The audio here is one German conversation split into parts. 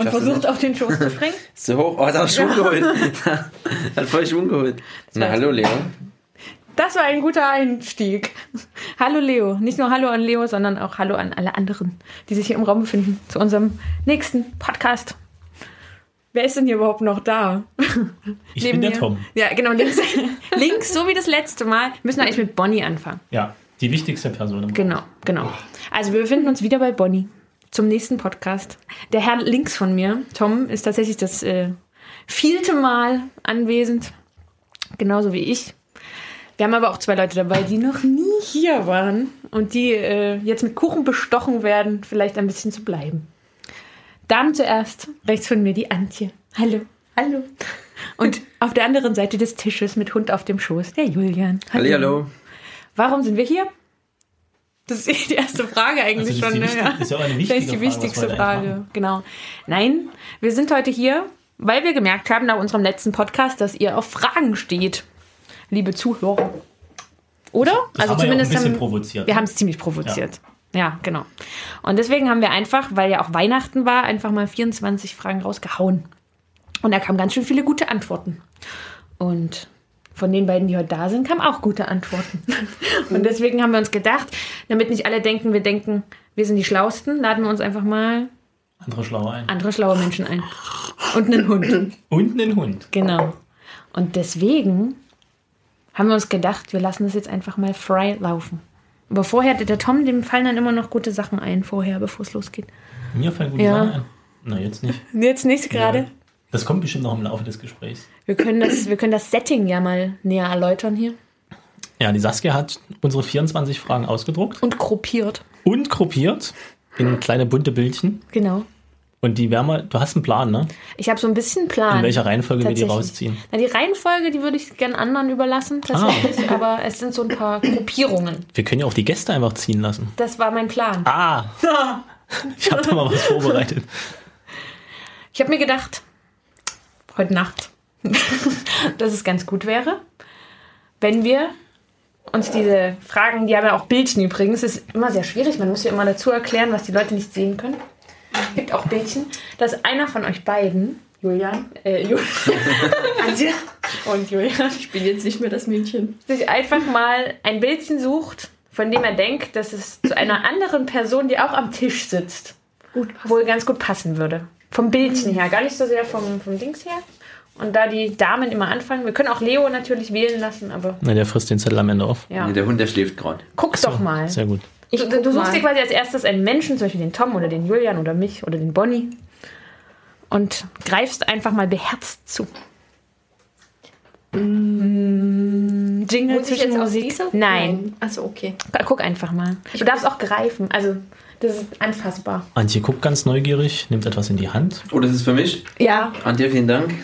Und Schaffst versucht auf den Schoß zu springen. So hoch. Oh, hat auch Schwung geholt. hat voll Schwung geholt. Na, hallo, Leo. Das war ein guter Einstieg. Hallo Leo. Nicht nur Hallo an Leo, sondern auch Hallo an alle anderen, die sich hier im Raum befinden, zu unserem nächsten Podcast. Wer ist denn hier überhaupt noch da? Ich Neben bin der mir. Tom. Ja, genau, links, links, so wie das letzte Mal. Wir müssen eigentlich mit Bonnie anfangen. Ja, die wichtigste Person im Genau, genau. Also wir befinden uns wieder bei Bonnie zum nächsten Podcast. Der Herr links von mir, Tom, ist tatsächlich das äh, vierte Mal anwesend, genauso wie ich. Wir haben aber auch zwei Leute dabei, die noch nie hier waren und die äh, jetzt mit Kuchen bestochen werden, vielleicht ein bisschen zu bleiben. Damen zuerst, rechts von mir die Antje. Hallo. Hallo. Und auf der anderen Seite des Tisches mit Hund auf dem Schoß, der Julian. Hallo. Warum sind wir hier? Das ist die erste Frage eigentlich Also das ist schon. ne? wichtig- ist ja auch eine das wichtige ist die wichtigste Frage. Genau. Nein, wir sind heute hier, weil wir gemerkt haben nach unserem letzten Podcast, dass ihr auf Fragen steht, liebe Zuhörer. Oder? Das haben wir ja auch ein bisschen provoziert. Wir haben es ziemlich provoziert. Ja. genau. Und deswegen haben wir einfach, weil ja auch Weihnachten war, einfach mal 24 Fragen rausgehauen. Und da kamen ganz schön viele gute Antworten. Und von den beiden, die heute da sind, kamen auch gute Antworten. Und deswegen haben wir uns gedacht, damit nicht alle denken, wir denken, wir sind die Schlausten, laden wir uns einfach mal Andere schlauer ein. andere schlaue Menschen ein. Und einen Hund. Und einen Hund. Genau. Und deswegen haben wir uns gedacht, wir lassen das jetzt einfach mal frei laufen. Aber vorher, der Tom, dem fallen dann immer noch gute Sachen ein, vorher, bevor es losgeht. Mir fallen gute Ja. Sachen ein. Na, jetzt nicht. Jetzt nicht gerade. Das kommt bestimmt noch im Laufe des Gesprächs. Wir können, das, wir können das Setting ja mal näher erläutern hier. Ja, die Saskia hat unsere 24 Fragen ausgedruckt Und gruppiert. und gruppiert in kleine bunte Bildchen. Genau. Und die werden wir, du hast einen Plan, ne? Ich habe so ein bisschen Plan. In welcher Reihenfolge wir die rausziehen. Na, die Reihenfolge, die würde ich gern anderen überlassen, tatsächlich. Aber es sind so ein paar Gruppierungen. Wir können ja auch die Gäste einfach ziehen lassen. Das war mein Plan. Ah! Ich habe da mal was vorbereitet. Ich habe mir gedacht, heute Nacht, dass es ganz gut wäre, wenn wir uns diese Fragen, die haben ja auch Bildchen übrigens, ist immer sehr schwierig, man muss ja immer dazu erklären, was die Leute nicht sehen können. Es gibt auch Bildchen, dass einer von euch beiden, Julian, äh, Julian, Antje und Julian, Ich bin jetzt nicht mehr das Mädchen. sich einfach mal ein Bildchen sucht, von dem er denkt, dass es zu einer anderen Person, die auch am Tisch sitzt, Gut, wohl ganz gut passen würde. Vom Bildchen her, gar nicht so sehr vom, vom Dings her. Und da die Damen immer anfangen, wir können auch Leo natürlich wählen lassen, aber Na, der frisst den Zettel am Ende auf. ja. Nee, der Hund, der schläft gerade. Guck doch mal. Sehr gut. Du, du suchst dir quasi als erstes einen Menschen, zum Beispiel den Tom oder den Julian oder mich oder den Bonnie und greifst einfach mal beherzt zu. Mm, Jingle Muss ich zwischen Musik? Nein. Achso, okay. Guck einfach mal. Du darfst auch greifen. Also, das ist anfassbar. Antje guckt ganz neugierig, nimmt etwas in die Hand. Oh, das ist für mich. Ja. Antje, vielen Dank.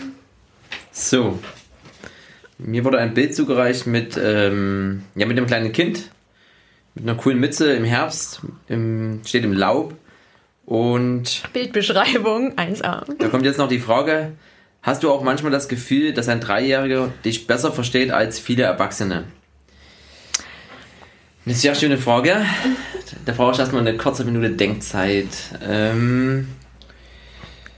So. Mir wurde ein Bild zugereicht mit, ähm, ja, mit einem kleinen Kind. Mit einer coolen Mütze im Herbst. Im, steht im Laub. Und Bildbeschreibung 1a. da kommt jetzt noch die Frage: Hast du auch manchmal das Gefühl, dass ein Dreijähriger dich besser versteht als viele Erwachsene? Eine sehr schöne Frage. Da brauche ich erstmal eine kurze Minute Denkzeit. Ähm,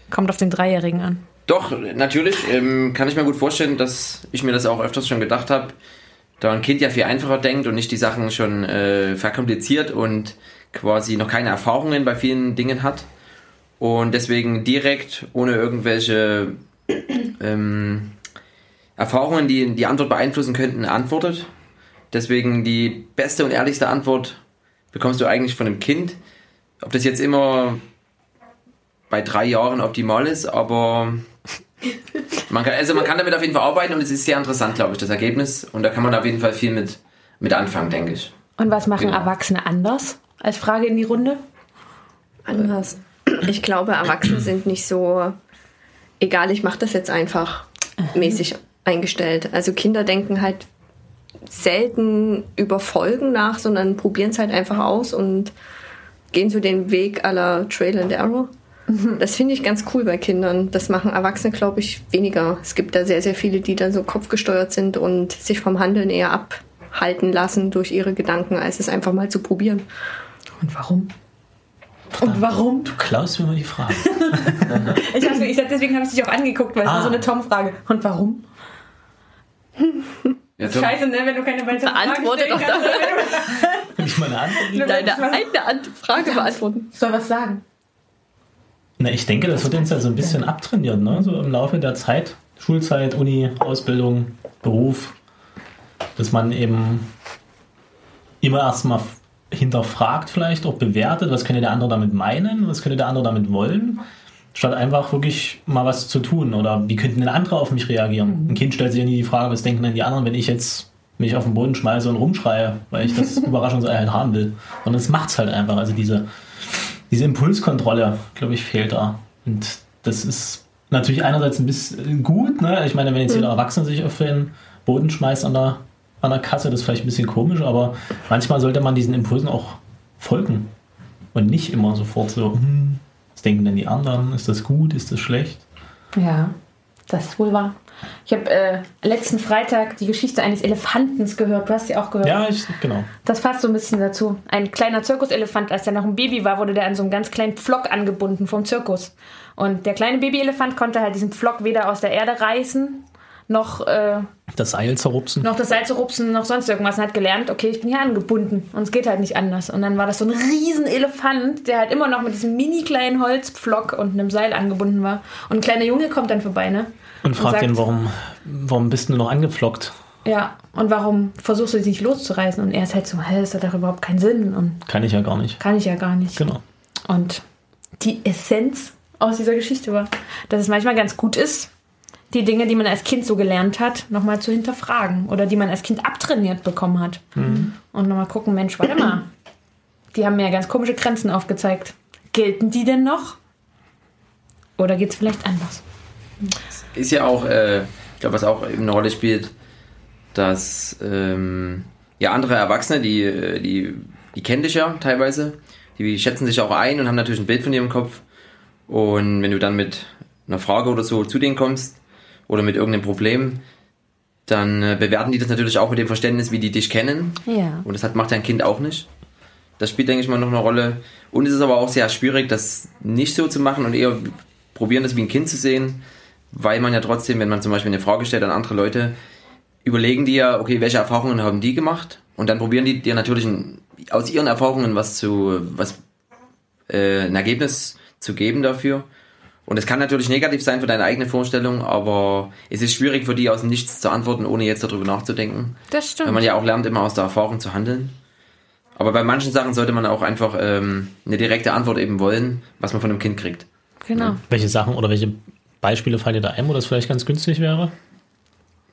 Kommt auf den Dreijährigen an. Doch, natürlich ähm, kann ich mir gut vorstellen, dass ich mir das auch öfters schon gedacht habe, da ein Kind ja viel einfacher denkt und nicht die Sachen schon äh, verkompliziert und quasi noch keine Erfahrungen bei vielen Dingen hat und deswegen direkt ohne irgendwelche ähm, Erfahrungen, die die Antwort beeinflussen könnten, antwortet. Deswegen die beste und ehrlichste Antwort bekommst du eigentlich von einem Kind. Ob das jetzt immer bei drei Jahren optimal ist, aber man kann, also man kann damit auf jeden Fall arbeiten und es ist sehr interessant, glaube ich, das Ergebnis. Und da kann man auf jeden Fall viel mit, mit anfangen, denke ich. Und was machen Genau. Erwachsene anders? Als Frage in die Runde? Anders. Ich glaube, Erwachsene sind nicht so, egal, ich mache das jetzt einfach mäßig eingestellt. Also Kinder denken halt selten über Folgen nach, sondern probieren es halt einfach aus und gehen so den Weg aller Trail and Error. Das finde ich ganz cool bei Kindern. Das machen Erwachsene, glaube ich, weniger. Es gibt da sehr, sehr viele, die dann so kopfgesteuert sind und sich vom Handeln eher abhalten lassen durch ihre Gedanken, als es einfach mal zu probieren. Und warum? Und warum? Du klaust mir mal die Frage. Ich hab, ich, deswegen habe ich dich auch angeguckt, weil es Ah. war so eine Tom-Frage. Und warum? Ja, Scheiße, ne, wenn du keine weiteren Fragen Beantworte stellen doch kannst. Ich mal eine Antwort geben? Deine Was? eine Ant Frage beantworten. Soll was sagen? Na, ich denke, das wird uns ja so ein bisschen abtrainiert, ne? So im Laufe der Zeit. Schulzeit, Uni, Ausbildung, Beruf. Dass man eben immer erstmal hinterfragt, vielleicht auch bewertet, was könnte der andere damit meinen, was könnte der andere damit wollen, statt einfach wirklich mal was zu tun. Oder wie könnten denn andere auf mich reagieren? Ein Kind stellt sich ja nie die Frage, was denken denn die anderen, wenn ich jetzt mich auf den Boden schmeiße und rumschreie, weil ich das Überraschungsei halt haben will. Und es macht's halt einfach. Also diese, diese Impulskontrolle, glaube ich, fehlt da. Und das ist natürlich einerseits ein bisschen gut. Ne? Ich meine, wenn jetzt jeder Erwachsene sich auf den Boden schmeißt an der, an der Kasse, das ist vielleicht ein bisschen komisch, aber manchmal sollte man diesen Impulsen auch folgen. Und nicht immer sofort so, hm, was denken denn die anderen? Ist das gut? Ist das schlecht? Ja, das ist wohl wahr. Ich habe äh, letzten Freitag die Geschichte eines Elefantens gehört. Du hast sie auch gehört. Ja, ich, genau. Das passt so ein bisschen dazu. Ein kleiner Zirkuselefant, als er noch ein Baby war, wurde der an so einem ganz kleinen Pflock angebunden vom Zirkus. Und der kleine Babyelefant konnte halt diesen Pflock weder aus der Erde reißen, noch, äh, Das Seil zerrupsen. noch das Seil zu rupsen, noch sonst irgendwas. Und hat gelernt, okay, ich bin hier angebunden. Und es geht halt nicht anders. Und dann war das so ein riesen Elefant, der halt immer noch mit diesem mini kleinen Holzpflock und einem Seil angebunden war. Und ein kleiner Junge kommt dann vorbei, ne? Und fragt sagt- ihn, warum, warum bist du noch angepflockt? Ja, und warum versuchst du dich nicht loszureißen? Und er ist halt so, hä, das hat doch überhaupt keinen Sinn und Kann ich ja gar nicht. kann ich ja gar nicht. Genau. Und die Essenz aus dieser Geschichte war, dass es manchmal ganz gut ist, die Dinge, die man als Kind so gelernt hat, nochmal zu hinterfragen oder die man als Kind abtrainiert bekommen hat. Und nochmal gucken, Mensch, warte mal, die haben mir ja ganz komische Grenzen aufgezeigt. Gelten die denn noch? Oder geht es vielleicht anders? ist ja auch, äh, ich glaube, was auch eine Rolle spielt, dass ähm, ja andere Erwachsene, die, äh, die, die kennen dich ja teilweise, die schätzen sich auch ein und haben natürlich ein Bild von dir im Kopf. Und wenn du dann mit einer Frage oder so zu denen kommst oder mit irgendeinem Problem, dann äh, bewerten die das natürlich auch mit dem Verständnis, wie die dich kennen. Ja. Und das hat, macht dein Kind auch nicht. Das spielt, denke ich mal, noch eine Rolle. Und es ist aber auch sehr schwierig, das nicht so zu machen und eher probieren, das wie ein Kind zu sehen, weil man ja trotzdem, wenn man zum Beispiel eine Frage stellt an andere Leute, überlegen die ja, okay, welche Erfahrungen haben die gemacht? Und dann probieren die dir natürlich ein, aus ihren Erfahrungen was zu, was, äh, ein Ergebnis zu geben dafür. Und es kann natürlich negativ sein für deine eigene Vorstellung, aber es ist schwierig für die aus dem Nichts zu antworten, ohne jetzt darüber nachzudenken. Das stimmt. Weil man ja auch lernt, immer aus der Erfahrung zu handeln. Aber bei manchen Sachen sollte man auch einfach ähm, eine direkte Antwort eben wollen, was man von einem Kind kriegt. genau. Welche Sachen oder welche Beispiele fallen dir da ein, wo das vielleicht ganz günstig wäre?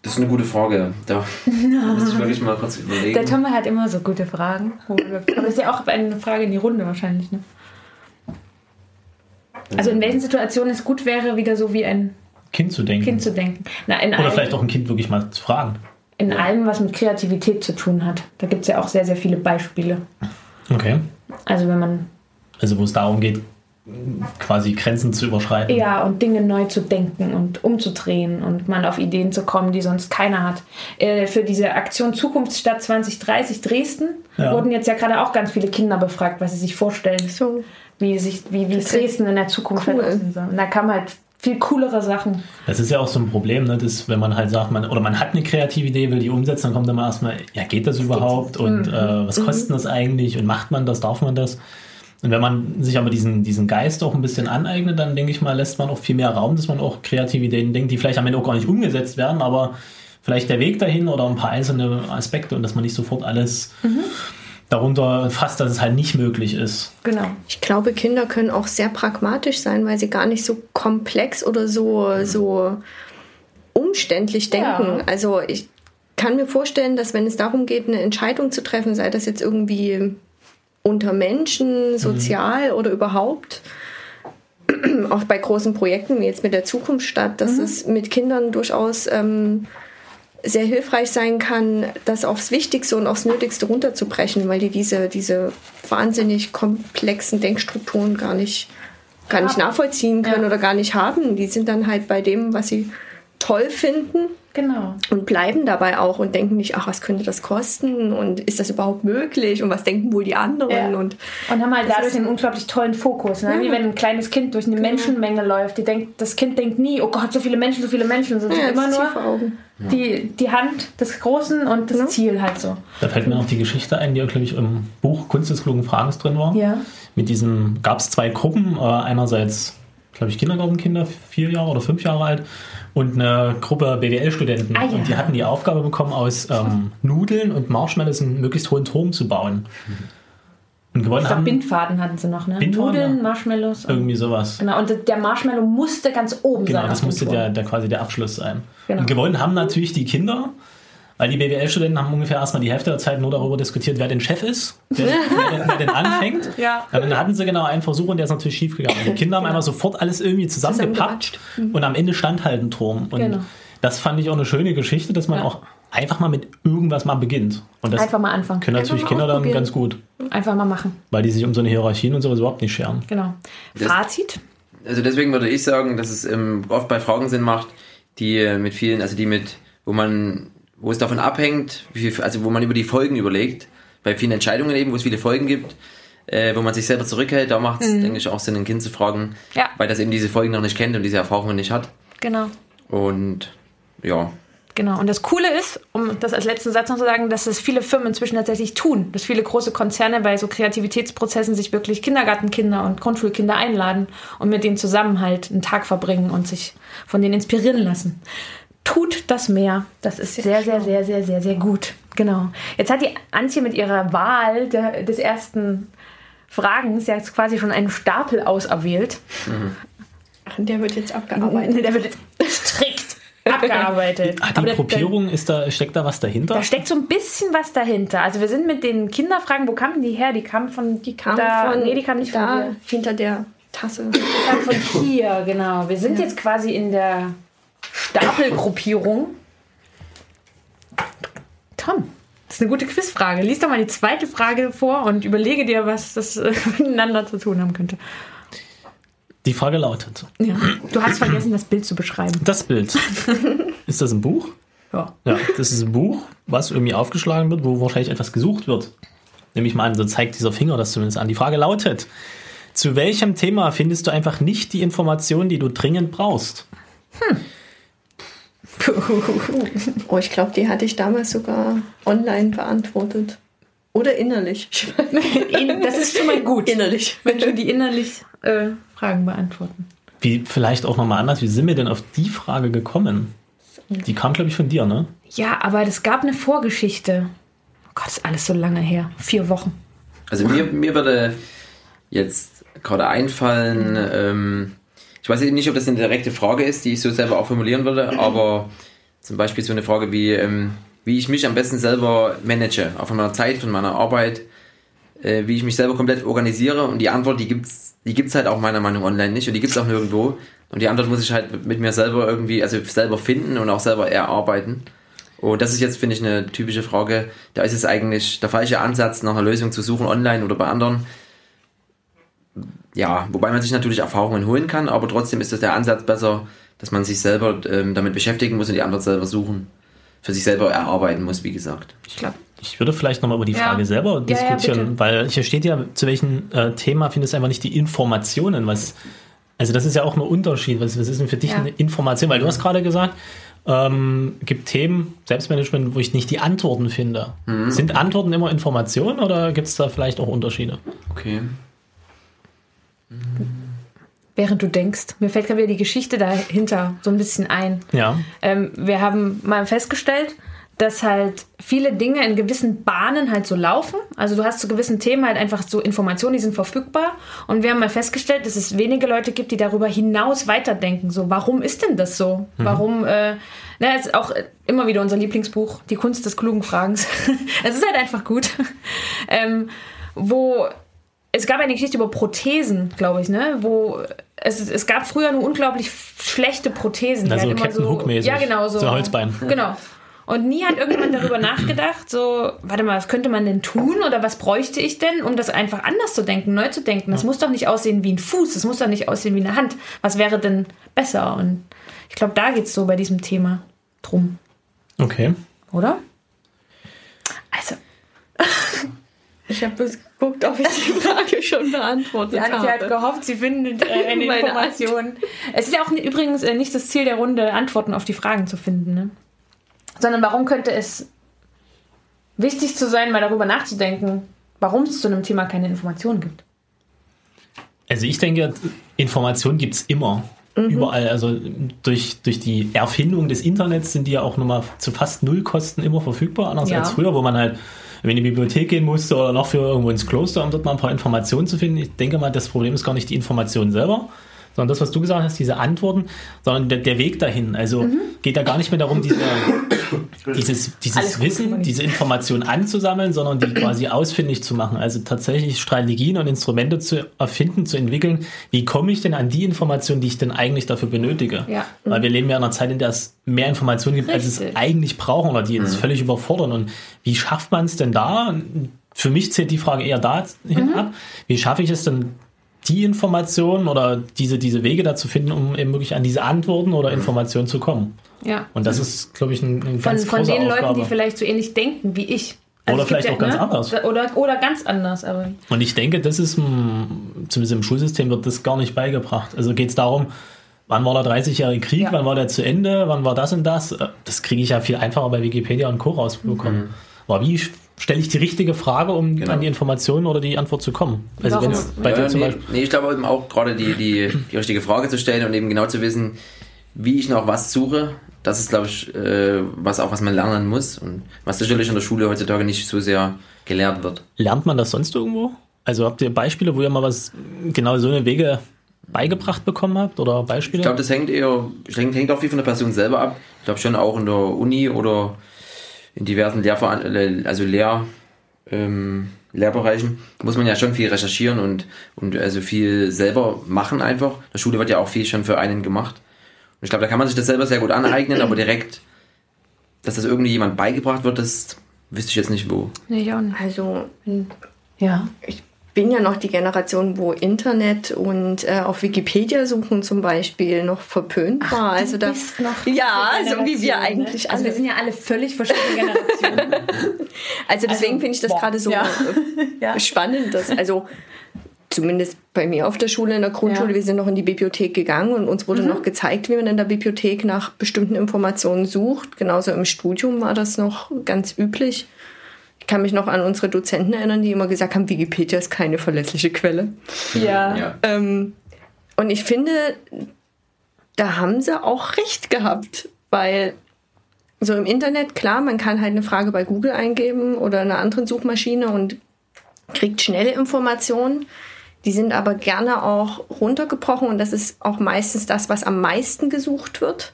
Das ist eine gute Frage. Da muss ich wirklich mal kurz überlegen. Der Tom hat immer so gute Fragen. Aber das ist ja auch eine Frage in die Runde wahrscheinlich, ne? Also in welchen Situationen es gut wäre, wieder so wie ein Kind zu denken. Kind zu denken. Na, in oder allem, vielleicht auch ein Kind wirklich mal zu fragen. in allem, was mit Kreativität zu tun hat. Da gibt es ja auch sehr, sehr viele Beispiele. Okay. Also wenn man, Also wo es darum geht, quasi Grenzen zu überschreiten. ja, und Dinge neu zu denken und umzudrehen und mal auf Ideen zu kommen, die sonst keiner hat. Äh, für diese Aktion Zukunftsstadt 2030 Dresden Ja. wurden jetzt ja gerade auch ganz viele Kinder befragt, was sie sich vorstellen. So. Wie sich, wie, wie Dresden in der Zukunft cool. halt aussehen soll. Und da kamen halt viel coolere Sachen. Das ist ja auch so ein Problem, ne? dass, wenn man halt sagt, man, oder man hat eine kreative Idee, will die umsetzen, dann kommt immer erstmal, ja, geht das überhaupt und äh, was kostet das eigentlich und macht man das, darf man das? Und wenn man sich aber diesen, diesen Geist auch ein bisschen aneignet, dann denke ich mal, lässt man auch viel mehr Raum, dass man auch kreative Ideen denkt, die vielleicht am Ende auch gar nicht umgesetzt werden, aber vielleicht der Weg dahin oder ein paar einzelne Aspekte und dass man nicht sofort alles darunter fasst, dass es halt nicht möglich ist. Genau. Ich glaube, Kinder können auch sehr pragmatisch sein, weil sie gar nicht so komplex oder so, so umständlich denken. Ja. Also ich kann mir vorstellen, dass wenn es darum geht, eine Entscheidung zu treffen, sei das jetzt irgendwie unter Menschen, sozial oder überhaupt, auch bei großen Projekten wie jetzt mit der Zukunftsstadt, dass es mit Kindern durchaus ähm, sehr hilfreich sein kann, das aufs Wichtigste und aufs Nötigste runterzubrechen, weil die diese, diese wahnsinnig komplexen Denkstrukturen gar nicht, gar nicht nachvollziehen können Ja. oder gar nicht haben. Die sind dann halt bei dem, was sie toll finden Genau. und bleiben dabei auch und denken nicht, ach, was könnte das kosten und ist das überhaupt möglich und was denken wohl die anderen Ja. und Und haben halt dadurch einen unglaublich tollen Fokus. Ne? Wie wenn ein kleines Kind durch eine Menschenmenge läuft. Die denkt, das Kind denkt nie, oh Gott, so viele Menschen, so viele Menschen. So, es ja, ist immer nur die, die Hand des Großen und das Ja. Ziel halt so. Da fällt mir noch die Geschichte ein, die ja, glaube ich, im Buch Kunst des klugen Fragens drin war. Ja. Mit diesem gab es zwei Gruppen. Äh, einerseits, glaube ich, Kindergartenkinder, vier Jahre oder fünf Jahre alt, und eine Gruppe BWL-Studenten. Ah, ja. Und die hatten die Aufgabe bekommen, aus ähm, Nudeln und Marshmallows einen möglichst hohen Turm zu bauen. Und gewonnen Ich glaube, haben Bindfaden hatten sie noch, ne? Bindfaden, Nudeln, ja. Marshmallows. und- irgendwie sowas. Genau, und der Marshmallow musste ganz oben Genau, sein. das auf dem musste der, der quasi der Abschluss sein. Genau. Und gewonnen haben natürlich die Kinder, weil die BWL-Studenten haben ungefähr erstmal die Hälfte der Zeit nur darüber diskutiert, wer denn Chef ist, wer, wer, denn, wer denn anfängt. Ja. Und dann hatten sie genau einen Versuch und der ist natürlich schief gegangen. Die Kinder haben einfach sofort alles irgendwie zusammengepackt Zusammengeratscht. und am Ende stand halt ein Turm. Und Genau. das fand ich auch eine schöne Geschichte, dass man Ja. auch einfach mal mit irgendwas mal beginnt. Und das Einfach mal anfangen. können natürlich Einfach mal Kinder dann ganz gut, Einfach mal machen. weil die sich um so eine Hierarchien und sowas überhaupt nicht scheren. Genau. Das- Fazit? Also deswegen würde ich sagen, dass es ähm, oft bei Fragen Sinn macht, die äh, mit vielen, also die mit, wo man, wo es davon abhängt, wie viel, also wo man über die Folgen überlegt, bei vielen Entscheidungen eben, wo es viele Folgen gibt, äh, wo man sich selber zurückhält, da macht es, denke ich, auch Sinn, ein Kind zu fragen, Ja. weil das eben diese Folgen noch nicht kennt und diese Erfahrungen nicht hat. Genau. Und ja, Genau. Und das Coole ist, um das als letzten Satz noch zu sagen, dass es viele Firmen inzwischen tatsächlich tun. Dass viele große Konzerne bei so Kreativitätsprozessen sich wirklich Kindergartenkinder und Grundschulkinder einladen und mit denen zusammen halt einen Tag verbringen und sich von denen inspirieren lassen. Tut das mehr. Das ist sehr, sehr, sehr, sehr, sehr, sehr gut. Genau. Jetzt hat die Antje mit ihrer Wahl der, des ersten Fragens ja jetzt quasi schon einen Stapel auserwählt. Ach, der wird jetzt abgearbeitet. Der wird jetzt strikt abgearbeitet. Ah, die Aber Gruppierung, ist da, steckt da was dahinter? Da steckt so ein bisschen was dahinter. Also wir sind mit den Kinderfragen, wo kamen die her? Die kamen von, die Kam da, von nee, die kamen nicht von da hier. hinter der Tasse. Die kamen von hier, genau. Wir sind jetzt quasi in der Stapelgruppierung. Tom, das ist eine gute Quizfrage. Lies doch mal die zweite Frage vor und überlege dir, was das äh, miteinander zu tun haben könnte. Die Frage lautet: Ja. Du hast vergessen, das Bild zu beschreiben. Das Bild. ist das ein Buch? Ja. Ja, das ist ein Buch, was irgendwie aufgeschlagen wird, wo wahrscheinlich etwas gesucht wird. Nehme ich mal an, so zeigt dieser Finger das zumindest an. Die Frage lautet: Zu welchem Thema findest du einfach nicht die Informationen, die du dringend brauchst? Oh, ich glaube, die hatte ich damals sogar online beantwortet. Oder innerlich. Das ist schon mal gut. innerlich. Menschen, die innerlich äh, Fragen beantworten. Wie vielleicht auch nochmal anders, wie sind wir denn auf die Frage gekommen? Die kam, glaube ich, von dir, ne? Ja, aber es gab eine Vorgeschichte. Oh Gott, ist alles so lange her. Vier Wochen. Also mir, mir würde jetzt gerade einfallen, ähm, ich weiß nicht, ob das eine direkte Frage ist, die ich so selber auch formulieren würde, aber zum Beispiel so eine Frage wie, ähm, wie ich mich am besten selber manage, auch von meiner Zeit, von meiner Arbeit, äh, wie ich mich selber komplett organisiere und die Antwort, die gibt's, die gibt's halt auch meiner Meinung nach online nicht und die gibt's auch nirgendwo und die Antwort muss ich halt mit mir selber irgendwie, also selber finden und auch selber erarbeiten. Und das ist jetzt, finde ich, eine typische Frage. Da ist es eigentlich der falsche Ansatz, nach einer Lösung zu suchen, online oder bei anderen. Ja, wobei man sich natürlich Erfahrungen holen kann, aber trotzdem ist das der Ansatz besser, dass man sich selber ähm, damit beschäftigen muss und die Antwort selber suchen. Für sich selber erarbeiten muss, wie gesagt. Ich glaube. Ich würde vielleicht nochmal über die Ja. Frage selber Ja, ja, diskutieren, bitte. weil hier steht ja, zu welchem äh, Thema findest du einfach nicht die Informationen, was, also das ist ja auch ein Unterschied, was, was ist denn für dich Ja. eine Information, weil du hast gerade gesagt, ähm, gibt Themen, Selbstmanagement, wo ich nicht die Antworten finde. Mhm. Sind Antworten immer Informationen oder gibt es da vielleicht auch Unterschiede? Okay. Während du denkst, mir fällt gerade wieder die Geschichte dahinter so ein bisschen ein. Ja, Ähm, wir haben mal festgestellt, dass halt viele Dinge in gewissen Bahnen halt so laufen. Also du hast zu gewissen Themen halt einfach so Informationen, die sind verfügbar. Und wir haben mal festgestellt, dass es wenige Leute gibt, die darüber hinaus weiterdenken. So, warum ist denn das so? Warum, äh, na, ist auch immer wieder unser Lieblingsbuch, Die Kunst des klugen Fragens. es ist halt einfach gut. ähm, wo es gab eine Geschichte über Prothesen, glaube ich, ne? Wo es, es gab früher nur unglaublich schlechte Prothesen. Also halt Captain so, Hook-mäßig. Ja, genau so. So Holzbein. Genau. Und nie hat irgendjemand darüber nachgedacht, so, warte mal, was könnte man denn tun oder was bräuchte ich denn, um das einfach anders zu denken, neu zu denken? Das muss doch nicht aussehen wie ein Fuß, das muss doch nicht aussehen wie eine Hand. Was wäre denn besser? Und ich glaube, da geht es so bei diesem Thema drum. Okay. Oder? Also, Ich habe bloß geguckt, ob ich die Frage schon beantwortet die Antje hat habe. gehofft, sie findet äh, eine Meine Information. Es ist ja auch übrigens äh, nicht das Ziel der Runde, Antworten auf die Fragen zu finden, ne? Sondern warum könnte es wichtig zu sein, mal darüber nachzudenken, warum es zu einem Thema keine Informationen gibt. Also ich denke, Informationen gibt es immer. Überall. Also durch, durch die Erfindung des Internets sind die ja auch nochmal zu fast null Kosten immer verfügbar, anders Ja. als früher, wo man halt wenn in die Bibliothek gehen musste oder noch für irgendwo ins Kloster, um dort mal ein paar Informationen zu finden. Ich denke mal, das Problem ist gar nicht die Information selber, sondern das, was du gesagt hast, diese Antworten, sondern der, der Weg dahin. Also geht da gar nicht mehr darum, diese, dieses, dieses Wissen, diese Informationen anzusammeln, sondern die quasi ausfindig zu machen. Also tatsächlich Strategien und Instrumente zu erfinden, zu entwickeln. Wie komme ich denn an die Informationen, die ich denn eigentlich dafür benötige? Ja. Weil wir leben ja in einer Zeit, in der es mehr Informationen gibt, als es Richtig. eigentlich brauchen oder die uns völlig überfordern. Und wie schafft man es denn da? Für mich zählt die Frage eher dahin Mhm. ab. Wie schaffe ich es denn, die Informationen oder diese, diese Wege dazu finden, um eben wirklich an diese Antworten oder Informationen zu kommen? Ja. Und das ist, glaube ich, ein, ein Von, ganz von große den Aufgabe. Leuten, die vielleicht so ähnlich denken wie ich. Oder es gibt vielleicht auch ganz anders. Oder, oder ganz anders, aber Und ich denke, das ist, mm, zumindest im Schulsystem wird das gar nicht beigebracht. Also geht es darum, wann war der 30-jährige Krieg, Ja. wann war der zu Ende, wann war das und das. Äh, Das kriege ich ja viel einfacher bei Wikipedia und Co. rausbekommen. Aber wie sch- stelle ich die richtige Frage, um Genau. an die Information oder die Antwort zu kommen? Also Warum? wenn es bei dir Ja, zum nee, Beispiel... nee, ich glaube eben auch gerade die, die, die richtige Frage zu stellen und eben genau zu wissen, wie ich noch was suche, das ist, glaube ich, äh, was auch was man lernen muss und was sicherlich in der Schule heutzutage nicht so sehr gelehrt wird. Lernt man das sonst irgendwo? Also habt ihr Beispiele, wo ihr mal was genau so eine Wege beigebracht bekommen habt oder Beispiele? Ich glaube, das hängt eher, hängt, hängt auch viel von der Person selber ab. Ich glaube schon auch in der Uni oder in diversen Lehrveran also Lehr, ähm, Lehrbereichen muss man ja schon viel recherchieren und, und also viel selber machen einfach. In der Schule wird ja auch viel schon für einen gemacht. Und ich glaube, da kann man sich das selber sehr gut aneignen, aber direkt, dass das irgendwie jemand beigebracht wird, das wüsste ich jetzt nicht wo. nee, ich auch nicht. Also Ja. ich bin ja noch die Generation, wo Internet und äh, auf Wikipedia suchen zum Beispiel noch verpönt war. also da, ja, so wie wir Generation, eigentlich ne? Also wir alle. sind ja alle völlig verschiedene Generationen. Also deswegen also, finde ich das gerade so ja. Ja. spannend, dass also zumindest bei mir auf der Schule in der Grundschule, Ja. Mhm. wir sind noch in die Bibliothek gegangen und uns wurde noch gezeigt, wie man in der Bibliothek nach bestimmten Informationen sucht. Genauso im Studium war das noch ganz üblich. Ich kann mich noch an unsere Dozenten erinnern, die immer gesagt haben, Wikipedia ist keine verlässliche Quelle. ja. Ja. Ähm, und ich finde, da haben sie auch recht gehabt, weil so im Internet, klar, man kann halt eine Frage bei Google eingeben oder einer anderen Suchmaschine und kriegt schnelle Informationen. Die sind aber gerne auch runtergebrochen und das ist auch meistens das, was am meisten gesucht wird.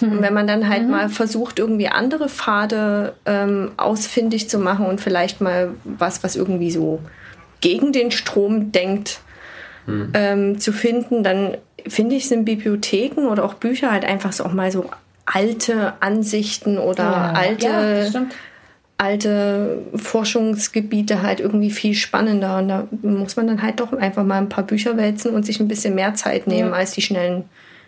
Und wenn man dann halt mal versucht, irgendwie andere Pfade ähm, ausfindig zu machen und vielleicht mal was, was irgendwie so gegen den Strom denkt, ähm, zu finden, dann finde ich, sind Bibliotheken oder auch Bücher halt einfach so auch mal so alte Ansichten oder ja, alte, Ja, alte Forschungsgebiete halt irgendwie viel spannender. Und da muss man dann halt doch einfach mal ein paar Bücher wälzen und sich ein bisschen mehr Zeit nehmen, Ja. als die schnellen,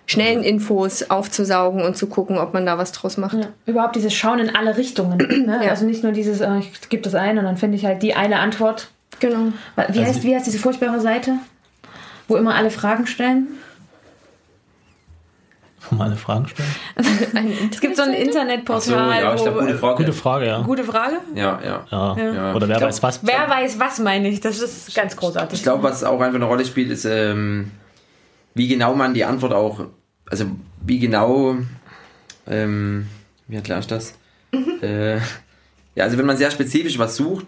schnellen Infos aufzusaugen und zu gucken, ob man da was draus macht. Ja. Überhaupt dieses Schauen in alle Richtungen. Ne? Ja. Also nicht nur dieses, äh, ich gebe das ein und dann finde ich halt die eine Antwort. Genau. Wie, heißt, wie heißt diese furchtbare Seite? Wo immer alle Fragen stellen? Mal eine Frage stellen? Es gibt so ein Ach so, Internetportal. ja, ich glaube, gute Frage. Gute Frage, ja. Gute Frage. Ja, ja. Ja. Ja. Oder wer glaub, weiß was. Wer weiß, was meine ich? Das ist ganz großartig. Ich glaube, was auch einfach eine Rolle spielt, ist, ähm, wie genau man die Antwort auch, also wie genau, ähm, wie erkläre ich das? Äh, ja, also wenn man sehr spezifisch was sucht,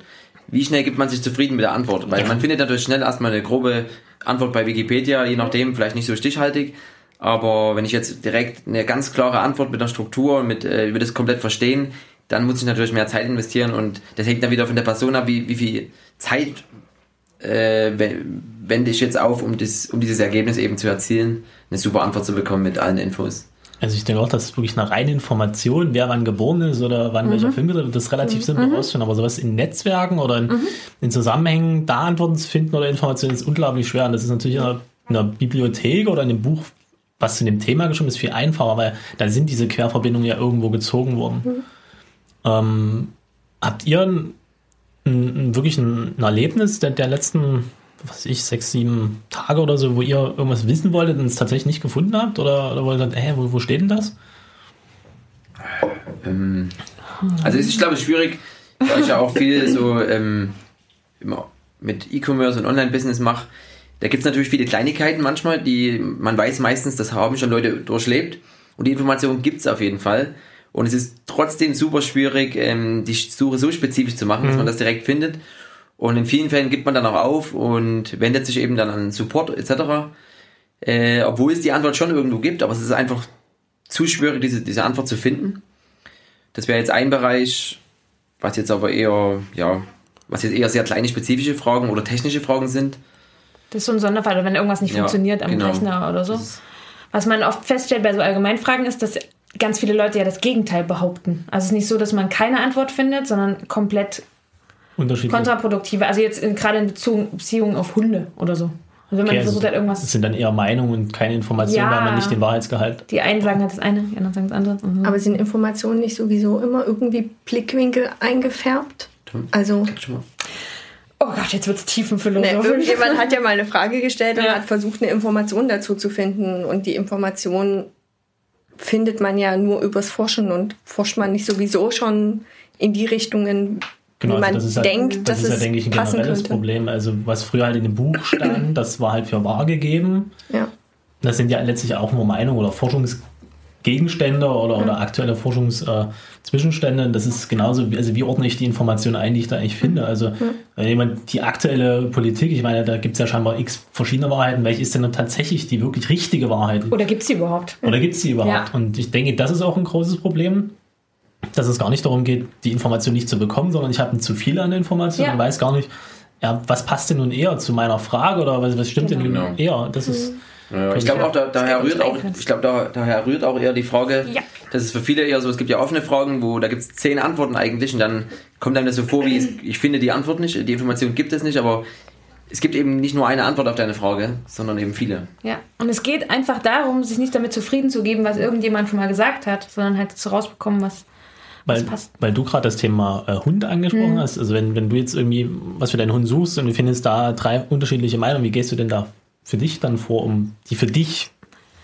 wie schnell gibt man sich zufrieden mit der Antwort? Weil man findet natürlich schnell erstmal eine grobe Antwort bei Wikipedia, je nachdem, vielleicht nicht so stichhaltig. Aber wenn ich jetzt direkt eine ganz klare Antwort mit einer Struktur mit, äh, ich will das komplett verstehen, dann muss ich natürlich mehr Zeit investieren und das hängt dann wieder von der Person ab, wie, wie viel Zeit äh, we- wende ich jetzt auf, um, das, um dieses Ergebnis eben zu erzielen, eine super Antwort zu bekommen mit allen Infos. Also ich denke auch, dass wirklich eine reine Information, wer wann geboren ist oder wann welcher Film gedreht wird, das ist relativ simpel rausfinden. Aber sowas in Netzwerken oder in, in Zusammenhängen, da Antworten zu finden oder Informationen ist unglaublich schwer. Und das ist natürlich in einer, in einer Bibliothek oder in einem Buch, was zu dem Thema geschrieben ist, viel einfacher, weil da sind diese Querverbindungen ja irgendwo gezogen worden. Ähm, habt ihr ein, wirklich ein, ein Erlebnis der, der letzten, was ich, sechs, sieben Tage oder so, wo ihr irgendwas wissen wolltet und es tatsächlich nicht gefunden habt? Oder, oder wo ihr sagt, hä, wo, wo steht denn das? Ähm, also es ist, glaube ich, schwierig, weil ich ja auch viel so ähm, immer mit E-Commerce und Online-Business mache. Da gibt es natürlich viele Kleinigkeiten manchmal, die man weiß meistens, das haben schon Leute durchlebt. Und die Information gibt es auf jeden Fall. Und es ist trotzdem super schwierig, ähm, die Suche so spezifisch zu machen, dass man das direkt findet. Und in vielen Fällen gibt man dann auch auf und wendet sich eben dann an Support etc. Äh, obwohl es die Antwort schon irgendwo gibt, aber es ist einfach zu schwierig, diese, diese Antwort zu finden. Das wäre jetzt ein Bereich, was jetzt aber eher, ja, was jetzt eher sehr kleine spezifische Fragen oder technische Fragen sind. Das ist so ein Sonderfall, wenn irgendwas nicht Ja, funktioniert am genau. Rechner oder so. Was man oft feststellt bei so Allgemeinfragen ist, dass ganz viele Leute ja das Gegenteil behaupten. Also es ist nicht so, dass man keine Antwort findet, sondern komplett kontraproduktive. Also jetzt in, gerade in Bezug, Beziehung auf Hunde oder so. Also wenn man Okay, versucht also hat, irgendwas. Das sind dann eher Meinungen und keine Informationen, Ja. weil man nicht den Wahrheitsgehalt. Die einen sagen halt das eine, die anderen sagen das andere. Mhm. Aber sind Informationen nicht sowieso immer irgendwie Blickwinkel eingefärbt? Also, oh Gott, jetzt wird's ne, tiefenphilosophisch. irgendjemand hat ja mal eine Frage gestellt und Ja. hat versucht, eine Information dazu zu finden. Und die Information findet man ja nur übers Forschen und forscht man nicht sowieso schon in die Richtungen, Genau, wie man also das halt, denkt, das dass ist ja, es denke ich, ein generelles könnte. Problem. Also was früher halt in dem Buch stand, das war halt für wahr gegeben. Ja. Das sind ja letztlich auch nur Meinungen oder Forschungsgegenstände oder, oder aktuelle Forschungszwischenstände. Das ist genauso, wie, also wie ordne ich die Informationen ein, die ich da eigentlich finde. Also wenn jemand die aktuelle Politik, ich meine, da gibt es ja scheinbar x verschiedene Wahrheiten. Welche ist denn dann tatsächlich die wirklich richtige Wahrheit? Oder gibt's die überhaupt? Oder gibt es die überhaupt? Ja. Und ich denke, das ist auch ein großes Problem, dass es gar nicht darum geht, die Information nicht zu bekommen, sondern ich habe zu viele an Informationen Ja. und weiß gar nicht, ja, was passt denn nun eher zu meiner Frage oder was, was stimmt denn Genau. nun eher? Das ist, Ja, ich glaube auch, da, daher rührt auch, ich glaube, da, daher rührt auch eher die Frage, Ja. das ist für viele eher so, es gibt ja offene Fragen, wo da gibt es zehn Antworten eigentlich und dann kommt einem das so vor, wie es, ich finde die Antwort nicht, die Information gibt es nicht, aber es gibt eben nicht nur eine Antwort auf deine Frage, sondern eben viele. Ja. Und es geht einfach darum, sich nicht damit zufrieden zu geben, was irgendjemand schon mal gesagt hat, sondern halt zu rausbekommen, was. weil, passt. weil du gerade das Thema äh, Hund angesprochen hast. Also wenn, wenn du jetzt irgendwie was für deinen Hund suchst und du findest da drei unterschiedliche Meinungen, wie gehst du denn da für dich dann vor, um die für dich,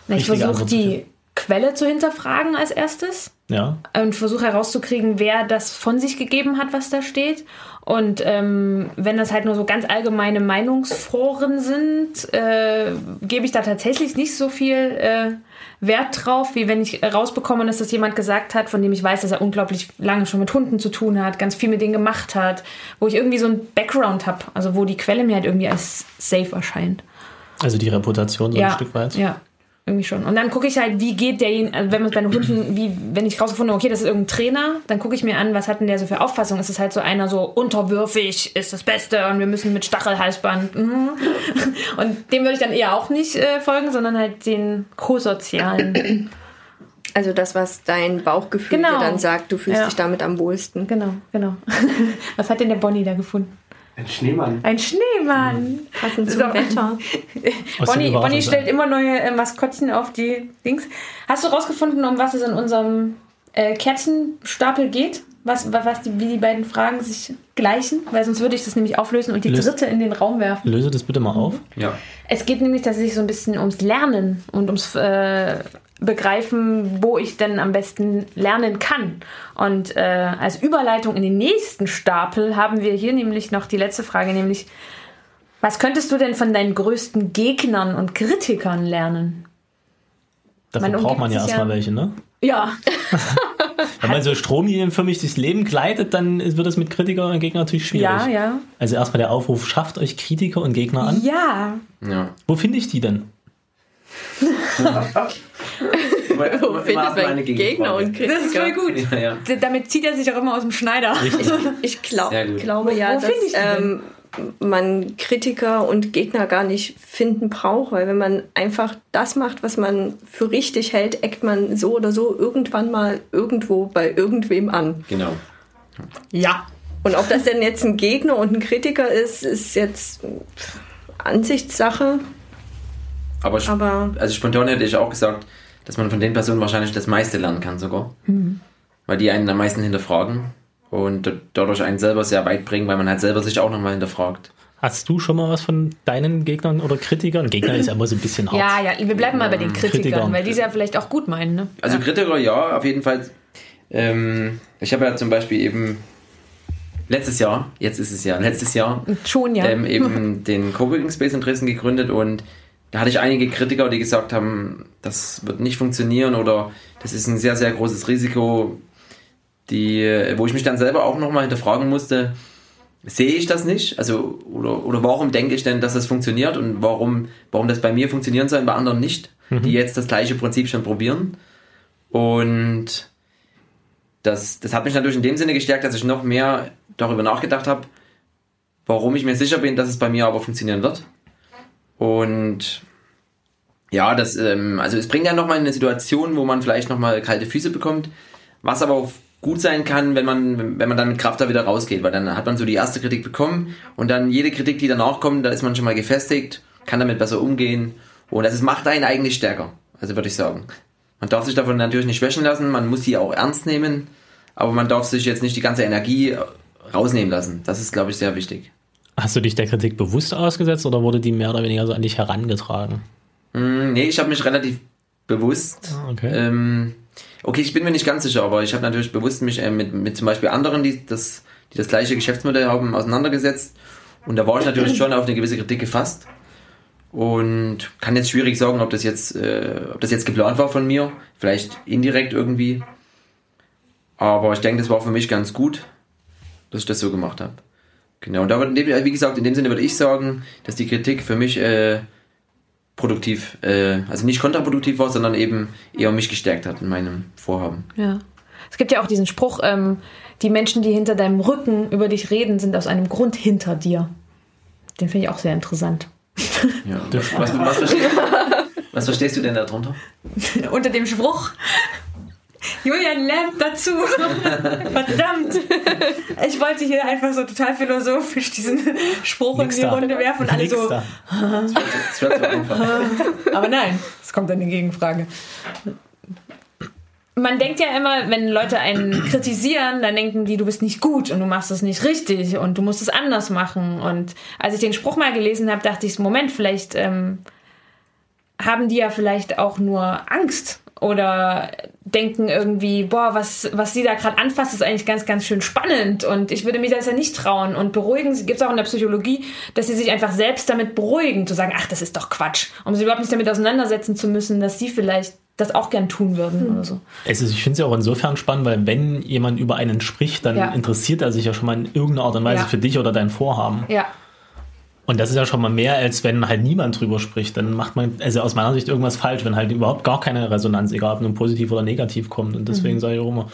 Na, ich versuche die. Quelle zu hinterfragen als erstes. ja, und versuche herauszukriegen, wer das von sich gegeben hat, was da steht. Und ähm, wenn das halt nur so ganz allgemeine Meinungsforen sind, äh, gebe ich da tatsächlich nicht so viel äh, Wert drauf, wie wenn ich rausbekomme, dass das jemand gesagt hat, von dem ich weiß, dass er unglaublich lange schon mit Hunden zu tun hat, ganz viel mit denen gemacht hat, wo ich irgendwie so ein Background habe, also wo die Quelle mir halt irgendwie als safe erscheint also die Reputation so ja, ein Stück weit. Ja, irgendwie schon. Und dann gucke ich halt, wie geht derjenige, also wenn man bei den Hunden, wie, wenn ich rausgefunden habe, okay, das ist irgendein Trainer, dann gucke ich mir an, was hat denn der so für Auffassung? Ist es halt so einer so unterwürfig, ist das Beste und wir müssen mit Stachelhalsband. mhm. Und dem würde ich dann eher auch nicht äh, folgen, sondern halt den co-sozialen. Also das, was dein Bauchgefühl Genau. dir dann sagt, du fühlst Ja. dich damit am wohlsten. genau, genau. Was hat denn der Bonnie da gefunden? Ein Schneemann. Ein Schneemann. Passend So. zum Wetter. Aus Bonnie, Bonnie stellt immer neue äh, Maskottchen auf die Dings. Hast du rausgefunden, um was es in unserem äh, Kärtchenstapel geht? Was, wa- was die, wie die beiden Fragen sich gleichen? Weil sonst würde ich das nämlich auflösen und die Löst- dritte in den Raum werfen. Löse das bitte mal auf. Ja. Es geht nämlich tatsächlich so ein bisschen ums Lernen und ums äh, Begreifen, wo ich denn am besten lernen kann. Und äh, als Überleitung in den nächsten Stapel haben wir hier nämlich noch die letzte Frage, nämlich was könntest du denn von deinen größten Gegnern und Kritikern lernen? Dafür Man braucht man ja erstmal ja- welche, ne? Ja, Wenn man so stromlinienförmig durchs Leben gleitet, dann wird es mit Kritiker und Gegner natürlich schwierig. ja, ja. Also erstmal der Aufruf, schafft euch Kritiker und Gegner an. Ja, ja. Wo finde ich die denn? Wo Findest du Gegner und Kritiker? das ist voll gut. Ja, ja. Damit zieht er sich auch immer aus dem Schneider. Ich glaub, glaube Wo- ja, wo dass finde ich die denn? ähm, man Kritiker und Gegner gar nicht finden braucht, weil wenn man einfach das macht, was man für richtig hält, eckt man so oder so irgendwann mal irgendwo bei irgendwem an. Genau. Ja. Und ob das denn jetzt ein Gegner und ein Kritiker ist, ist jetzt Ansichtssache. Aber, Aber- also spontan hätte ich auch gesagt, dass man von den Personen wahrscheinlich das meiste lernen kann sogar. weil die einen am meisten hinterfragen und dadurch einen selber sehr weit bringen, weil man halt selber sich auch nochmal hinterfragt. Hast du schon mal was von deinen Gegnern oder Kritikern? Gegner ist ja immer so ein bisschen hart. Ja, ja, wir bleiben mal bei den Kritikern, Kritikern. weil die es ja vielleicht auch gut meinen. Ne? Also. Kritiker, ja, auf jeden Fall. Ähm, ich habe ja zum Beispiel eben letztes Jahr, jetzt ist es ja, letztes Jahr, Schon, ja. ähm, eben den Coworking Space in Dresden gegründet und da hatte ich einige Kritiker, die gesagt haben, das wird nicht funktionieren oder das ist ein sehr, sehr großes Risiko, die, wo ich mich dann selber auch nochmal hinterfragen musste, sehe ich das nicht? Also, oder, oder warum denke ich denn, dass das funktioniert und warum, warum das bei mir funktionieren soll und bei anderen nicht, die jetzt das gleiche Prinzip schon probieren? Und das, das hat mich natürlich in dem Sinne gestärkt, dass ich noch mehr darüber nachgedacht habe, warum ich mir sicher bin, dass es bei mir aber funktionieren wird. Und ja, das, ähm, also es bringt ja nochmal in eine Situation, wo man vielleicht nochmal kalte Füße bekommt, was aber auch gut sein kann, wenn man, wenn man dann mit Kraft da wieder rausgeht, weil dann hat man so die erste Kritik bekommen und dann jede Kritik, die danach kommt, da ist man schon mal gefestigt, kann damit besser umgehen und das ist, macht einen eigentlich stärker, also würde ich sagen. Man darf sich davon natürlich nicht schwächen lassen, man muss die auch ernst nehmen, aber man darf sich jetzt nicht die ganze Energie rausnehmen lassen. Das ist, glaube ich, sehr wichtig. Hast du dich der Kritik bewusst ausgesetzt oder wurde die mehr oder weniger so an dich herangetragen? Mm, nee, ich habe mich relativ bewusst. Ah, okay. Ähm, okay, ich bin mir nicht ganz sicher, aber ich habe natürlich bewusst mich äh, mit, mit zum Beispiel anderen, die das, die das gleiche Geschäftsmodell haben, auseinandergesetzt. Und da war ich natürlich schon auf eine gewisse Kritik gefasst. Und kann jetzt schwierig sagen, ob das jetzt, äh, ob das jetzt geplant war von mir. Vielleicht indirekt irgendwie. Aber ich denke, das war für mich ganz gut, dass ich das so gemacht habe. Genau. Und da wird, in dem- wie gesagt, in dem Sinne würde ich sagen, dass die Kritik für mich äh, produktiv, äh, also nicht kontraproduktiv war, sondern eben eher mich gestärkt hat in meinem Vorhaben. Ja. Es gibt ja auch diesen Spruch, ähm, die Menschen, die hinter deinem Rücken über dich reden, sind aus einem Grund hinter dir. Den finde ich auch sehr interessant. Ja. Was, was, was, verstehst, was verstehst du denn darunter? Unter dem Spruch. Julian lernt dazu. Verdammt. Ich wollte hier einfach so total philosophisch diesen Spruch Nix in die da. Runde werfen und alle Nix so. da. Das hört sich einfach. Aber nein, es kommt eine Gegenfrage. Man denkt ja immer, wenn Leute einen kritisieren, dann denken die, du bist nicht gut und du machst es nicht richtig und du musst es anders machen. Und als ich den Spruch mal gelesen habe, dachte ich, Moment, vielleicht ähm, haben die ja vielleicht auch nur Angst oder denken irgendwie, boah, was, was sie da gerade anfasst, ist eigentlich ganz, ganz schön spannend und ich würde mich das ja nicht trauen. Und beruhigen, gibt es auch in der Psychologie, dass sie sich einfach selbst damit beruhigen, zu sagen, ach, das ist doch Quatsch, um sich überhaupt nicht damit auseinandersetzen zu müssen, dass sie vielleicht das auch gern tun würden oder so. Es ist, ich finde es ja auch insofern spannend, weil wenn jemand über einen spricht, dann Ja. interessiert er sich ja schon mal in irgendeiner Art und Weise Ja. für dich oder dein Vorhaben. Ja, Und das ist ja schon mal mehr, als wenn halt niemand drüber spricht. Dann macht man, also aus meiner Sicht, irgendwas falsch, wenn halt überhaupt gar keine Resonanz, egal ob nun positiv oder negativ kommt. Und deswegen sage ich auch immer,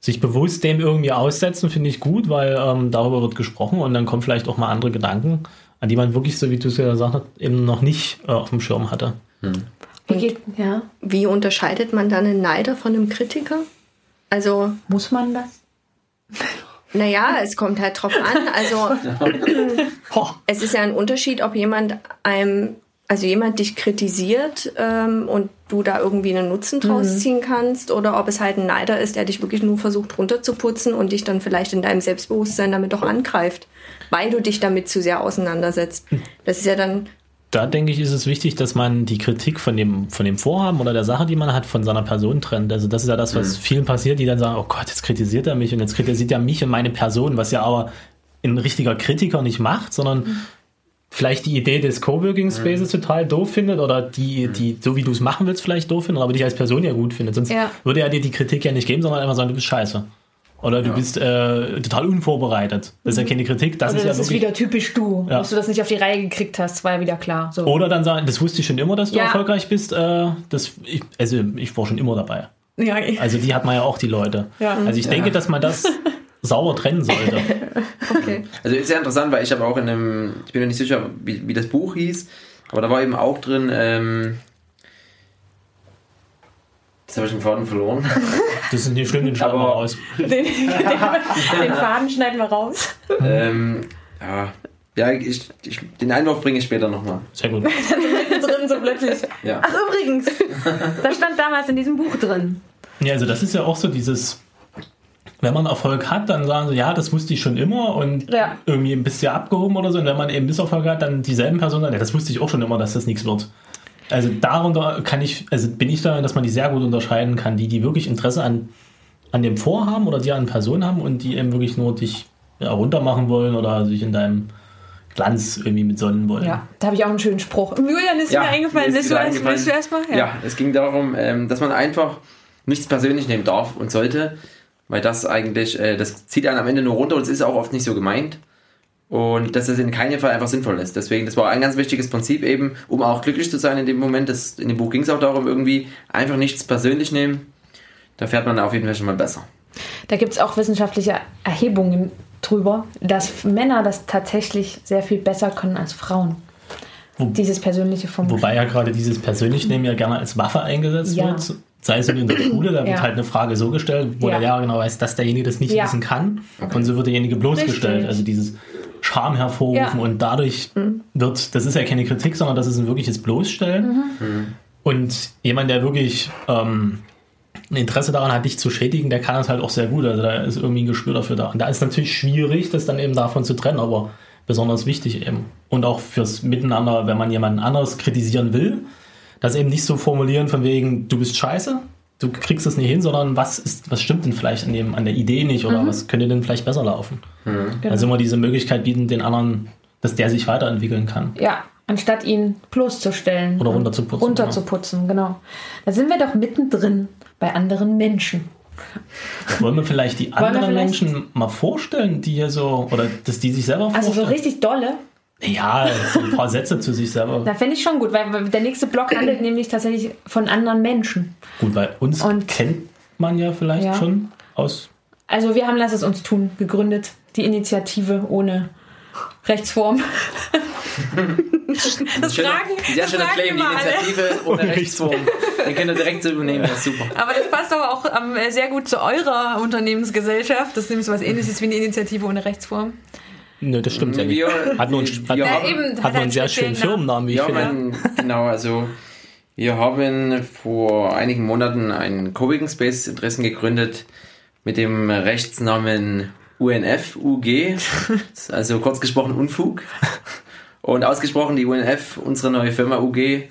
sich bewusst dem irgendwie aussetzen, finde ich gut, weil ähm, darüber wird gesprochen und dann kommen vielleicht auch mal andere Gedanken, an die man wirklich, so wie du es ja gesagt hast, eben noch nicht äh, auf dem Schirm hatte. wie geht, ja, Wie unterscheidet man dann einen Neider von einem Kritiker? Also, muss man das? naja, es kommt halt drauf an. Also, es ist ja ein Unterschied, ob jemand einem, also jemand dich kritisiert ähm, und du da irgendwie einen Nutzen draus ziehen kannst oder ob es halt ein Neider ist, der dich wirklich nur versucht runterzuputzen und dich dann vielleicht in deinem Selbstbewusstsein damit auch angreift, weil du dich damit zu sehr auseinandersetzt. Das ist ja dann da denke ich, ist es wichtig, dass man die Kritik von dem, von dem Vorhaben oder der Sache, die man hat, von seiner Person trennt. Also das ist ja das, was vielen passiert, die dann sagen, oh Gott, jetzt kritisiert er mich und jetzt kritisiert er mich und meine Person, was ja aber ein richtiger Kritiker nicht macht, sondern vielleicht die Idee des Coworking Spaces total doof findet oder die, die, so wie du es machen willst, vielleicht doof findet, aber dich als Person ja gut findet. Sonst Ja. würde er dir die Kritik ja nicht geben, sondern einfach sagen, du bist scheiße. Oder du bist äh, total unvorbereitet. Das ist ja keine Kritik, das Oder ist ja das ist wirklich wieder typisch du, Ja. dass du das nicht auf die Reihe gekriegt hast, war ja wieder klar. So. Oder dann sagen, das wusste ich schon immer, dass du Ja. erfolgreich bist. Äh, das, ich, also ich war schon immer dabei. Ja, Also die hat man ja auch die Leute. Ja. Also ich denke, dass man das sauber trennen sollte. okay. Also ist sehr interessant, weil ich habe auch in einem, ich bin mir nicht sicher, wie, wie das Buch hieß, aber da war eben auch drin, ähm, jetzt habe ich den Faden verloren. Das ist nicht schlimm, den schneiden wir raus. den, den, den Faden schneiden wir raus. ähm, ja, ja ich, ich, den Einwurf bringe ich später nochmal. Sehr gut. drin so plötzlich. Ja. Ach übrigens, das stand damals in diesem Buch drin. Ja, also das ist ja auch so dieses, wenn man Erfolg hat, dann sagen sie, ja, das wusste ich schon immer und Ja. irgendwie ein bisschen abgehoben oder so. Und wenn man eben Misserfolg hat, dann dieselben Personen sagen, ja, das wusste ich auch schon immer, dass das nichts wird. Also darunter kann ich, also bin ich darin, dass man die sehr gut unterscheiden kann, die, die wirklich Interesse an, an dem Vorhaben oder die an Personen haben und die eben wirklich nur dich ja, runtermachen wollen oder sich in deinem Glanz irgendwie mit sonnen wollen. Ja, da habe ich auch einen schönen Spruch. Julian ist mir eingefallen. mir Willst du, eingefallen. willst du erstmal? Ja. es ging darum, ähm, dass man einfach nichts persönlich nehmen darf und sollte, weil das eigentlich, äh, das zieht einen am Ende nur runter und es ist auch oft nicht so gemeint. Und dass das in keinem Fall einfach sinnvoll ist. Deswegen, das war ein ganz wichtiges Prinzip eben, um auch glücklich zu sein in dem Moment. Das, in dem Buch ging es auch darum, irgendwie einfach nichts persönlich nehmen. Da fährt man auf jeden Fall schon mal besser. Da gibt es auch wissenschaftliche Erhebungen drüber, dass Männer das tatsächlich sehr viel besser können als Frauen. Wo- Dieses persönliche vom Wobei ja gerade dieses Persönlichnehmen ja gerne als Waffe eingesetzt Ja. wird. Sei es in der Schule, da wird Ja. halt eine Frage so gestellt, wo Ja. der Lehrer genau weiß, dass derjenige das nicht Ja. wissen kann. Und so wird derjenige bloßgestellt. Richtig. Also dieses Scham hervorrufen Ja. und dadurch wird, das ist ja keine Kritik, sondern das ist ein wirkliches Bloßstellen. Und jemand, der wirklich ähm, ein Interesse daran hat, dich zu schädigen, der kann das halt auch sehr gut. Also da ist irgendwie ein Gespür dafür da. Und da ist natürlich schwierig, das dann eben davon zu trennen, aber besonders wichtig eben. Und auch fürs Miteinander, wenn man jemanden anderes kritisieren will, das eben nicht so formulieren von wegen, du bist scheiße, du kriegst es nicht hin, sondern was ist, was stimmt denn vielleicht an dem, an der Idee nicht oder was könnte denn vielleicht besser laufen? Genau. Also immer diese Möglichkeit bieten, den anderen, dass der sich weiterentwickeln kann. Ja, anstatt ihn bloßzustellen. Oder runterzuputzen, Runterzuputzen, genau. Da sind wir doch mittendrin bei anderen Menschen. Wollen wir vielleicht die anderen vielleicht- Menschen mal vorstellen, die hier so, oder dass die sich selber Also so vorstellen? richtig dolle. Ja, so ein paar Sätze zu sich selber. Da fände ich schon gut, weil der nächste Block handelt nämlich tatsächlich von anderen Menschen. Gut, weil uns Und- kennt man ja vielleicht Ja. schon aus. Also wir haben Lass es uns tun gegründet. Die Initiative ohne Rechtsform. das fragen, sehr das schöner Claim, die. Initiative ohne Rechtsform. Den könnt ihr direkt so übernehmen, das ist super. Aber das passt aber auch ähm, sehr gut zu eurer Unternehmensgesellschaft. Das ist nämlich so was ähnliches wie eine Initiative ohne Rechtsform. Nö, das stimmt ja nicht. Wir- Hat nur einen, hat, Ja, hat, eben, hat nur einen sehr schönen Firmennamen, wie ich Ja, finde. mein, genau, also wir haben vor einigen Monaten einen Coworking Space in Dresden gegründet mit dem Rechtsnamen UNF UG, also kurz gesprochen Unfug. Und ausgesprochen die UNF, unsere neue Firma UG.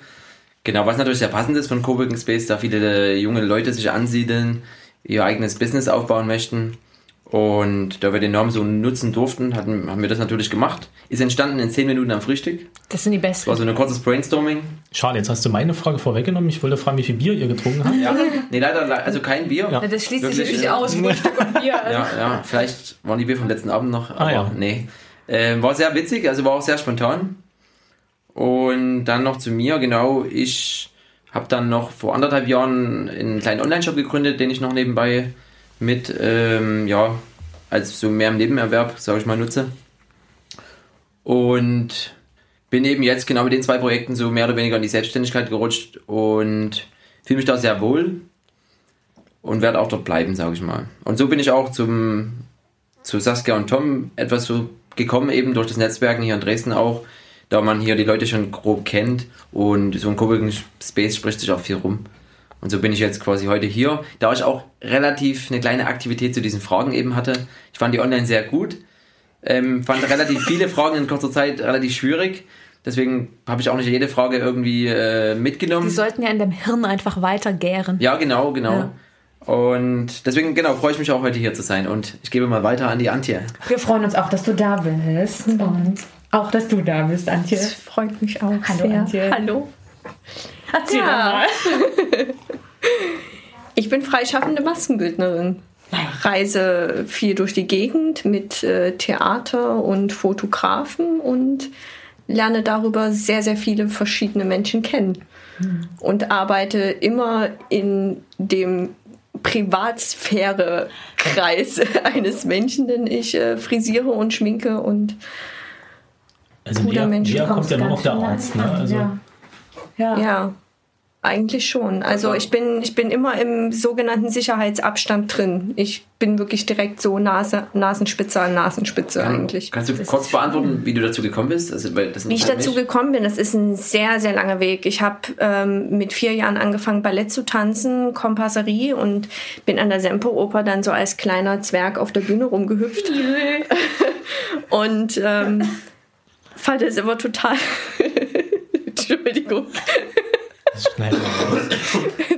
Genau, was natürlich sehr passend ist von Coworking Space, da viele junge Leute sich ansiedeln, ihr eigenes Business aufbauen möchten. Und da wir den Namen so nutzen durften, hatten, haben wir das natürlich gemacht. Ist entstanden in 10 Minuten am Frühstück. Das sind die Das war besten. so ein kurzes Brainstorming. Schade, jetzt hast du meine Frage vorweggenommen. Ich wollte fragen, wie viel Bier ihr getrunken habt. Ja. Nee, leider, le- also kein Bier. Ja. Das schließt sich nämlich ja. aus. Frühstück und Bier. Ja, ja, vielleicht waren die Bier vom letzten Abend noch, aber Ah, ja. nee. Ähm, war sehr witzig, also war auch sehr spontan. Und dann noch zu mir, genau, ich habe dann noch vor anderthalb Jahren einen kleinen Online-Shop gegründet, den ich noch nebenbei mit, ähm, ja, als so mehr im Nebenerwerb, sage ich mal, nutze. Und bin eben jetzt genau mit den zwei Projekten so mehr oder weniger in die Selbstständigkeit gerutscht und fühle mich da sehr wohl und werde auch dort bleiben, sage ich mal. Und so bin ich auch zum, zu Saskia und Tom etwas so gekommen, eben durch das Netzwerken hier in Dresden auch, da man hier die Leute schon grob kennt und so ein Coworking Space spricht sich auch viel rum. Und so bin ich jetzt quasi heute hier, da ich auch relativ eine kleine Aktivität zu diesen Fragen eben hatte. Ich fand die online sehr gut, ähm, fand relativ viele Fragen in kurzer Zeit relativ schwierig. Deswegen habe ich auch nicht jede Frage irgendwie äh, mitgenommen. Die sollten ja in dem Hirn einfach weiter gären. Ja, genau, genau. Und deswegen, genau, freue ich mich auch heute hier zu sein. Und ich gebe mal weiter an die Antje. Wir freuen uns auch, dass du da bist. Und auch, dass du da bist, Antje. Das freut mich auch Hallo, sehr. Antje. Hallo. Erzähl Ja. doch mal. Ich bin freischaffende Maskenbildnerin. Reise viel durch die Gegend mit äh, Theater und Fotografen und lerne darüber sehr, sehr viele verschiedene Menschen kennen. Und arbeite immer in dem Privatsphäre-Kreis eines Menschen, denn ich äh, frisiere und schminke und Also Guter näher, Mensch, näher du kommt ja nur noch der Arzt. Ne? Also, ja. Ja. ja, Eigentlich schon. Also ich bin, ich bin immer im sogenannten Sicherheitsabstand drin. Ich bin wirklich direkt so Nase, Nasenspitze an Nasenspitze eigentlich. Kannst du kurz beantworten, wie du dazu gekommen bist? Also, weil das Wie ich dazu mich. gekommen bin, das ist ein sehr, sehr langer Weg. Ich habe ähm, mit vier Jahren angefangen, Ballett zu tanzen, Kompasserie und bin an der Semperoper dann so als kleiner Zwerg auf der Bühne rumgehüpft. und ähm, fand es immer total... Entschuldigung. Das schneidet man raus.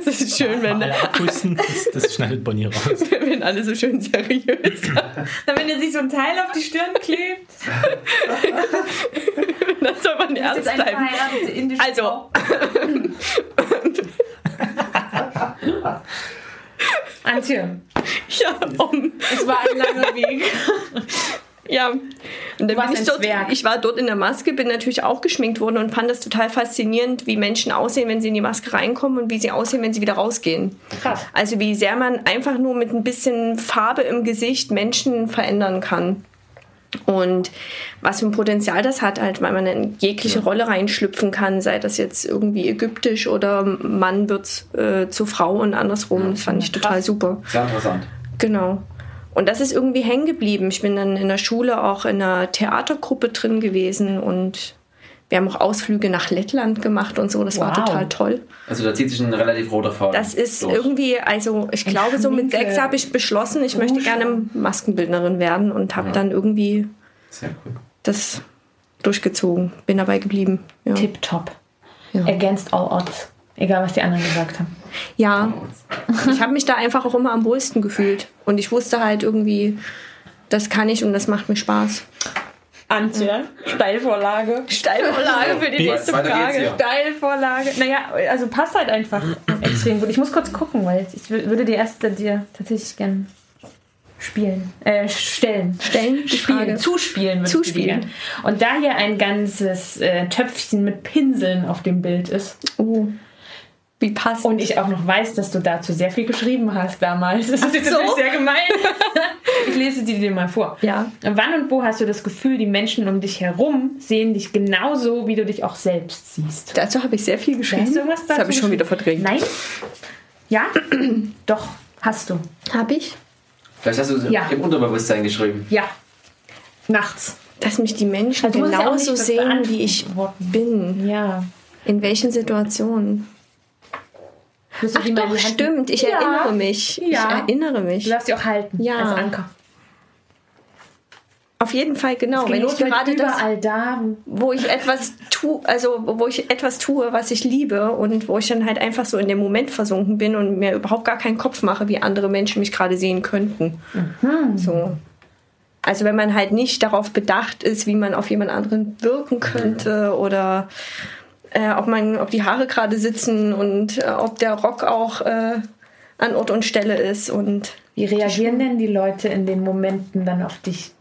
Es ist schön, wenn, Alle das, das schneidet Bonnie raus. wenn alle so schön seriös sind. Dann, wenn er sich so ein Teil auf die Stirn klebt. Dann soll man ernst bleiben. Also, Antje, ja, um, es war ein langer Weg. ja. Und dann warst bin ich, dort, Zwerg. ich war dort in der Maske, bin natürlich auch geschminkt worden und fand das total faszinierend, wie Menschen aussehen, wenn sie in die Maske reinkommen und wie sie aussehen, wenn sie wieder rausgehen. Krass. Also wie sehr man einfach nur mit ein bisschen Farbe im Gesicht Menschen verändern kann. Und was für ein Potenzial das hat, halt, weil man in jegliche Rolle reinschlüpfen kann, sei das jetzt irgendwie ägyptisch oder Mann wird äh, zur Frau und andersrum. Das fand ich total super. Sehr interessant. Genau. Und das ist irgendwie hängen geblieben. Ich bin dann in der Schule auch in einer Theatergruppe drin gewesen und wir haben auch Ausflüge nach Lettland gemacht und so. Das war Wow. total toll. Also da zieht sich ein relativ roter Faden. Das ist durch. irgendwie, also ich glaube, so mit sechs habe ich beschlossen, ich möchte Rouge. gerne Maskenbildnerin werden und habe dann irgendwie Sehr cool. das durchgezogen. Bin dabei geblieben. Ja. Tipptopp. Ja. Against all odds. Egal, was die anderen gesagt haben. Ja. Ich habe mich da einfach auch immer am wohlsten gefühlt. Und ich wusste halt irgendwie, das kann ich und das macht mir Spaß. Antje, Steilvorlage. Steilvorlage für die Wie- nächste weiter Frage. hier. Steilvorlage. Naja, also passt halt einfach extrem gut. Ich muss kurz gucken, weil ich wür- würde die erste dir tatsächlich gern spielen. Äh, stellen. Stellen? Spielen. Frage. Zuspielen. Zuspielen. Und da hier ein ganzes äh, Töpfchen mit Pinseln auf dem Bild ist Oh, wie passt. und ich auch noch weiß, dass du dazu sehr viel geschrieben hast damals, das ist jetzt so. natürlich sehr gemein. ich lese die dir mal vor. Ja. Wann und wo hast du das Gefühl, die Menschen um dich herum sehen dich genauso, wie du dich auch selbst siehst? Dazu habe ich sehr viel geschrieben. Hast du was das dazu habe ich schon wieder verdrängt. Nein? Ja? Doch, hast du. Habe ich? Vielleicht hast du es Ja. im Unterbewusstsein geschrieben. Ja. Nachts. Dass mich die Menschen Also ja genauso sehen, wie ich bin. Ja. In welchen Situationen? Du Ach die doch, stimmt. Ich Ja. erinnere mich. Ja. Ich erinnere Du mich. darfst sie auch halten. Ja. Als Anker. Auf jeden Fall, genau. Wenn ich gerade das, da. wo ich etwas tue, also wo ich etwas tue, was ich liebe und wo ich dann halt einfach so in dem Moment versunken bin und mir überhaupt gar keinen Kopf mache, wie andere Menschen mich gerade sehen könnten. So. Also wenn man halt nicht darauf bedacht ist, wie man auf jemand anderen wirken könnte oder äh, ob man, ob die Haare gerade sitzen und äh, ob der Rock auch äh, an Ort und Stelle ist und Wie reagieren denn die Leute in den Momenten dann auf dich?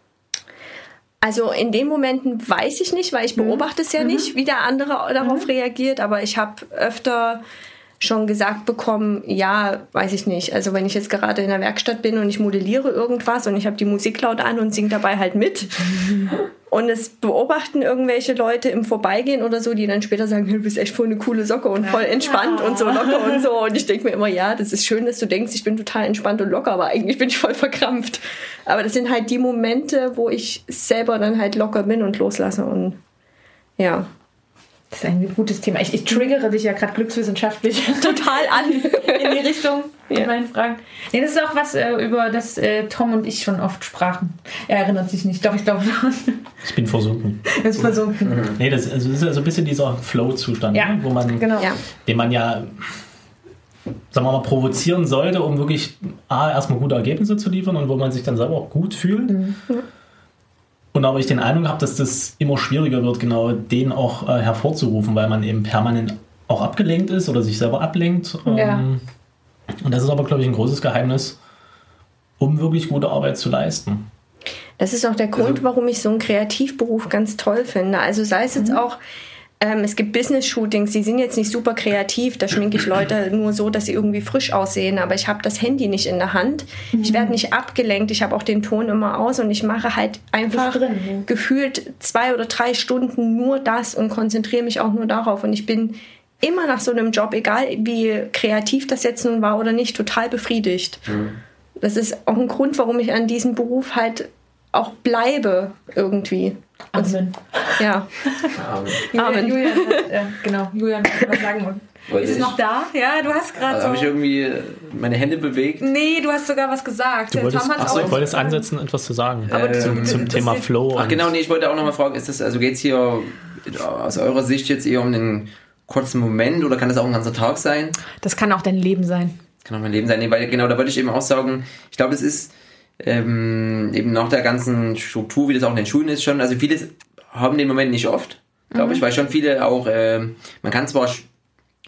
Also in den Momenten weiß ich nicht, weil ich beobachte es ja nicht, wie der andere darauf reagiert, aber ich habe öfter schon gesagt bekommen, ja, weiß ich nicht. Also wenn ich jetzt gerade in der Werkstatt bin und ich modelliere irgendwas und ich habe die Musik laut an und singe dabei halt mit und es beobachten irgendwelche Leute im Vorbeigehen oder so, die dann später sagen, du bist echt voll eine coole Socke und voll entspannt und so locker und so. Und ich denke mir immer, ja, das ist schön, dass du denkst, ich bin total entspannt und locker, aber eigentlich bin ich voll verkrampft. Aber das sind halt die Momente, wo ich selber dann halt locker bin und loslasse und ja. Das ist ein gutes Thema. Ich, ich triggere dich ja gerade glückswissenschaftlich Total an. in die Richtung mit Ja. meinen Fragen. Nee, das ist auch was, äh, über das äh, Tom und ich schon oft sprachen. Er erinnert sich nicht. Doch, ich glaube schon. Ich bin versunken. Er ist versunken. Nee, das, also das ist ja so ein bisschen dieser Flow-Zustand, Ja, ne? wo man, Genau. Ja. den man ja, sagen wir mal, provozieren sollte, um wirklich A, erstmal gute Ergebnisse zu liefern und wo man sich dann selber auch gut fühlt. Und aber ich den Eindruck habe, dass das immer schwieriger wird, genau den auch äh, hervorzurufen, weil man eben permanent auch abgelenkt ist oder sich selber ablenkt. Ja. Ähm, und das ist aber, glaube ich, ein großes Geheimnis, um wirklich gute Arbeit zu leisten. Das ist auch der Grund, Also- warum ich so einen Kreativberuf ganz toll finde. Also sei es jetzt auch, ähm, es gibt Business-Shootings, die sind jetzt nicht super kreativ, da schminke ich Leute nur so, dass sie irgendwie frisch aussehen, aber ich habe das Handy nicht in der Hand. Ich werde nicht abgelenkt, ich habe auch den Ton immer aus und ich mache halt einfach drin, ja. gefühlt zwei oder drei Stunden nur das und konzentriere mich auch nur darauf und ich bin immer nach so einem Job, egal wie kreativ das jetzt nun war oder nicht, total befriedigt. Das ist auch ein Grund, warum ich an diesem Beruf halt auch bleibe irgendwie. Amen. Ja. Amen. Julian, hat, äh, genau, Julian was sagen. Wollte Ist es noch da? Ja, du hast gerade Also habe ich so... irgendwie meine Hände bewegt. Nee, du hast sogar was gesagt. Du wolltest, achso, auch ich wollte es ansetzen, etwas zu sagen. Aber Ähm, zum, zum Thema Flow. Ach und- genau, nee, ich wollte auch nochmal fragen, ist das, also geht es hier aus eurer Sicht jetzt eher um einen kurzen Moment oder kann das auch ein ganzer Tag sein? Das kann auch dein Leben sein. Kann auch mein Leben sein. Nee, weil genau, da wollte ich eben auch sagen, ich glaube, das ist ähm, eben nach der ganzen Struktur, wie das auch in den Schulen ist, schon, also viele haben den Moment nicht oft, glaube ich, weil schon viele auch, ähm, man kann zwar sch-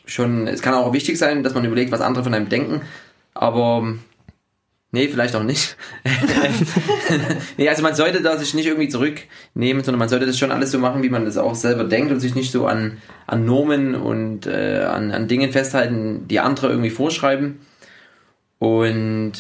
schon, es kann auch wichtig sein, dass man überlegt, was andere von einem denken, aber nee, vielleicht auch nicht. nee, also man sollte da sich nicht irgendwie zurücknehmen, sondern man sollte das schon alles so machen, wie man das auch selber denkt und sich nicht so an, an Normen und äh, an, an Dingen festhalten, die andere irgendwie vorschreiben. Und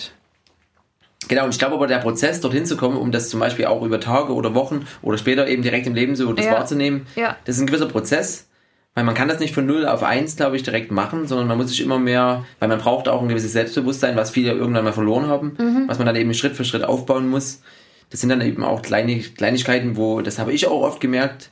genau, und ich glaube aber, der Prozess, dorthin zu kommen, um das zum Beispiel auch über Tage oder Wochen oder später eben direkt im Leben so das Ja. wahrzunehmen, Ja. das ist ein gewisser Prozess. Weil man kann das nicht von 0 auf 1, glaube ich, direkt machen, sondern man muss sich immer mehr, weil man braucht auch ein gewisses Selbstbewusstsein, was viele irgendwann mal verloren haben, was man dann eben Schritt für Schritt aufbauen muss. Das sind dann eben auch kleine Kleinigkeiten, wo, das habe ich auch oft gemerkt,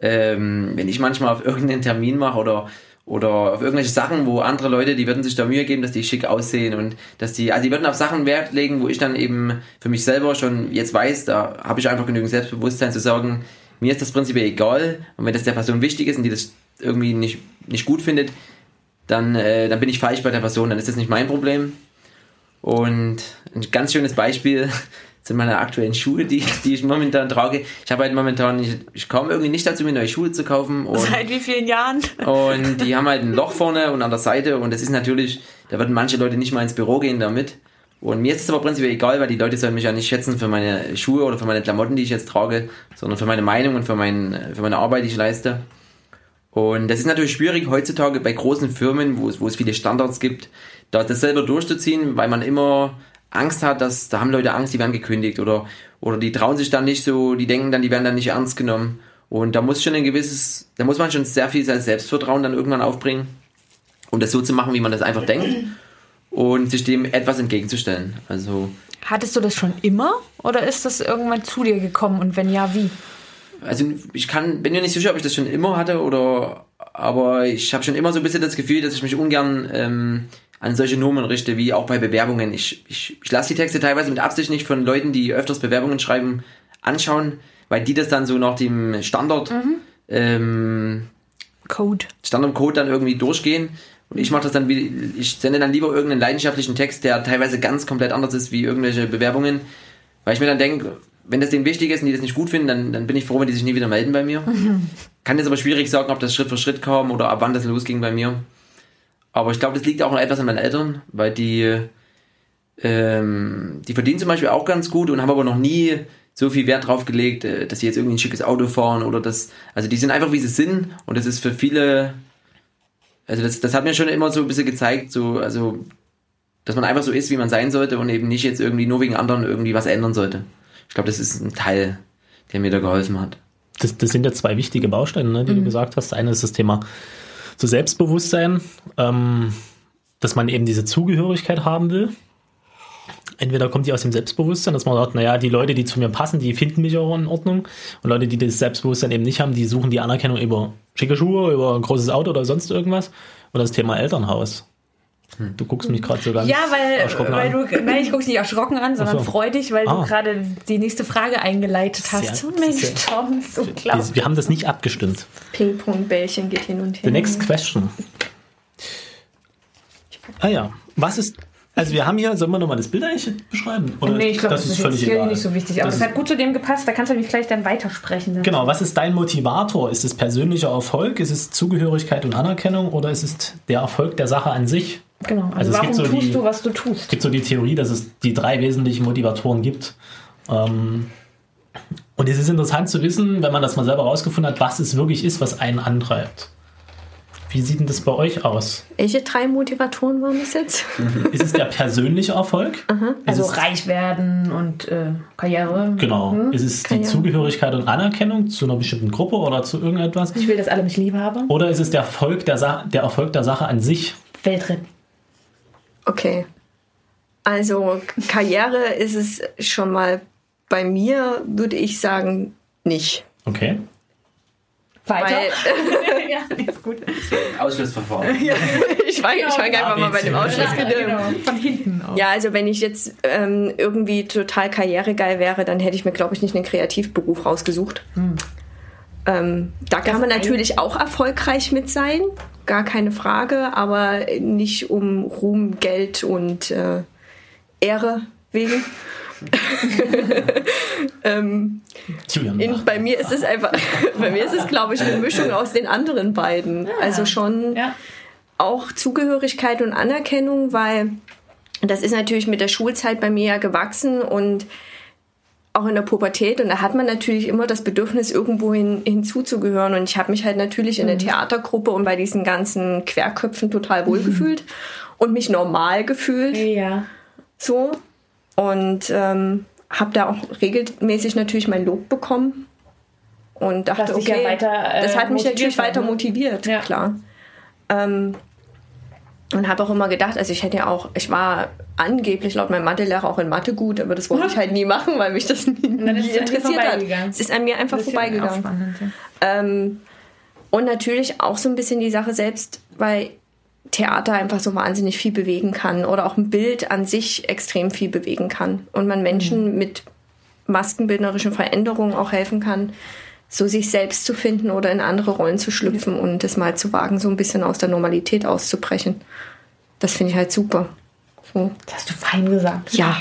ähm, wenn ich manchmal auf irgendeinen Termin mache oder, oder auf irgendwelche Sachen, wo andere Leute, die würden sich da Mühe geben, dass die schick aussehen und dass die, also die würden auf Sachen Wert legen, wo ich dann eben für mich selber schon jetzt weiß, da habe ich einfach genügend Selbstbewusstsein zu sagen, mir ist das prinzipiell egal und wenn das der Person wichtig ist und die das irgendwie nicht, nicht gut findet, dann, äh, dann bin ich falsch bei der Person, dann ist das nicht mein Problem. Und ein ganz schönes Beispiel sind meine aktuellen Schuhe, die, die ich momentan trage. Ich habe halt momentan, ich, ich komme irgendwie nicht dazu, mir neue Schuhe zu kaufen. Und, Seit wie vielen Jahren? und die haben halt ein Loch vorne und an der Seite und das ist natürlich, da würden manche Leute nicht mal ins Büro gehen damit. Und mir ist es aber prinzipiell egal, weil die Leute sollen mich ja nicht schätzen für meine Schuhe oder für meine Klamotten, die ich jetzt trage, sondern für meine Meinung und für, mein, für meine Arbeit, die ich leiste. Und das ist natürlich schwierig heutzutage bei großen Firmen, wo es, wo es viele Standards gibt, da das selber durchzuziehen, weil man immer Angst hat, dass da haben Leute Angst, die werden gekündigt oder, oder die trauen sich dann nicht so, die denken dann, die werden dann nicht ernst genommen. Und da muss schon ein gewisses, da muss man schon sehr viel Selbstvertrauen dann irgendwann aufbringen, um das so zu machen, wie man das einfach denkt und sich dem etwas entgegenzustellen. Also Hattest du das schon immer oder ist das irgendwann zu dir gekommen und wenn ja, wie? also ich kann, bin mir nicht sicher, ob ich das schon immer hatte oder, aber ich habe schon immer so ein bisschen das Gefühl, dass ich mich ungern ähm, an solche Normen richte, wie auch bei Bewerbungen. Ich, ich, ich lasse die Texte teilweise mit Absicht nicht von Leuten, die öfters Bewerbungen schreiben, anschauen, weil die das dann so nach dem Standard, ähm, Code. Standardcode dann irgendwie durchgehen. Und ich mache das dann wie, ich sende dann lieber irgendeinen leidenschaftlichen Text, der teilweise ganz komplett anders ist wie irgendwelche Bewerbungen, weil ich mir dann denke, wenn das denen wichtig ist und die das nicht gut finden, dann, dann bin ich froh, wenn die sich nie wieder melden bei mir. Kann jetzt aber schwierig sagen, ob das Schritt für Schritt kam oder ab wann das losging bei mir. Aber ich glaube, das liegt auch noch etwas an meinen Eltern, weil die, ähm, die verdienen zum Beispiel auch ganz gut und haben aber noch nie so viel Wert drauf gelegt, äh, dass sie jetzt irgendwie ein schickes Auto fahren oder das, also die sind einfach wie sie sind und das ist für viele, also das, das hat mir schon immer so ein bisschen gezeigt, so, also, dass man einfach so ist, wie man sein sollte und eben nicht jetzt irgendwie nur wegen anderen irgendwie was ändern sollte. Ich glaube, das ist ein Teil, der mir da geholfen hat. Das, das sind ja zwei wichtige Bausteine, ne, die du gesagt hast. Das eine ist das Thema so Selbstbewusstsein, ähm, dass man eben diese Zugehörigkeit haben will. Entweder kommt die aus dem Selbstbewusstsein, dass man sagt, naja, die Leute, die zu mir passen, die finden mich auch in Ordnung. Und Leute, die das Selbstbewusstsein eben nicht haben, die suchen die Anerkennung über schicke Schuhe, über ein großes Auto oder sonst irgendwas. Oder das Thema Elternhaus. Du guckst mich gerade so ganz Ja, weil, erschrocken weil an. du, nein, ich gucke nicht erschrocken an, sondern so. freudig, weil Ah. du gerade die nächste Frage eingeleitet hast. Oh Mensch, Tom, ist so Wir, unglaublich. wir haben das nicht abgestimmt. Ping-Pong-Bällchen geht hin und The her. next question. Ah ja, was ist. Also wir haben hier, sollen wir nochmal das Bild eigentlich beschreiben? Oder Nee, ich glaube, das, ist jetzt hier nicht so wichtig. Aber Das es ist- hat gut zu dem gepasst, da kannst du nämlich gleich dann weitersprechen. Dann. Genau, was ist dein Motivator? Ist es persönlicher Erfolg? Ist es Zugehörigkeit und Anerkennung? Oder ist es der Erfolg der Sache an sich? Genau. Also, Also es warum so tust die- du, was du Es tust? gibt so die Theorie, dass es die drei wesentlichen Motivatoren gibt. Ähm, und es ist interessant zu wissen, wenn man das mal selber rausgefunden hat, was es wirklich ist, was einen antreibt. Wie sieht denn das bei euch aus? Welche drei Motivatoren waren das jetzt? Ist es der persönliche Erfolg? Also ist es, reich werden und äh, Karriere. genau. Ist es die Karriere. Zugehörigkeit und Anerkennung zu einer bestimmten Gruppe oder zu irgendetwas? Ich will, dass alle mich lieb haben. Oder ist es der Erfolg der, Sa der Erfolg der Sache an sich? Welt retten. Okay. Also Karriere ist es schon mal bei mir, würde ich sagen, nicht. Okay. Weiter. Weil ja, ist gut. Ausschlussverfahren. ich fange ich fang einfach mal bei dem Ausschuss Ja, genau. Von hinten aus. Ja, also wenn ich jetzt ähm, irgendwie total karrieregeil wäre, dann hätte ich mir, glaube ich, nicht einen Kreativberuf rausgesucht. Ähm, da kann man natürlich auch erfolgreich mit sein, gar keine Frage, aber nicht um Ruhm, Geld und äh, Ehre wegen. ähm, in, bei mir ist es einfach, bei mir ist es, glaube ich, eine Mischung aus den anderen beiden. Also schon Ja. auch Zugehörigkeit und Anerkennung, weil das ist natürlich mit der Schulzeit bei mir ja gewachsen und auch in der Pubertät und da hat man natürlich immer das Bedürfnis, irgendwo hin, hinzuzugehören und ich habe mich halt natürlich in der Theatergruppe und bei diesen ganzen Querköpfen total wohlgefühlt und mich normal gefühlt Ja. so und ähm, habe da auch regelmäßig natürlich mein Lob bekommen und dachte, dich ja okay, weiter, äh, das hat mich natürlich hat, weiter ne? motiviert, Ja. klar. Ähm, und habe auch immer gedacht, also ich hätte ja auch, ich war angeblich laut meinem Mathelehrer auch in Mathe gut, aber das wollte ich halt nie machen, weil mich das nie, nie interessiert hat. Es ist an mir einfach ja auch vorbeigegangen. ja. Ähm, und natürlich auch so ein bisschen die Sache selbst, weil Theater einfach so wahnsinnig viel bewegen kann oder auch ein Bild an sich extrem viel bewegen kann und man Menschen mit maskenbildnerischen Veränderungen auch helfen kann, so sich selbst zu finden oder in andere Rollen zu schlüpfen und es mal zu wagen, so ein bisschen aus der Normalität auszubrechen. Das finde ich halt super. So. Das hast du fein gesagt. Ja,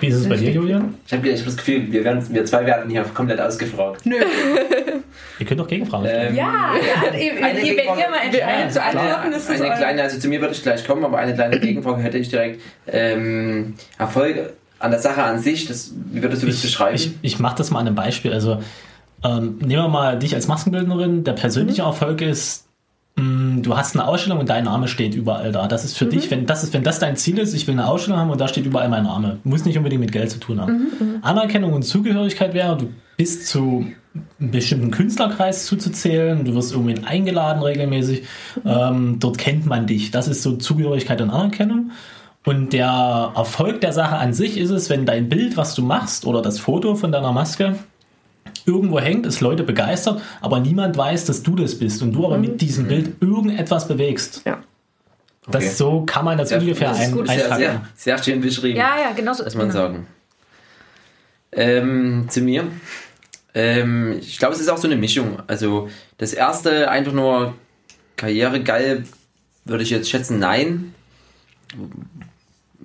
Wie ist es bei dir, Julian? Ich habe ich hab das Gefühl, wir, werden, wir zwei werden hier komplett ausgefragt. Nö. Ihr könnt doch Gegenfragen stellen. Ähm, Ja, ja Eine ihr, wenn ihr mal entscheidet zu eine, antworten, ist das eine kleine, also zu mir würde ich gleich kommen, aber eine kleine Gegenfrage hätte ich direkt. Ähm, Erfolg an der Sache an sich, das, wie würdest du das beschreiben? Ich, ich mache das mal an einem Beispiel. Also ähm, nehmen wir mal dich als Maskenbildnerin. Der persönliche Mhm. Erfolg ist, du hast eine Ausstellung und dein Name steht überall da. Das Mhm. ist für dich, wenn das, ist, wenn das dein Ziel ist, ich will eine Ausstellung haben und da steht überall mein Name. Muss nicht unbedingt mit Geld zu tun haben. Mhm, Anerkennung und Zugehörigkeit wäre, du bist zu einem bestimmten Künstlerkreis zuzuzählen, du wirst irgendwie eingeladen regelmäßig, ähm, dort kennt man dich. Das ist so Zugehörigkeit und Anerkennung. Und der Erfolg der Sache an sich ist es, wenn dein Bild, was du machst, oder das Foto von deiner Maske irgendwo hängt, es Leute begeistert, aber niemand weiß, dass du das bist und du aber mit diesem Bild irgendetwas bewegst. ja. Das Okay. so kann man das Sehr- ungefähr das ist ein, gut, sehr, sehr, sehr schön beschrieben. Ja, ja, genau so. muss man genau. sagen. Ähm, zu mir. Ähm, ich glaube, es ist auch so eine Mischung. Also das erste einfach nur Karriere geil, würde ich jetzt schätzen, nein.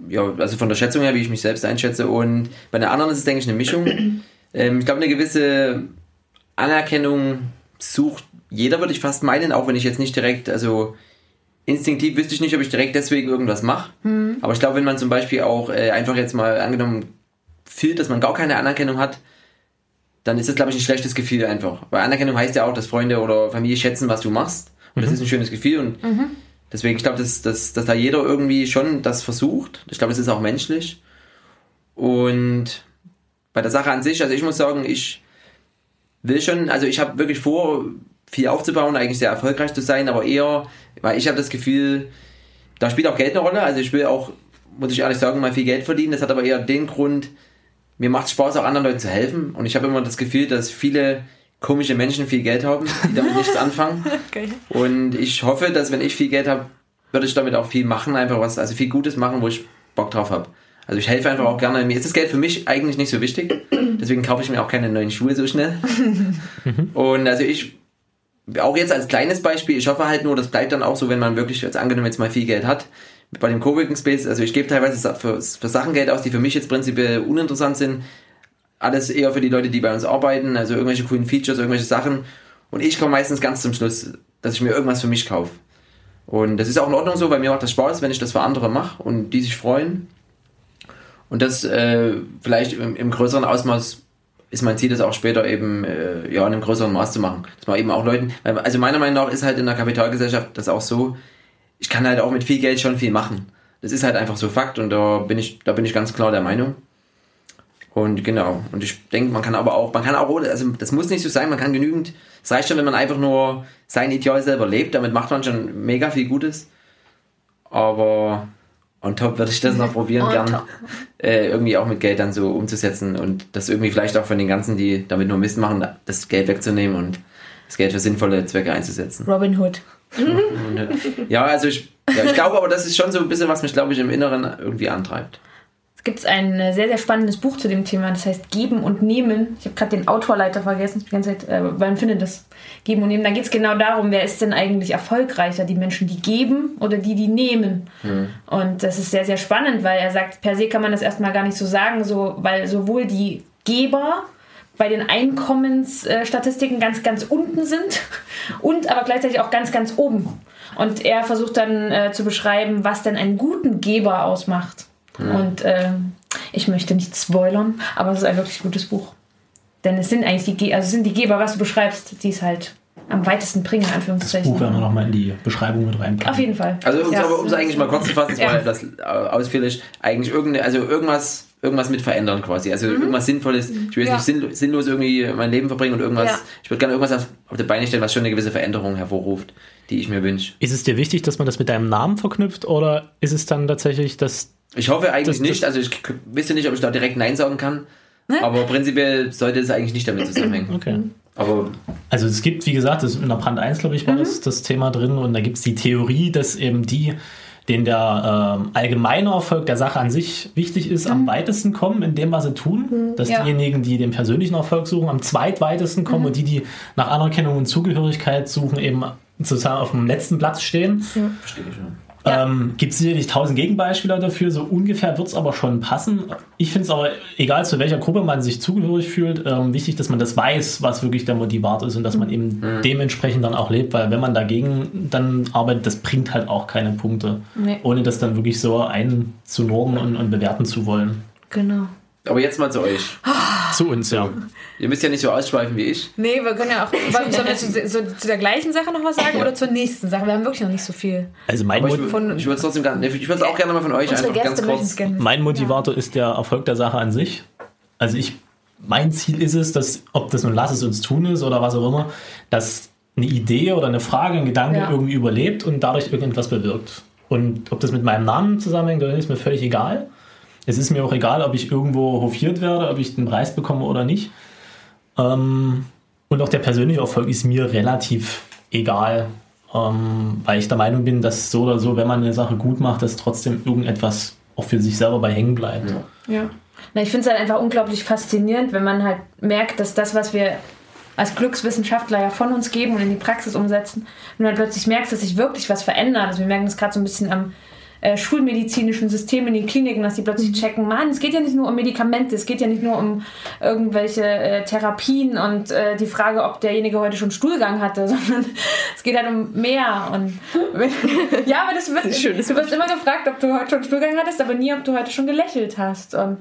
Ja, also von der Schätzung her, wie ich mich selbst einschätze. Und bei der anderen ist es, denke ich, eine Mischung. Ähm, ich glaube, eine gewisse Anerkennung sucht jeder, würde ich fast meinen, auch wenn ich jetzt nicht direkt, also instinktiv wüsste ich nicht, ob ich direkt deswegen irgendwas mache. Aber ich glaube, wenn man zum Beispiel auch äh, einfach jetzt mal angenommen fühlt, dass man gar keine Anerkennung hat, dann ist das, glaube ich, ein schlechtes Gefühl einfach. Weil Anerkennung heißt ja auch, dass Freunde oder Familie schätzen, was du machst. Und das ist ein schönes Gefühl. Und deswegen, ich glaube, dass, dass, dass da jeder irgendwie schon das versucht. Ich glaube, das ist auch menschlich. Und bei der Sache an sich, also ich muss sagen, ich will schon, also ich habe wirklich vor, viel aufzubauen, eigentlich sehr erfolgreich zu sein, aber eher, weil ich habe das Gefühl, da spielt auch Geld eine Rolle. Also ich will auch, muss ich ehrlich sagen, mal viel Geld verdienen. Das hat aber eher den Grund, mir macht Spaß, auch anderen Leuten zu helfen. Und ich habe immer das Gefühl, dass viele komische Menschen viel Geld haben, die damit nichts anfangen. Okay. Und ich hoffe, dass wenn ich viel Geld habe, würde ich damit auch viel machen, einfach was, also viel Gutes machen, wo ich Bock drauf habe. Also ich helfe einfach auch gerne. Mir ist das Geld für mich eigentlich nicht so wichtig. Deswegen kaufe ich mir auch keine neuen Schuhe so schnell. Und also ich, auch jetzt als kleines Beispiel, ich hoffe halt nur, das bleibt dann auch so, wenn man wirklich, jetzt angenommen jetzt mal viel Geld hat, bei dem Coworking Space, also ich gebe teilweise für, für Sachen Geld aus, die für mich jetzt prinzipiell uninteressant sind. Alles eher für die Leute, die bei uns arbeiten, also irgendwelche coolen Features, irgendwelche Sachen. Und ich komme meistens ganz zum Schluss, dass ich mir irgendwas für mich kaufe. Und das ist auch in Ordnung so, weil mir macht das Spaß, wenn ich das für andere mache und die sich freuen. Und das äh, vielleicht im, im größeren Ausmaß ist mein Ziel, das auch später eben äh, ja, in einem größeren Maß zu machen. Dass man eben auch Leuten, also meiner Meinung nach ist halt in der Kapitalgesellschaft das auch so, ich kann halt auch mit viel Geld schon viel machen. Das ist halt einfach so Fakt und da bin ich, da bin ich ganz klar der Meinung. Und genau, und ich denke, man kann aber auch, man kann auch, also das muss nicht so sein, man kann genügend, es reicht schon, wenn man einfach nur sein Ideal selber lebt, damit macht man schon mega viel Gutes. Aber on top würde ich das noch probieren, gern äh, irgendwie auch mit Geld dann so umzusetzen und das irgendwie vielleicht auch von den ganzen, die damit nur Mist machen, das Geld wegzunehmen und das Geld für sinnvolle Zwecke einzusetzen. Robin Hood. Ja, also ich, ja, ich glaube aber, das ist schon so ein bisschen, was mich, glaube ich, im Inneren irgendwie antreibt. Es gibt ein äh, sehr, sehr spannendes Buch zu dem Thema, das heißt Geben und Nehmen. Ich habe gerade den Autorleiter vergessen, ich bin die ganze Zeit, äh, man findet das Geben und Nehmen. Da geht es genau darum, wer ist denn eigentlich erfolgreicher, die Menschen, die geben oder die, die nehmen. Und das ist sehr, sehr spannend, weil er sagt, per se kann man das erstmal gar nicht so sagen, so, weil sowohl die Geber bei den Einkommensstatistiken ganz, ganz unten sind und aber gleichzeitig auch ganz, ganz oben. Und er versucht dann äh, zu beschreiben, was denn einen guten Geber ausmacht. Und ähm, ich möchte nicht spoilern, aber es ist ein wirklich gutes Buch. Denn es sind eigentlich die, Ge also sind die Geber, was du beschreibst, die es halt am weitesten bringen, in Anführungszeichen. Buch werden wir nochmal in die Beschreibung mit reinpacken. Auf jeden Fall. Also um Ja. es eigentlich mal kurz zu fassen, es Ja. das äh, ausführlich, eigentlich irgendeine, also irgendwas, irgendwas mit verändern quasi. Also irgendwas Sinnvolles. Ich will jetzt Mhm. Ja. nicht sinnlo- sinnlos irgendwie mein Leben verbringen und irgendwas, Ja. ich würde gerne irgendwas auf, auf die Beine stellen, was schon eine gewisse Veränderung hervorruft, die ich mir wünsche. Ist es dir wichtig, dass man das mit deinem Namen verknüpft oder ist es dann tatsächlich, dass Ich hoffe eigentlich Das- das- nicht, also ich wüsste nicht, ob ich da direkt Nein sagen kann, aber prinzipiell sollte es eigentlich nicht damit zusammenhängen. Okay. Aber Also es gibt, wie gesagt, das in der Brand 1, glaube ich, war das, das Thema drin und da gibt es die Theorie, dass eben die, denen der ähm, allgemeine Erfolg der Sache an sich wichtig ist, am weitesten kommen in dem, was sie tun. Dass Ja. diejenigen, die den persönlichen Erfolg suchen, am zweitweitesten kommen und die, die nach Anerkennung und Zugehörigkeit suchen, eben sozusagen auf dem letzten Platz stehen. verstehe ich schon. Ja. Ähm, Gibt es sicherlich tausend Gegenbeispiele dafür, so ungefähr wird es aber schon passen. Ich finde es aber, egal zu welcher Gruppe man sich zugehörig fühlt, ähm, wichtig, dass man das weiß, was wirklich der Motivator ist und dass man eben dementsprechend dann auch lebt, weil wenn man dagegen dann arbeitet, das bringt halt auch keine Punkte, Nee. ohne das dann wirklich so einzunorden und, und bewerten zu wollen. Genau. Aber jetzt mal zu euch. Zu uns, ja. Ihr müsst ja nicht so ausschweifen wie ich. Nee, wir können ja auch. Sollen wir zu, so, zu der gleichen Sache noch was sagen oder zur nächsten Sache? Wir haben wirklich noch nicht so viel. Also mein, Aber ich, ich würde es trotzdem gerne, ich würde es auch gerne mal von euch einfach ganz Gäste es kurz. gerne. mein Motivator ist der Erfolg der Sache an sich. Also ich, mein Ziel ist es, dass, ob das nun lass es uns tun ist oder was auch immer, dass eine Idee oder eine Frage, ein Gedanke Ja. irgendwie überlebt und dadurch irgendetwas bewirkt. Und ob das mit meinem Namen zusammenhängt oder nicht, ist mir völlig egal. Es ist mir auch egal, ob ich irgendwo hofiert werde, ob ich den Preis bekomme oder nicht. Ähm, und auch der persönliche Erfolg ist mir relativ egal, ähm, weil ich der Meinung bin, dass so oder so, wenn man eine Sache gut macht, dass trotzdem irgendetwas auch für sich selber bei hängen bleibt. Ja. Na, ich finde es halt einfach unglaublich faszinierend, wenn man halt merkt, dass das, was wir als Glückswissenschaftler ja von uns geben und in die Praxis umsetzen, und dann plötzlich merkst, dass sich wirklich was verändert. Also wir merken das gerade so ein bisschen am äh, schulmedizinischen System in den Kliniken, dass die plötzlich checken, Mann, es geht ja nicht nur um Medikamente, es geht ja nicht nur um irgendwelche äh, Therapien und äh, die Frage, ob derjenige heute schon Stuhlgang hatte, sondern es geht halt um mehr. Und ja, aber das wird, schönes du wirst immer gefragt, ob du heute schon Stuhlgang hattest, aber nie, ob du heute schon gelächelt hast. Und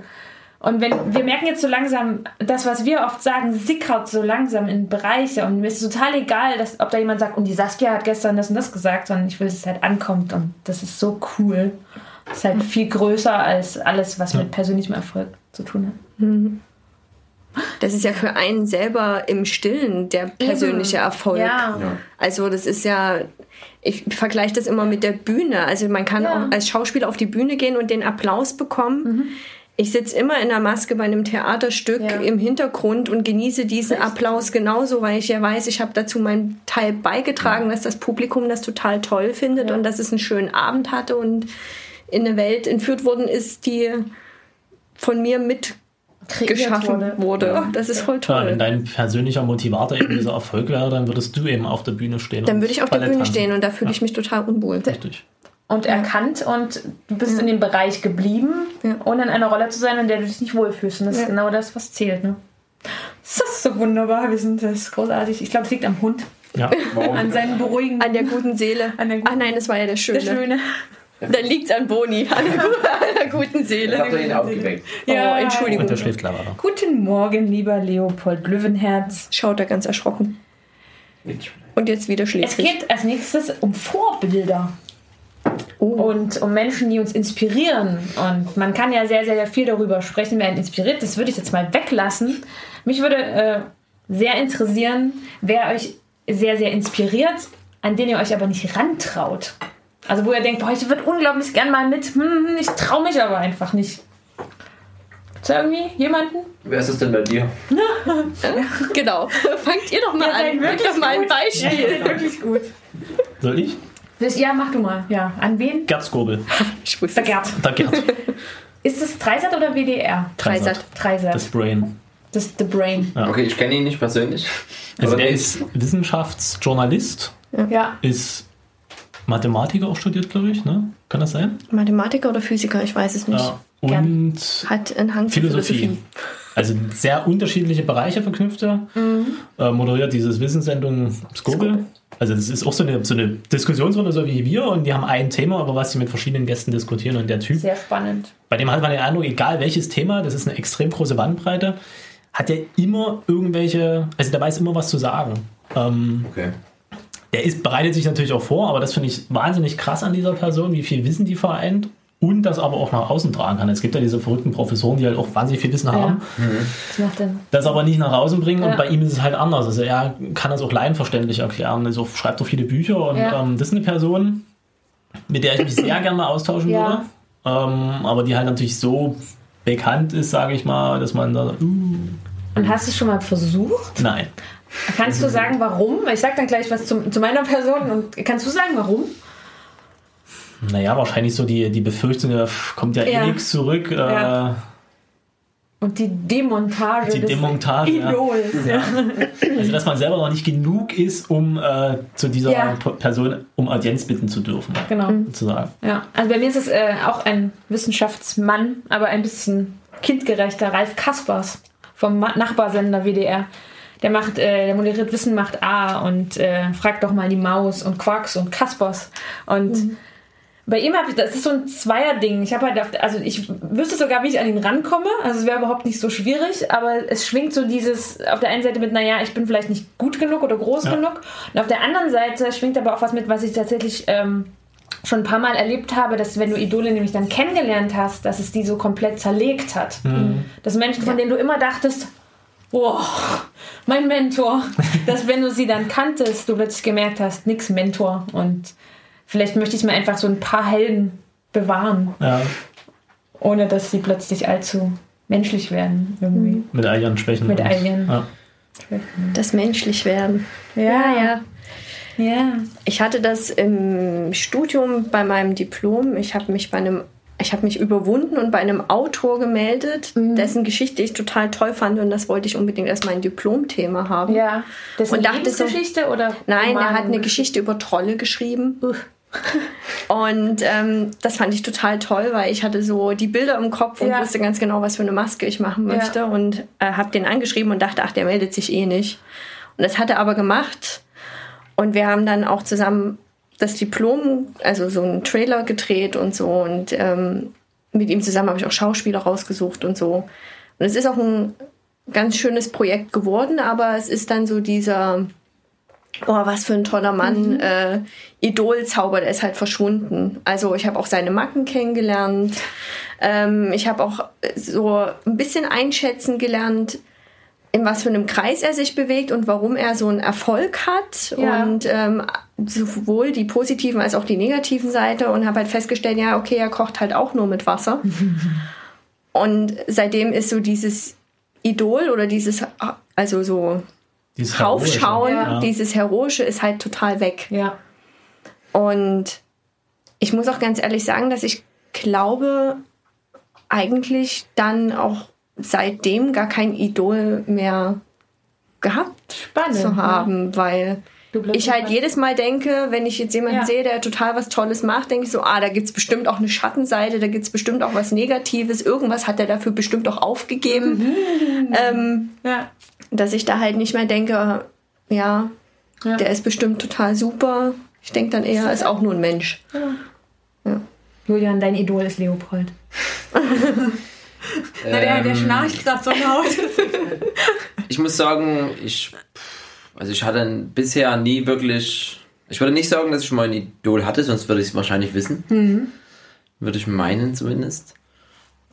und wenn wir merken jetzt so langsam, das, was wir oft sagen, sickert so langsam in Bereiche. Und mir ist es total egal, dass, ob da jemand sagt, und die Saskia hat gestern das und das gesagt, sondern ich will, dass es halt ankommt. Und das ist so cool. Das ist halt viel größer als alles, was mit persönlichem Erfolg zu tun hat. Das ist ja für einen selber im Stillen der persönliche Erfolg. Ja. Also das ist ja, ich vergleiche das immer mit der Bühne. Also man kann Ja. auch als Schauspieler auf die Bühne gehen und den Applaus bekommen. Ich sitze immer in der Maske bei einem Theaterstück Ja. im Hintergrund und genieße diesen Applaus genauso, weil ich ja weiß, ich habe dazu meinen Teil beigetragen, dass das Publikum das total toll findet Ja. und dass es einen schönen Abend hatte und in eine Welt entführt worden ist, die von mir mitgeschaffen wurde. wurde. Das ist voll toll. wenn dein persönlicher Motivator eben dieser Erfolg wäre, dann würdest du eben auf der Bühne stehen. Dann würde ich auf der Ballett Bühne tanzen. stehen und da fühle ich mich total unwohl. Richtig. Und erkannt und du bist in dem Bereich geblieben, Ja. ohne in einer Rolle zu sein, in der du dich nicht wohlfühlst. Und das Ja. ist genau das, was zählt. Ne? Das ist so wunderbar. Wir sind das ist großartig. Ich glaube, es liegt am Hund. Ja. An seinen beruhigenden An der guten Seele. An der guten- Ach nein, das war ja der Schöne. Der Schöne. Dann liegt's an Boni, an gu- an einer guten Seele. ihr ihn aufgeweckt. Oh, Entschuldigung. Und der schläft weiter. Guten Morgen, lieber Leopold Löwenherz. Schaut er ganz erschrocken. Und jetzt wieder Es schläfrig. geht als nächstes um Vorbilder Oh. und um Menschen, die uns inspirieren. Und man kann ja sehr, sehr viel darüber sprechen, wer einen inspiriert. Das würde ich jetzt mal weglassen. Mich würde äh, sehr interessieren, wer euch sehr, sehr inspiriert, an den ihr euch aber nicht rantraut. Also wo ihr denkt, boah, ich würde unglaublich gern mal mit, hm, ich traue mich aber einfach nicht. Gibt's da irgendwie jemanden? Wer ist es denn bei dir? Genau. Fangt ihr doch mal an. Bringt doch mal ein Beispiel. wirklich gut. Soll ich? Das, ja, mach du mal. Ja, an wen? Gerd Skobel. Ich wusste Der. Gerd. Der Gerd. Ist es Dreisat oder WDR? Dreisat. Dreisat. Das Brain. Das ist The Brain. Ja. Okay, ich kenne ihn nicht persönlich. Also der der ist Wissenschaftsjournalist, Ja. ist Mathematiker auch studiert, glaube ich, ne? Kann das sein? Mathematiker oder Physiker, ich weiß es nicht. Ja. Und Hat einen Hang Philosophie. Philosophie. Also sehr unterschiedliche Bereiche verknüpft er. Äh, moderiert dieses Wissenssendung Skobel. Also das ist auch so eine, so eine Diskussionsrunde, so wie wir. Und die haben ein Thema, über was sie mit verschiedenen Gästen diskutieren. Und der Typ, Sehr spannend. bei dem hat man den Eindruck, egal welches Thema, das ist eine extrem große Bandbreite, hat er immer irgendwelche, also der weiß immer was zu sagen. Ähm, Okay. der ist, bereitet sich natürlich auch vor, aber das finde ich wahnsinnig krass an dieser Person, wie viel Wissen die vereint und das aber auch nach außen tragen kann. Es gibt ja diese verrückten Professoren, die halt auch wahnsinnig viel Wissen haben, Das macht dann. das aber nicht nach außen bringen Ja. und bei ihm ist es halt anders. Also er kann das auch laienverständlich erklären, also schreibt auch viele Bücher und Ja. ähm, das ist eine Person, mit der ich mich sehr gerne mal austauschen Ja. würde, ähm, aber die halt natürlich so bekannt ist, sage ich mal, dass man da, uh, Und hast du es schon mal versucht? nein. Kannst du sagen, warum? Ich sag dann gleich was zum, zu meiner Person. Und kannst du sagen, warum? Naja, wahrscheinlich so die, die Befürchtung, ja, kommt ja, Ja. eh nichts zurück. Äh, Ja. Und die Demontage Die des Demontage, ja. Idols. Ja. Also, dass man selber noch nicht genug ist, um äh, zu dieser Ja. Person um Audienz bitten zu dürfen, Genau. sozusagen. Ja. Also bei mir ist es äh, auch ein Wissenschaftsmann, aber ein bisschen kindgerechter, Ralf Kaspers vom Nachbarsender WDR. Der macht, äh, der moderiert Wissen macht A und äh, fragt doch mal die Maus und Quarks und Kaspers. Und bei ihm habe ich, das ist so ein Zweierding. Ich habe halt, auf, also ich wüsste sogar, wie ich an ihn rankomme. Also es wäre überhaupt nicht so schwierig, aber es schwingt so dieses auf der einen Seite mit, naja, ich bin vielleicht nicht gut genug oder groß Ja. genug. Und auf der anderen Seite schwingt aber auch was mit, was ich tatsächlich ähm, schon ein paar Mal erlebt habe, dass wenn du Idole nämlich dann kennengelernt hast, dass es die so komplett zerlegt hat. Dass Menschen, von denen du immer dachtest, boah, mein Mentor, dass wenn du sie dann kanntest, du plötzlich gemerkt hast, nix Mentor. Und vielleicht möchte ich mir einfach so ein paar Helden bewahren, Ja, ohne dass sie plötzlich allzu menschlich werden. Irgendwie. mit all ihren Schwächen. Mit ihren- Ja. Das menschlich werden. Ja, ja. Ja. Ich hatte das im Studium bei meinem Diplom. Ich habe mich bei einem ich habe mich überwunden und bei einem Autor gemeldet, Mhm. dessen Geschichte ich total toll fand und das wollte ich unbedingt als mein Diplomthema haben. Ja. Das ist Und eine dachte so- Lebensgeschichte oder? Nein, er Roman? hat eine Geschichte über Trolle geschrieben. Uff. Und ähm, das fand ich total toll, weil ich hatte so die Bilder im Kopf und Ja. wusste ganz genau, was für eine Maske ich machen Ja. möchte. Und äh, habe den angeschrieben und dachte, ach, der meldet sich eh nicht. Und das hat er aber gemacht. Und wir haben dann auch zusammen das Diplom, also so einen Trailer gedreht und so. Und ähm, mit ihm zusammen habe ich auch Schauspieler rausgesucht und so. Und es ist auch ein ganz schönes Projekt geworden, aber es ist dann so dieser, oh, was für ein toller Mann, äh, Idolzauber, der ist halt verschwunden. Also ich habe auch seine Macken kennengelernt. Ähm, ich habe auch so ein bisschen einschätzen gelernt, in was für einem Kreis er sich bewegt und warum er so einen Erfolg hat Ja. und ähm, sowohl die positiven als auch die negativen Seite und habe halt festgestellt, ja, okay, er kocht halt auch nur mit Wasser. und seitdem ist so dieses Idol oder dieses, also so Dieses Heroische. Raufschauen, Ja. dieses Heroische ist halt total weg. Ja. Und ich muss auch ganz ehrlich sagen, dass ich glaube, eigentlich dann auch seitdem gar kein Idol mehr gehabt Spannend. zu haben, weil Du bleibst ich halt jedes Mal denke, wenn ich jetzt jemanden Ja. sehe, der total was Tolles macht, denke ich so, ah, da gibt's bestimmt auch eine Schattenseite, da gibt's bestimmt auch was Negatives, irgendwas hat er dafür bestimmt auch aufgegeben, ähm, Ja. Dass ich da halt nicht mehr denke, ja, Ja. der ist bestimmt total super. Ich denke dann eher, er ist auch nur ein Mensch. Julian, dein Idol ist Leopold. Na, der, der Ähm, schnarcht gerade so laut. Ich muss sagen, ich, also ich hatte bisher nie wirklich, ich würde nicht sagen, dass ich mal ein Idol hatte, sonst würde ich es wahrscheinlich wissen. Würde ich meinen zumindest.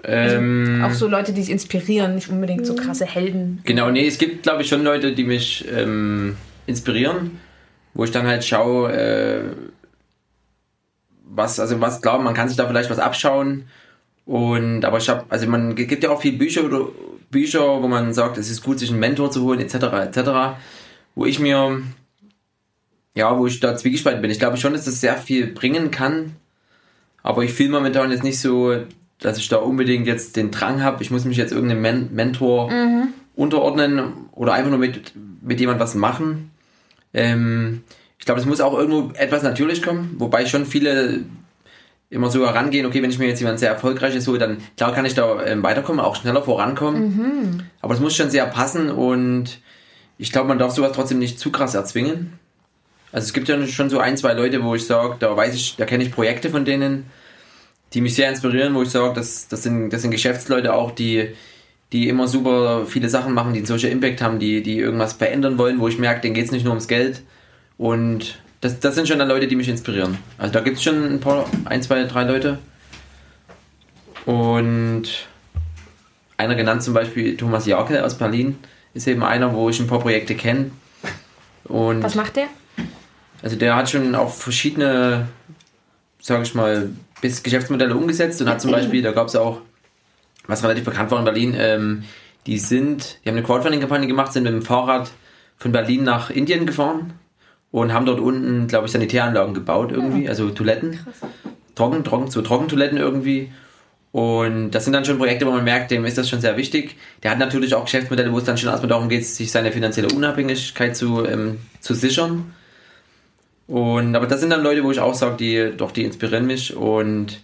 Ähm, Auch so Leute, die sich inspirieren, nicht unbedingt so krasse Helden. Genau, nee, es gibt, glaube ich, schon Leute, die mich ähm, inspirieren, wo ich dann halt schaue, äh, was, also was, klar, man kann sich da vielleicht was abschauen. Und, aber ich habe, also man es gibt ja auch viele Bücher oder Bücher, wo man sagt, es ist gut, sich einen Mentor zu holen, etc., etc., wo ich mir, ja, wo ich da zwiegespalten bin. Ich glaube schon, dass das sehr viel bringen kann, aber ich fühle momentan jetzt nicht so, dass ich da unbedingt jetzt den Drang habe, ich muss mich jetzt irgendeinem Men Mentor unterordnen oder einfach nur mit, mit jemand was machen. Ähm, ich glaube, es muss auch irgendwo etwas natürlich kommen, wobei schon viele immer so herangehen, okay, wenn ich mir jetzt jemand sehr erfolgreiches hole, dann klar kann ich da ähm, weiterkommen, auch schneller vorankommen. Aber es muss schon sehr passen und ich glaube, man darf sowas trotzdem nicht zu krass erzwingen. Also es gibt ja schon so ein, zwei Leute, wo ich sage, da weiß ich, da kenne ich Projekte von denen, die mich sehr inspirieren, wo ich sage, das, das, sind, das sind Geschäftsleute auch, die, die immer super viele Sachen machen, die einen Social Impact haben, die, die irgendwas verändern wollen, wo ich merke, denen geht es nicht nur ums Geld. Und das, das sind schon dann Leute, die mich inspirieren. Also da gibt es schon ein paar, ein, zwei, drei Leute. Und einer genannt zum Beispiel Thomas Jarke aus Berlin, ist eben einer, wo ich ein paar Projekte kenne. Und Was macht der? also der hat schon auch verschiedene, sage ich mal, bis Geschäftsmodelle umgesetzt und hat zum Beispiel, da gab es auch, was relativ bekannt war in Berlin, ähm, die sind, die haben eine Crowdfunding-Kampagne gemacht, sind mit dem Fahrrad von Berlin nach Indien gefahren und haben dort unten, glaube ich, Sanitäranlagen gebaut irgendwie, also Toiletten. Trocken, trocken, so Trockentoiletten irgendwie. Und das sind dann schon Projekte, wo man merkt, dem ist das schon sehr wichtig. Der hat natürlich auch Geschäftsmodelle, wo es dann schon erstmal darum geht, sich seine finanzielle Unabhängigkeit zu, ähm, zu sichern. Und, aber das sind dann Leute, wo ich auch sage, die, doch, die inspirieren mich. Und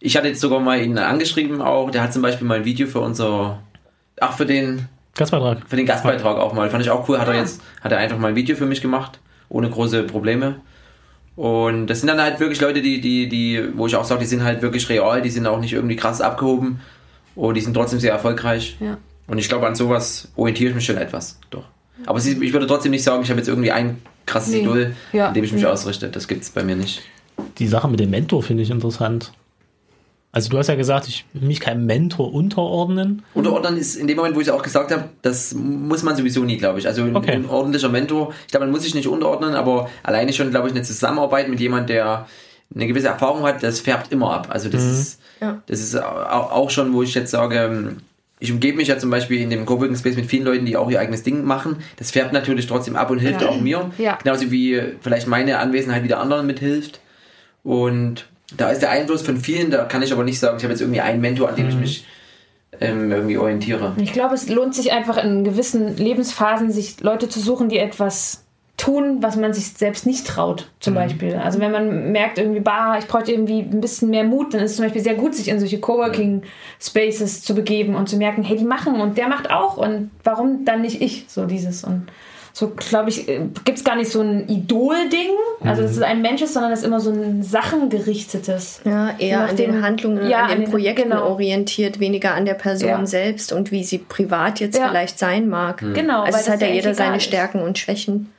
ich hatte jetzt sogar mal ihn angeschrieben auch. Der hat zum Beispiel mal ein Video für unser, ach, für den, Gastbeitrag. für den Gastbeitrag auch mal. Fand ich auch cool. Hat er jetzt, hat er einfach mal ein Video für mich gemacht. Ohne große Probleme. Und das sind dann halt wirklich Leute, die, die, die, wo ich auch sage, die sind halt wirklich real, die sind auch nicht irgendwie krass abgehoben. Und die sind trotzdem sehr erfolgreich. Ja. Und ich glaube, an sowas orientiere ich mich schon etwas. Doch. Aber ich würde trotzdem nicht sagen, ich habe jetzt irgendwie ein krasses Nee. Idol, Ja. an dem ich mich Nee. ausrichte. Das gibt es bei mir nicht. Die Sache mit dem Mentor finde ich interessant. Also du hast ja gesagt, ich will mich keinem Mentor unterordnen. Unterordnen ist in dem Moment, wo ich auch gesagt habe, das muss man sowieso nie, glaube ich. Also ein, Okay. ein ordentlicher Mentor, ich glaube, man muss sich nicht unterordnen, aber alleine schon, glaube ich, eine Zusammenarbeit mit jemandem, der eine gewisse Erfahrung hat, das färbt immer ab. Also das ist, Ja. das ist au- auch schon, wo ich jetzt sage, ähm, ich umgebe mich ja zum Beispiel in dem Coworking Space mit vielen Leuten, die auch ihr eigenes Ding machen. Das färbt natürlich trotzdem ab und hilft Ja. auch mir. Ja. Genauso wie vielleicht meine Anwesenheit wieder anderen mithilft. Und da ist der Einfluss von vielen, da kann ich aber nicht sagen, ich habe jetzt irgendwie einen Mentor, an dem ich mich ähm, irgendwie orientiere. Ich glaube, es lohnt sich einfach in gewissen Lebensphasen, sich Leute zu suchen, die etwas tun, was man sich selbst nicht traut, zum Beispiel. Also wenn man merkt irgendwie, bah, ich brauche irgendwie ein bisschen mehr Mut, dann ist es zum Beispiel sehr gut, sich in solche Coworking Spaces zu begeben und zu merken, hey, die machen und der macht auch und warum dann nicht ich? So dieses und so, glaube ich, gibt es gar nicht so ein Idol-Ding, also dass es ein Mensch ist, sondern es ist immer so ein sachengerichtetes. Ja, eher an den Handlungen, Ja, an an den den- Projekten genau. orientiert, weniger an der Person Ja. selbst und wie sie privat jetzt Ja. vielleicht sein mag. Genau, Also weil es hat das ja ja jeder seine ist. Stärken und Schwächen.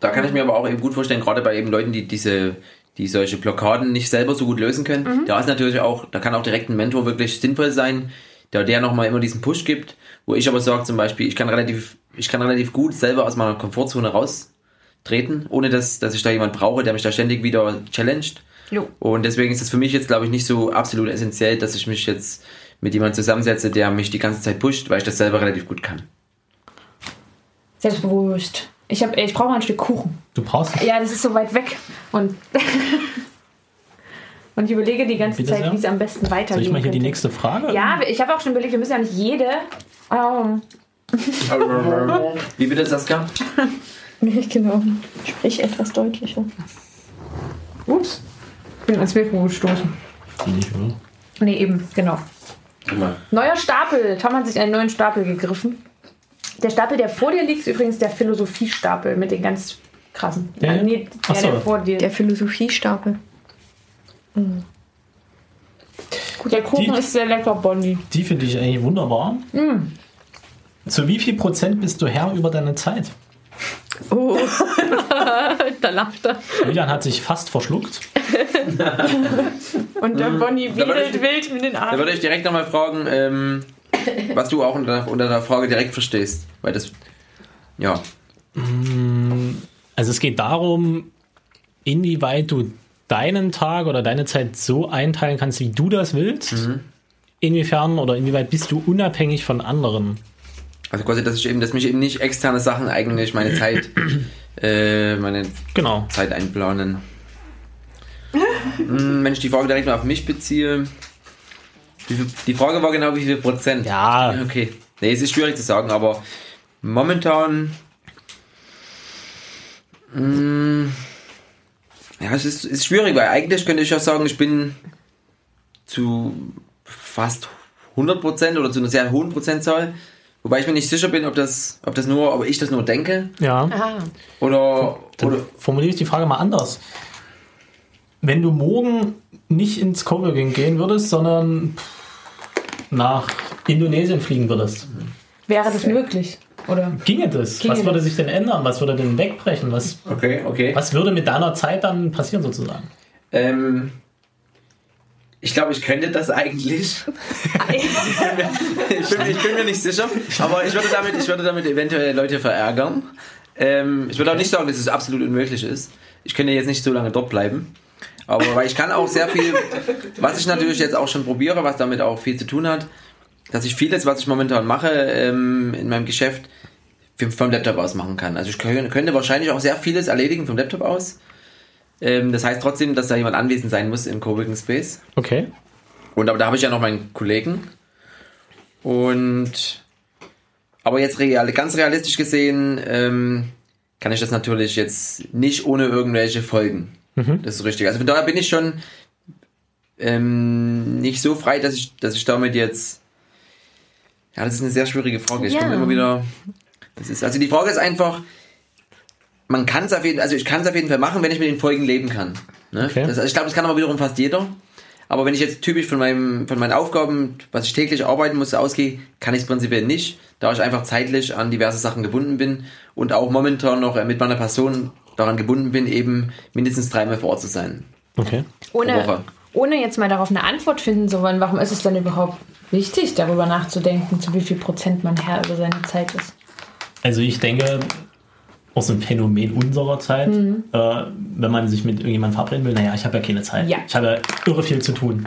Da kann ich mir aber auch eben gut vorstellen, gerade bei eben Leuten, die diese, die solche Blockaden nicht selber so gut lösen können, Mhm. da ist natürlich auch, da kann auch direkt ein Mentor wirklich sinnvoll sein, der der nochmal immer diesen Push gibt, wo ich aber sage zum Beispiel, ich kann relativ, ich kann relativ gut selber aus meiner Komfortzone raustreten, ohne dass, dass ich da jemand brauche, der mich da ständig wieder challenged. Jo. Und deswegen ist das für mich jetzt, glaube ich, nicht so absolut essentiell, dass ich mich jetzt mit jemandem zusammensetze, der mich die ganze Zeit pusht, weil ich das selber relativ gut kann. Selbstbewusst. Ich, hab- ich brauche mal ein Stück Kuchen. Du brauchst Ja, das ist so weit weg. Und, und ich überlege die ganze Bitte Zeit, sehr. wie es am besten weitergeht. Soll ich mal hier die nächste Frage? Ja, ich habe auch schon überlegt, wir müssen ja nicht jede. Ähm, Wie bitte, Saskia? genau. Sprich etwas deutlicher. ups. Ich bin ans Mikro gestoßen. Nicht, oder? Nee, eben, genau. Neuer Stapel. Tom hat sich einen neuen Stapel gegriffen. Der Stapel, der vor dir liegt, ist übrigens der Philosophiestapel mit den ganz krassen. Der hier? nee, der, so. der vor dir. Der Philosophiestapel. Der Kuchen Die- ist sehr lecker, Bonnie. Die finde ich eigentlich wunderbar. Mm. Zu wie viel Prozent bist du Herr über deine Zeit? Oh, da lacht er. Julian hat sich fast verschluckt. Und der Bonnie Da wedelt ich- wild mit den Da Armen. würde ich direkt nochmal fragen, ähm, was du auch unter, unter der Frage direkt verstehst. Weil das, ja, Also es geht darum, inwieweit du deinen Tag oder deine Zeit so einteilen kannst, wie du das willst. Inwiefern oder inwieweit bist du unabhängig von anderen? also quasi, dass ich eben, dass mich eben nicht externe Sachen eigentlich meine Zeit, äh, meine Genau. Zeit einplanen. Hm, Wenn ich die Frage direkt mal auf mich beziehe, die Frage war genau, wie viel Prozent? Ja, Okay. Nee, es ist schwierig zu sagen, aber momentan. Mh, ja, es ist, ist schwierig, weil eigentlich könnte ich ja sagen, ich bin zu fast 100% oder zu einer sehr hohen Prozentzahl. Wobei ich mir nicht sicher bin, ob das, ob das nur, ob ich das nur denke ja. Ah, oder, Dann oder formuliere ich die Frage mal anders. Wenn du morgen nicht ins Coworking gehen würdest, sondern nach Indonesien fliegen würdest, wäre das möglich? Oder? ginge das? Ginge was würde das? sich denn ändern? Was würde denn wegbrechen? Was, Okay, okay. was würde mit deiner Zeit dann passieren sozusagen? Ähm, ich glaube, ich könnte das eigentlich. ich, bin, ich bin mir nicht sicher, aber ich würde damit, ich würde damit eventuell Leute verärgern. Ähm, ich würde auch nicht sagen, dass es absolut unmöglich ist. Ich könnte jetzt nicht so lange dort bleiben. Aber weil ich kann auch sehr viel, was ich natürlich jetzt auch schon probiere, was damit auch viel zu tun hat, dass ich vieles, was ich momentan mache ähm, in meinem Geschäft, vom- Laptop aus machen kann. Also ich kö- könnte wahrscheinlich auch sehr vieles erledigen vom Laptop aus. Ähm, das heißt trotzdem, dass da jemand anwesend sein muss im Coworking Space. Okay. Und aber da habe ich ja noch meinen Kollegen. Und aber jetzt real, ganz realistisch gesehen ähm, kann ich das natürlich jetzt nicht ohne irgendwelche Folgen. Das ist richtig. Also von daher bin ich schon ähm, nicht so frei, dass ich, dass ich damit jetzt. Ja, das ist eine sehr schwierige Frage. Ich Ja. komme immer wieder. Das ist, also die Frage ist einfach, man kann es auf jeden also ich kann es auf jeden Fall machen, wenn ich mit den Folgen leben kann. Ne? Okay. Das, also ich glaube, das kann aber wiederum fast jeder. Aber wenn ich jetzt typisch von, meinem, von meinen Aufgaben, was ich täglich arbeiten muss, ausgehe, kann ich es prinzipiell nicht, da ich einfach zeitlich an diverse Sachen gebunden bin und auch momentan noch äh, mit meiner Person daran gebunden bin, eben mindestens dreimal vor Ort zu sein. Okay. Ohne, ohne jetzt mal darauf eine Antwort finden zu wollen, warum ist es denn überhaupt wichtig, darüber nachzudenken, zu wie viel Prozent man Herr über seine Zeit ist? Also ich denke, so ein Phänomen unserer Zeit, Mhm. äh, wenn man sich mit irgendjemandem verabreden will, naja, ich habe ja keine Zeit. Ja. Ich habe ja irre viel zu tun.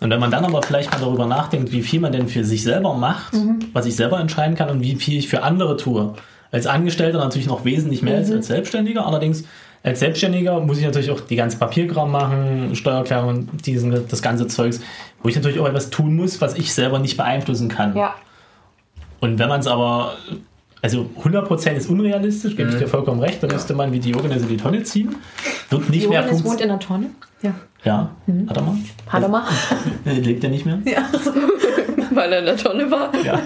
Und wenn man dann aber vielleicht mal darüber nachdenkt, wie viel man denn für sich selber macht, Mhm. was ich selber entscheiden kann und wie viel ich für andere tue. Als Angestellter natürlich noch wesentlich mehr Mhm. als als Selbstständiger. Allerdings als Selbstständiger muss ich natürlich auch die ganze Papierkram machen, Steuererklärung, diesen, das ganze Zeugs, wo ich natürlich auch etwas tun muss, was ich selber nicht beeinflussen kann. Ja. Und wenn man es aber, also 100% ist unrealistisch, gebe ich dir vollkommen recht, dann müsste man wie Diogenes in die Tonne ziehen. Wird nicht mehr Johannes wohnt in der Tonne. Ja. Ja, hat er mal? Hat er mal. Lebt er nicht mehr? Weil er in der Tonne war. Ja.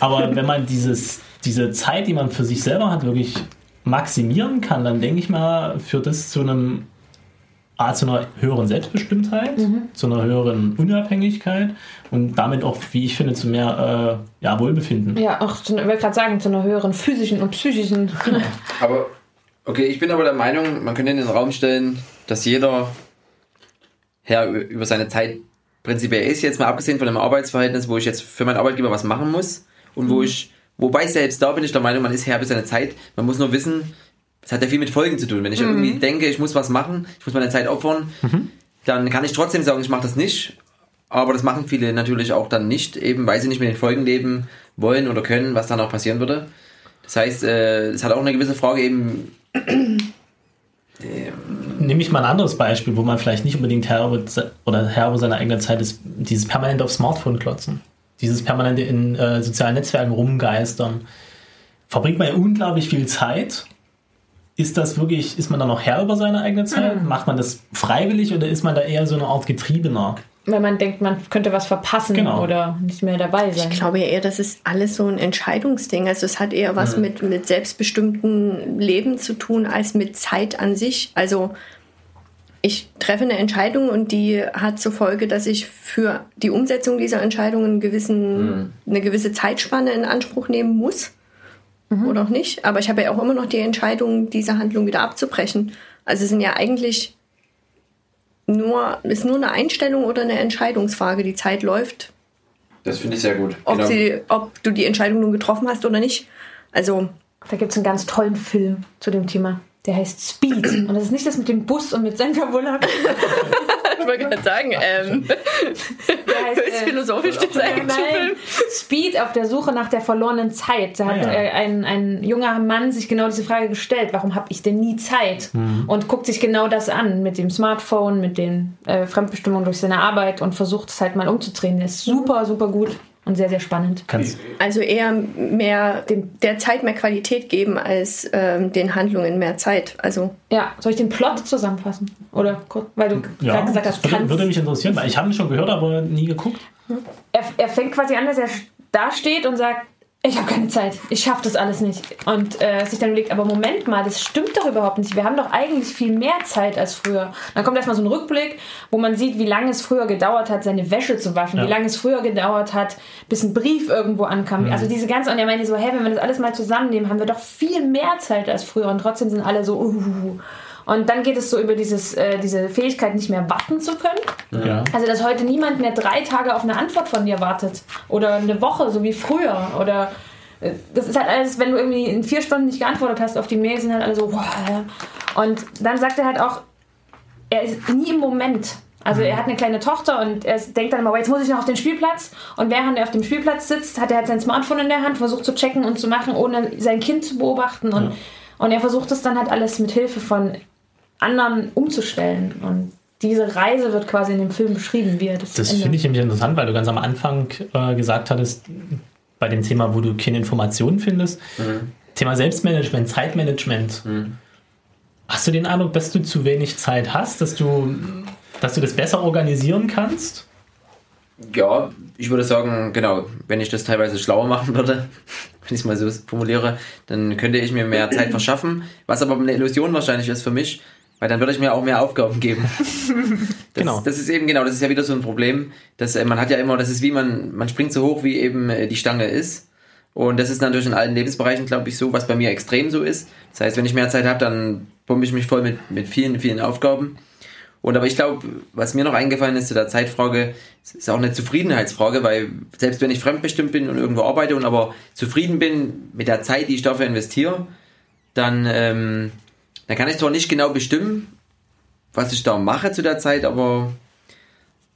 Aber wenn man dieses, diese Zeit, die man für sich selber hat, wirklich maximieren kann, dann denke ich mal, führt das zu einem A, zu einer höheren Selbstbestimmtheit, zu einer höheren Unabhängigkeit und damit auch, wie ich finde, zu mehr äh, ja, Wohlbefinden. Ja, auch, zu, ich wollte gerade sagen, zu einer höheren physischen und psychischen. Aber, okay, ich bin aber der Meinung, man könnte in den Raum stellen, dass jeder Herr über seine Zeit prinzipiell ist, jetzt mal abgesehen von dem Arbeitsverhältnis, wo ich jetzt für meinen Arbeitgeber was machen muss und wo ich, wobei selbst da bin ich der Meinung, man ist Herr über seine Zeit, man muss nur wissen, es hat ja viel mit Folgen zu tun. Wenn ich irgendwie denke, ich muss was machen, ich muss meine Zeit opfern, dann kann ich trotzdem sagen, ich mache das nicht. Aber das machen viele natürlich auch dann nicht, eben weil sie nicht mit den Folgen leben wollen oder können, was dann auch passieren würde. Das heißt, äh, es hat auch eine gewisse Frage eben, Nehme ich mal ein anderes Beispiel, wo man vielleicht nicht unbedingt Herr oder Herr über seine eigene Zeit ist, dieses permanent auf Smartphone klotzen. Dieses permanente in äh, sozialen Netzwerken rumgeistern. Verbringt man ja unglaublich viel Zeit. Ist das wirklich, ist man da noch Herr über seine eigene Zeit? Macht man das freiwillig oder ist man da eher so eine Art Getriebener? Wenn man denkt, man könnte was verpassen Genau. oder nicht mehr dabei sein. Ich glaube ja eher, das ist alles so ein Entscheidungsding. Also es hat eher was mit, mit selbstbestimmten Leben zu tun, als mit Zeit an sich. Also ich treffe eine Entscheidung und die hat zur Folge, dass ich für die Umsetzung dieser Entscheidung einen gewissen, eine gewisse Zeitspanne in Anspruch nehmen muss. Oder auch nicht. Aber ich habe ja auch immer noch die Entscheidung, diese Handlung wieder abzubrechen. Also es sind ja eigentlich nur, ist nur eine Einstellung oder eine Entscheidungsfrage. Die Zeit läuft, Das finde ich sehr gut. ob, Genau. sie, ob du die Entscheidung nun getroffen hast oder nicht. Also, Da gibt es einen ganz tollen Film zu dem Thema. Der heißt Speed. Und das ist nicht das mit dem Bus und mit Sandra Bullock. ich wollte gerade sagen, ähm, Der heißt, höchst philosophisch dieser Nein, Actionfilm. Speed auf der Suche nach der verlorenen Zeit. Da hat Ah, ja. äh, ein, ein junger Mann sich genau diese Frage gestellt, warum habe ich denn nie Zeit? Mhm. Und guckt sich genau das an mit dem Smartphone, mit den äh, Fremdbestimmungen durch seine Arbeit und versucht es halt mal umzudrehen. Der ist super, super gut und sehr, sehr spannend. Kannst, Also eher mehr dem, der Zeit mehr Qualität geben als ähm, den Handlungen mehr Zeit. Also Ja, soll ich den Plot zusammenfassen? Oder kurz, weil du ja, gerade gesagt das hast, würde, kannst. würde mich interessieren, weil ich habe ihn schon gehört, aber nie geguckt. er, er fängt quasi an, dass er da steht und sagt, ich habe keine Zeit, ich schaffe das alles nicht. Und äh, sich dann überlegt, aber Moment mal, das stimmt doch überhaupt nicht. Wir haben doch eigentlich viel mehr Zeit als früher. Dann kommt erstmal so ein Rückblick, wo man sieht, wie lange es früher gedauert hat, seine Wäsche zu waschen, Ja. wie lange es früher gedauert hat, bis ein Brief irgendwo ankam. Also diese ganze, und er meinte so, hey, wenn wir das alles mal zusammennehmen, haben wir doch viel mehr Zeit als früher und trotzdem sind alle so, uh. Und dann geht es so über dieses, äh, diese Fähigkeit, nicht mehr warten zu können. Ja. Also, dass heute niemand mehr drei Tage auf eine Antwort von dir wartet. Oder eine Woche, so wie früher. Oder äh, das ist halt alles, wenn du irgendwie in vier Stunden nicht geantwortet hast auf die Mail, sind halt alle so, wow. Und dann sagt er halt auch, er ist nie im Moment. Also er hat eine kleine Tochter und er denkt dann immer, "Oh, jetzt muss ich noch auf den Spielplatz. Und während er auf dem Spielplatz sitzt, hat er halt sein Smartphone in der Hand, versucht zu checken und zu machen, ohne sein Kind zu beobachten. Und, Ja. und er versucht es dann halt alles mit Hilfe von anderen umzustellen. Und diese Reise wird quasi in dem Film beschrieben, wie er das Das finde ich nämlich interessant, weil du ganz am Anfang äh, gesagt hattest, bei dem Thema, wo du keine Informationen findest, Thema Selbstmanagement, Zeitmanagement. Hast du den Eindruck, dass du zu wenig Zeit hast, dass du, dass du das besser organisieren kannst? Ja, ich würde sagen, genau, wenn ich das teilweise schlauer machen würde, wenn ich es mal so formuliere, dann könnte ich mir mehr Zeit verschaffen, was aber eine Illusion wahrscheinlich ist für mich, weil dann würde ich mir auch mehr Aufgaben geben. Das, Genau. Das ist eben, genau, das ist ja wieder so ein Problem, dass äh, man hat ja immer, das ist wie man, man springt so hoch, wie eben äh, die Stange ist. Und das ist natürlich in allen Lebensbereichen, glaube ich, so, was bei mir extrem so ist. Das heißt, wenn ich mehr Zeit habe, dann pumpe ich mich voll mit, mit vielen, vielen Aufgaben. Und aber ich glaube, was mir noch eingefallen ist zu der Zeitfrage, ist auch eine Zufriedenheitsfrage, weil selbst wenn ich fremdbestimmt bin und irgendwo arbeite und aber zufrieden bin mit der Zeit, die ich dafür investiere, dann, ähm, dann kann ich zwar nicht genau bestimmen, was ich da mache zu der Zeit, aber,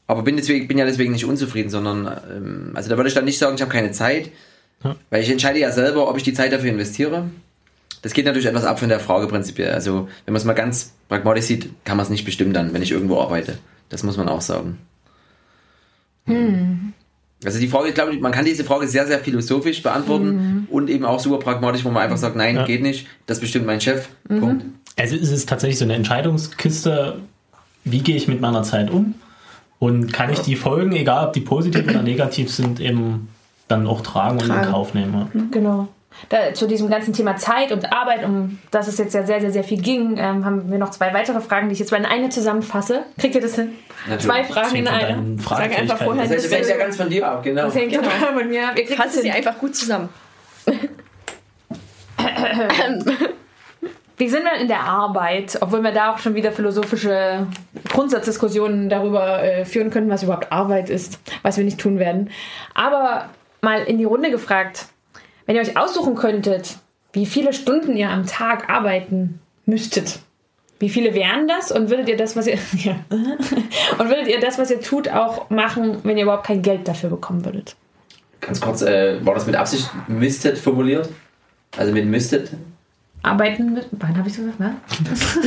aber bin, deswegen, bin ja deswegen nicht unzufrieden, sondern ähm, also da würde ich dann nicht sagen, ich habe keine Zeit, Ja. weil ich entscheide ja selber, ob ich die Zeit dafür investiere. Das geht natürlich etwas ab von der Frage prinzipiell. Also, wenn man es mal ganz pragmatisch sieht, kann man es nicht bestimmen dann, wenn ich irgendwo arbeite. Das muss man auch sagen. Also die Frage, ich glaube, man kann diese Frage sehr, sehr philosophisch beantworten und eben auch super pragmatisch, wo man einfach sagt, nein, Ja. geht nicht, das bestimmt mein Chef. Punkt. Also es ist tatsächlich so eine Entscheidungskiste, wie gehe ich mit meiner Zeit um und kann ich die Folgen, egal ob die positiv oder negativ sind, eben dann auch tragen und in Tragen. Kauf nehmen. Genau. Da, zu diesem ganzen Thema Zeit und Arbeit, um das es jetzt ja sehr, sehr, sehr viel ging, ähm, haben wir noch zwei weitere Fragen, die ich jetzt mal in eine zusammenfasse. Kriegt ihr das hin? Natürlich. Zwei Fragen in einer. Sag einfach vorher. Das hängt ja ganz von dir ab, genau. Das hängt Genau. von mir ab. Ihr kriegt fasse es sie einfach gut zusammen. Wie sind wir in der Arbeit, obwohl wir da auch schon wieder philosophische Grundsatzdiskussionen darüber äh, führen können, was überhaupt Arbeit ist, was wir nicht tun werden. Aber mal in die Runde gefragt, wenn ihr euch aussuchen könntet, wie viele Stunden ihr am Tag arbeiten müsstet, wie viele wären das und würdet ihr das, was ihr ja. und würdet ihr das, was ihr tut, auch machen, wenn ihr überhaupt kein Geld dafür bekommen würdet? Ganz kurz, äh, war das mit Absicht müsstet formuliert? Also mit müsstet? Arbeiten mit. Wann habe ich so gesagt? Was?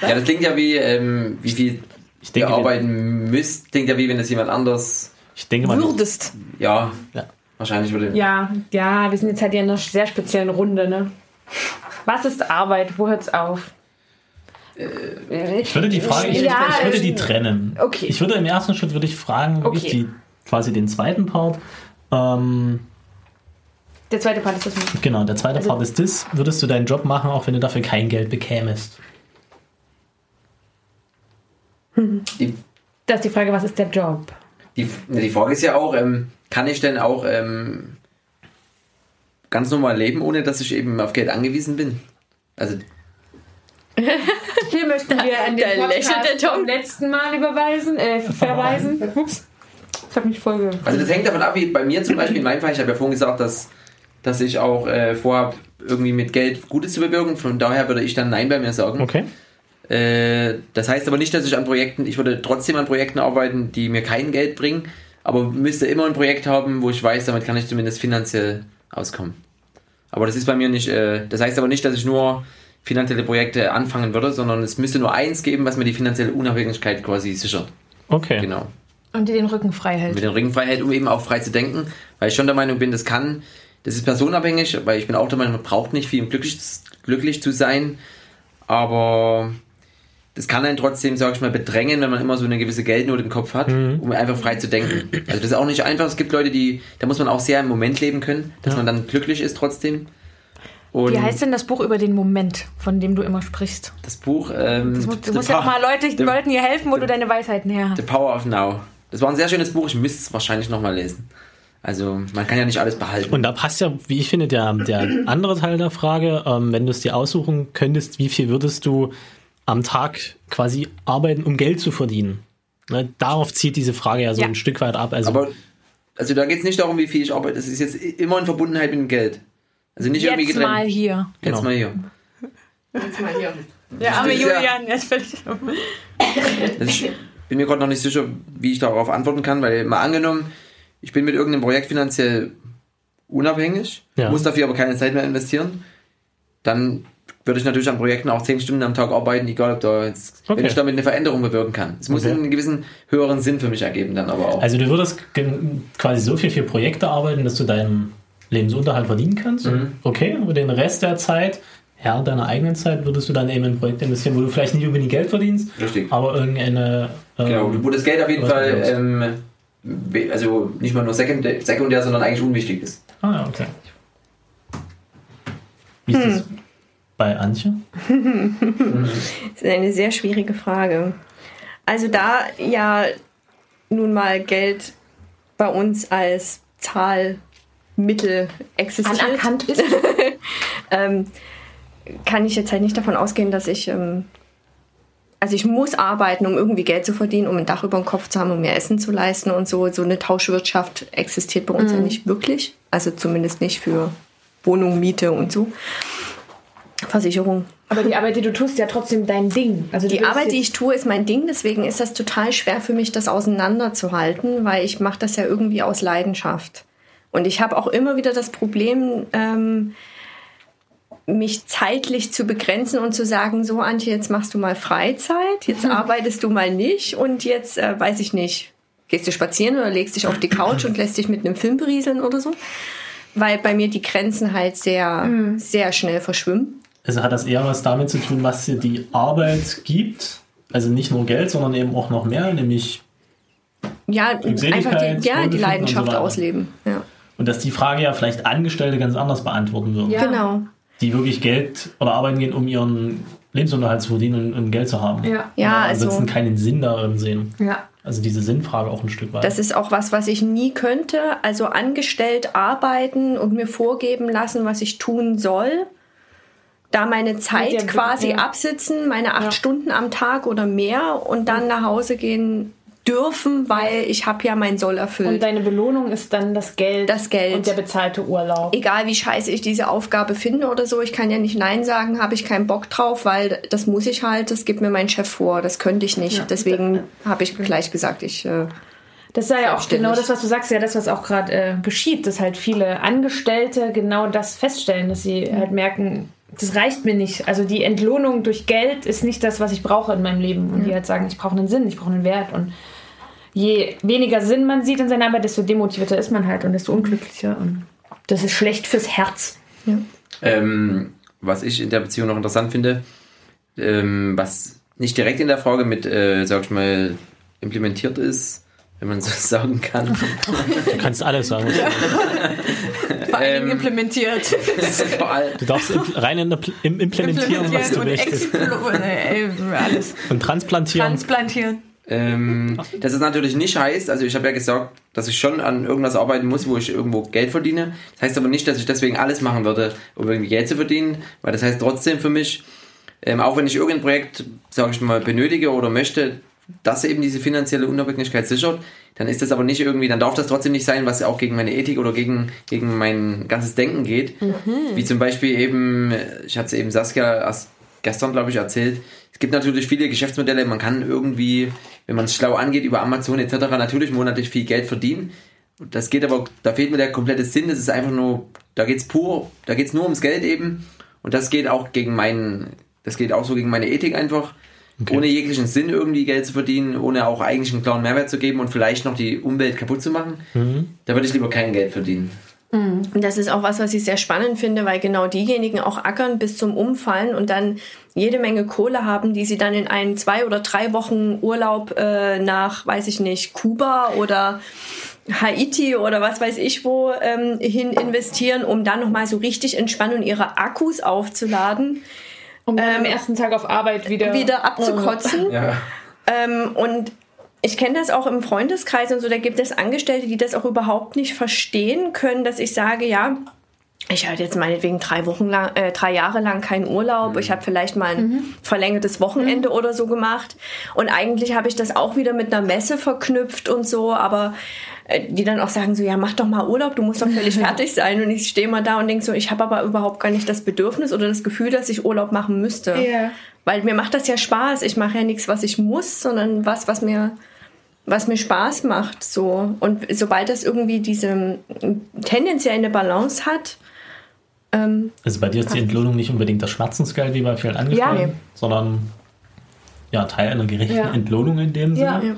Ja, das klingt ja wie, ähm, wie viel Ich ihr denke, wir- arbeiten müsst. Klingt ja wie, wenn das jemand anders, ich denke mal, Würdest. ja, Ja. wahrscheinlich würde. Ja, ja, wir sind jetzt halt hier in einer sehr speziellen Runde, ne? Was ist Arbeit? Wo hört's auf? ich würde die Frage, ich, Ja, ich würde die ähm, trennen. okay. Ich würde im ersten Schritt würde ich fragen, wirklich Okay. die, quasi den zweiten Part. Ähm, Der zweite Part ist das mit. genau, der zweite Also- Part ist das. Würdest du deinen Job machen, auch wenn du dafür kein Geld bekämest? Die, Das ist die Frage, was ist der Job? die, die Frage ist ja auch, ähm, kann ich denn auch ähm, ganz normal leben, ohne dass ich eben auf Geld angewiesen bin? Also, Hier möchten wir an den Podcast der Tom. vom letzten Mal überweisen, äh, verweisen. Ups. Ich habe mich voll also das hängt davon ab, wie bei mir zum Beispiel in meinem Fall, ich habe ja vorhin gesagt, dass, dass ich auch äh, vorhabe, irgendwie mit Geld Gutes zu bewirken. Von daher würde ich dann Nein bei mir sagen. Okay. Äh, das heißt aber nicht, dass ich an Projekten, ich würde trotzdem an Projekten arbeiten, die mir kein Geld bringen, aber müsste immer ein Projekt haben, wo ich weiß, damit kann ich zumindest finanziell auskommen. Aber das ist bei mir nicht, äh, das heißt aber nicht, dass ich nur finanzielle Projekte anfangen würde, sondern es müsste nur eins geben, was mir die finanzielle Unabhängigkeit quasi sichert. Okay. Genau. Und dir den Rücken frei hält. Mit den Ringfreiheit, um eben auch frei zu denken, weil ich schon der Meinung bin, das kann, das ist personenabhängig, weil ich bin auch der Meinung, man braucht nicht viel, um glücklich, glücklich zu sein, aber das kann einen trotzdem, sag ich mal, bedrängen, wenn man immer so eine gewisse Geldnot im Kopf hat, um einfach frei zu denken. Also das ist auch nicht einfach. Es gibt Leute, die, da muss man auch sehr im Moment leben können, dass Ja. man dann glücklich ist trotzdem. Und Wie heißt denn das Buch über den Moment, von dem du immer sprichst? das Buch, ähm, Du musst, The du musst ja auch mal Leute, The- Leuten hier helfen, wo du deine Weisheiten her The hast. Power of Now. Das war ein sehr schönes Buch, ich müsste es wahrscheinlich nochmal lesen. Also man kann ja nicht alles behalten. Und da passt ja, wie ich finde, der, der andere Teil der Frage, ähm, wenn du es dir aussuchen könntest, wie viel würdest du am Tag quasi arbeiten, um Geld zu verdienen? Ne, darauf zieht diese Frage ja so Ja. ein Stück weit ab. Also, Aber also da geht es nicht darum, wie viel ich arbeite. Das ist jetzt immer in Verbundenheit mit dem Geld. Also nicht irgendwie Jetzt getrennt. mal hier. Jetzt Genau. mal hier. Jetzt mal hier. Der arme Julian, ist völlig. Also ich bin mir gerade noch nicht sicher, wie ich darauf antworten kann, weil mal angenommen, ich bin mit irgendeinem Projekt finanziell unabhängig, Ja. muss dafür aber keine Zeit mehr investieren, dann würde ich natürlich an Projekten auch 10 Stunden am Tag arbeiten, egal ob da jetzt, wenn Okay. ich damit eine Veränderung bewirken kann. Es muss Okay. einen gewissen höheren Sinn für mich ergeben dann aber auch. also du würdest quasi so viel für Projekte arbeiten, dass du deinen Lebensunterhalt verdienen kannst. Mhm. Okay, und den Rest der Zeit, Herr deiner eigenen Zeit, würdest du dann eben in Projekte investieren, wo du vielleicht nicht unbedingt Geld verdienst, Richtig. aber irgendeine. ähm, Genau, wo das Geld auf jeden Fall, also nicht mal nur sekundär, sekundär, sondern eigentlich unwichtig ist. Ah, ja, okay. Wie ist das bei Antje? Das ist eine sehr schwierige Frage. Also da ja nun mal Geld bei uns als Zahlmittel existiert, Anerkannt ist. ähm, kann ich jetzt halt nicht davon ausgehen, dass ich ähm, also ich muss arbeiten, um irgendwie Geld zu verdienen, um ein Dach über dem Kopf zu haben, um mir Essen zu leisten und so. So eine Tauschwirtschaft existiert bei uns ja nicht wirklich. Also zumindest nicht für Wohnung, Miete und so. Versicherung. Aber die Arbeit, die du tust, ist ja trotzdem dein Ding. Also Die Arbeit, die ich tue, ist mein Ding. Deswegen ist das total schwer für mich, das auseinanderzuhalten, weil ich mache das ja irgendwie aus Leidenschaft. Und ich habe auch immer wieder das Problem, ähm, mich zeitlich zu begrenzen und zu sagen, so Antje, jetzt machst du mal Freizeit, jetzt arbeitest du mal nicht und jetzt, äh, weiß ich nicht, gehst du spazieren oder legst dich auf die Couch und lässt dich mit einem Film berieseln oder so. Weil bei mir die Grenzen halt sehr, sehr schnell verschwimmen. Also hat das eher was damit zu tun, was dir die Arbeit gibt? Also nicht nur Geld, sondern eben auch noch mehr, nämlich Ja, einfach die, ja, die Leidenschaft so ausleben. Ja. und dass die Frage ja vielleicht Angestellte ganz anders beantworten würden. Ja. Genau. Die wirklich Geld oder arbeiten gehen, um ihren Lebensunterhalt zu verdienen und, und Geld zu haben. Ja. Ja, also ansonsten keinen Sinn darin sehen. Ja. Also diese Sinnfrage auch ein Stück weit. das ist auch was, was ich nie könnte. Also angestellt arbeiten und mir vorgeben lassen, was ich tun soll. Da meine Zeit quasi ja. absitzen, meine acht Ja. Stunden am Tag oder mehr und dann nach Hause gehen dürfen, weil ich habe ja mein Soll erfüllt. Und deine Belohnung ist dann das Geld. Das Geld. Und der bezahlte Urlaub. Egal wie scheiße ich diese Aufgabe finde oder so, ich kann ja nicht Nein sagen, habe ich keinen Bock drauf, weil das muss ich halt, das gibt mir mein Chef vor, das könnte ich nicht. Ja. Deswegen habe ich gleich gesagt, ich äh, Das sei ja auch genau das, was du sagst, ja das, was auch gerade äh, geschieht, dass halt viele Angestellte genau das feststellen, dass sie halt merken, das reicht mir nicht. Also die Entlohnung durch Geld ist nicht das, was ich brauche in meinem Leben. Und die halt sagen, ich brauche einen Sinn, ich brauche einen Wert. Und je weniger Sinn man sieht in seiner Arbeit, desto demotivierter ist man halt und desto unglücklicher. Und das ist schlecht fürs Herz. Ähm, was ich in der Beziehung noch interessant finde, ähm, was nicht direkt in der Frage mit, äh, sag ich mal, implementiert ist, wenn man so sagen kann. Du kannst alles sagen. Vor allen Dingen Ähm, implementiert. Vor allem, Du darfst rein in, im implementieren, was du und möchtest. explo- äh, alles. Und transplantieren. Transplantieren. Ähm, dass es natürlich nicht heißt, also ich habe ja gesagt, dass ich schon an irgendwas arbeiten muss, wo ich irgendwo Geld verdiene. Das heißt aber nicht, dass ich deswegen alles machen würde, um irgendwie Geld zu verdienen, weil das heißt trotzdem für mich, ähm, auch wenn ich irgendein Projekt, sage ich mal, benötige oder möchte, dass eben diese finanzielle Unabhängigkeit sichert, dann ist das aber nicht irgendwie, dann darf das trotzdem nicht sein, was auch gegen meine Ethik oder gegen, gegen mein ganzes Denken geht. Wie zum Beispiel eben, ich hatte es eben Saskia erst gestern, glaube ich, erzählt, es gibt natürlich viele Geschäftsmodelle, man kann irgendwie, wenn man es schlau angeht, über Amazon etc. natürlich monatlich viel Geld verdienen. Das geht aber, da fehlt mir der komplette Sinn, das ist einfach nur, da geht's pur, da geht's nur ums Geld eben. Und das geht auch gegen meinen, das geht auch so gegen meine Ethik einfach. Ohne jeglichen Sinn irgendwie Geld zu verdienen, ohne auch eigentlich einen klaren Mehrwert zu geben und vielleicht noch die Umwelt kaputt zu machen. Da würde ich lieber kein Geld verdienen. Und das ist auch was, was ich sehr spannend finde, weil genau diejenigen auch ackern bis zum Umfallen und dann jede Menge Kohle haben, die sie dann in einen zwei oder drei Wochen Urlaub äh, nach, weiß ich nicht, Kuba oder Haiti oder was weiß ich wo ähm, hin investieren, um dann nochmal so richtig entspannen und ihre Akkus aufzuladen, Um am ersten Tag auf Arbeit wieder. wieder abzukotzen. Ja. Ähm, und ich kenne das auch im Freundeskreis und so, da gibt es Angestellte, die das auch überhaupt nicht verstehen können, dass ich sage, ja, ich hatte jetzt meinetwegen drei Wochen lang, äh, drei Jahre lang keinen Urlaub. Ich habe vielleicht mal ein verlängertes Wochenende oder so gemacht. Und eigentlich habe ich das auch wieder mit einer Messe verknüpft und so, aber äh, die dann auch sagen so, ja, mach doch mal Urlaub, du musst doch völlig fertig sein. Und ich stehe mal da und denke so, ich habe aber überhaupt gar nicht das Bedürfnis oder das Gefühl, dass ich Urlaub machen müsste. Ja. Weil mir macht das ja Spaß. Ich mache ja nichts, was ich muss, sondern was, was mir, was mir Spaß macht. So. Und sobald das irgendwie diese tendenziell eine Balance hat, ähm, Also bei dir ist die Entlohnung nicht unbedingt das Schmerzensgeld wie bei vielen Angestellten, Ja, nee. sondern ja, Teil einer gerechten Ja. Entlohnung in dem Sinne. Ja. Ja.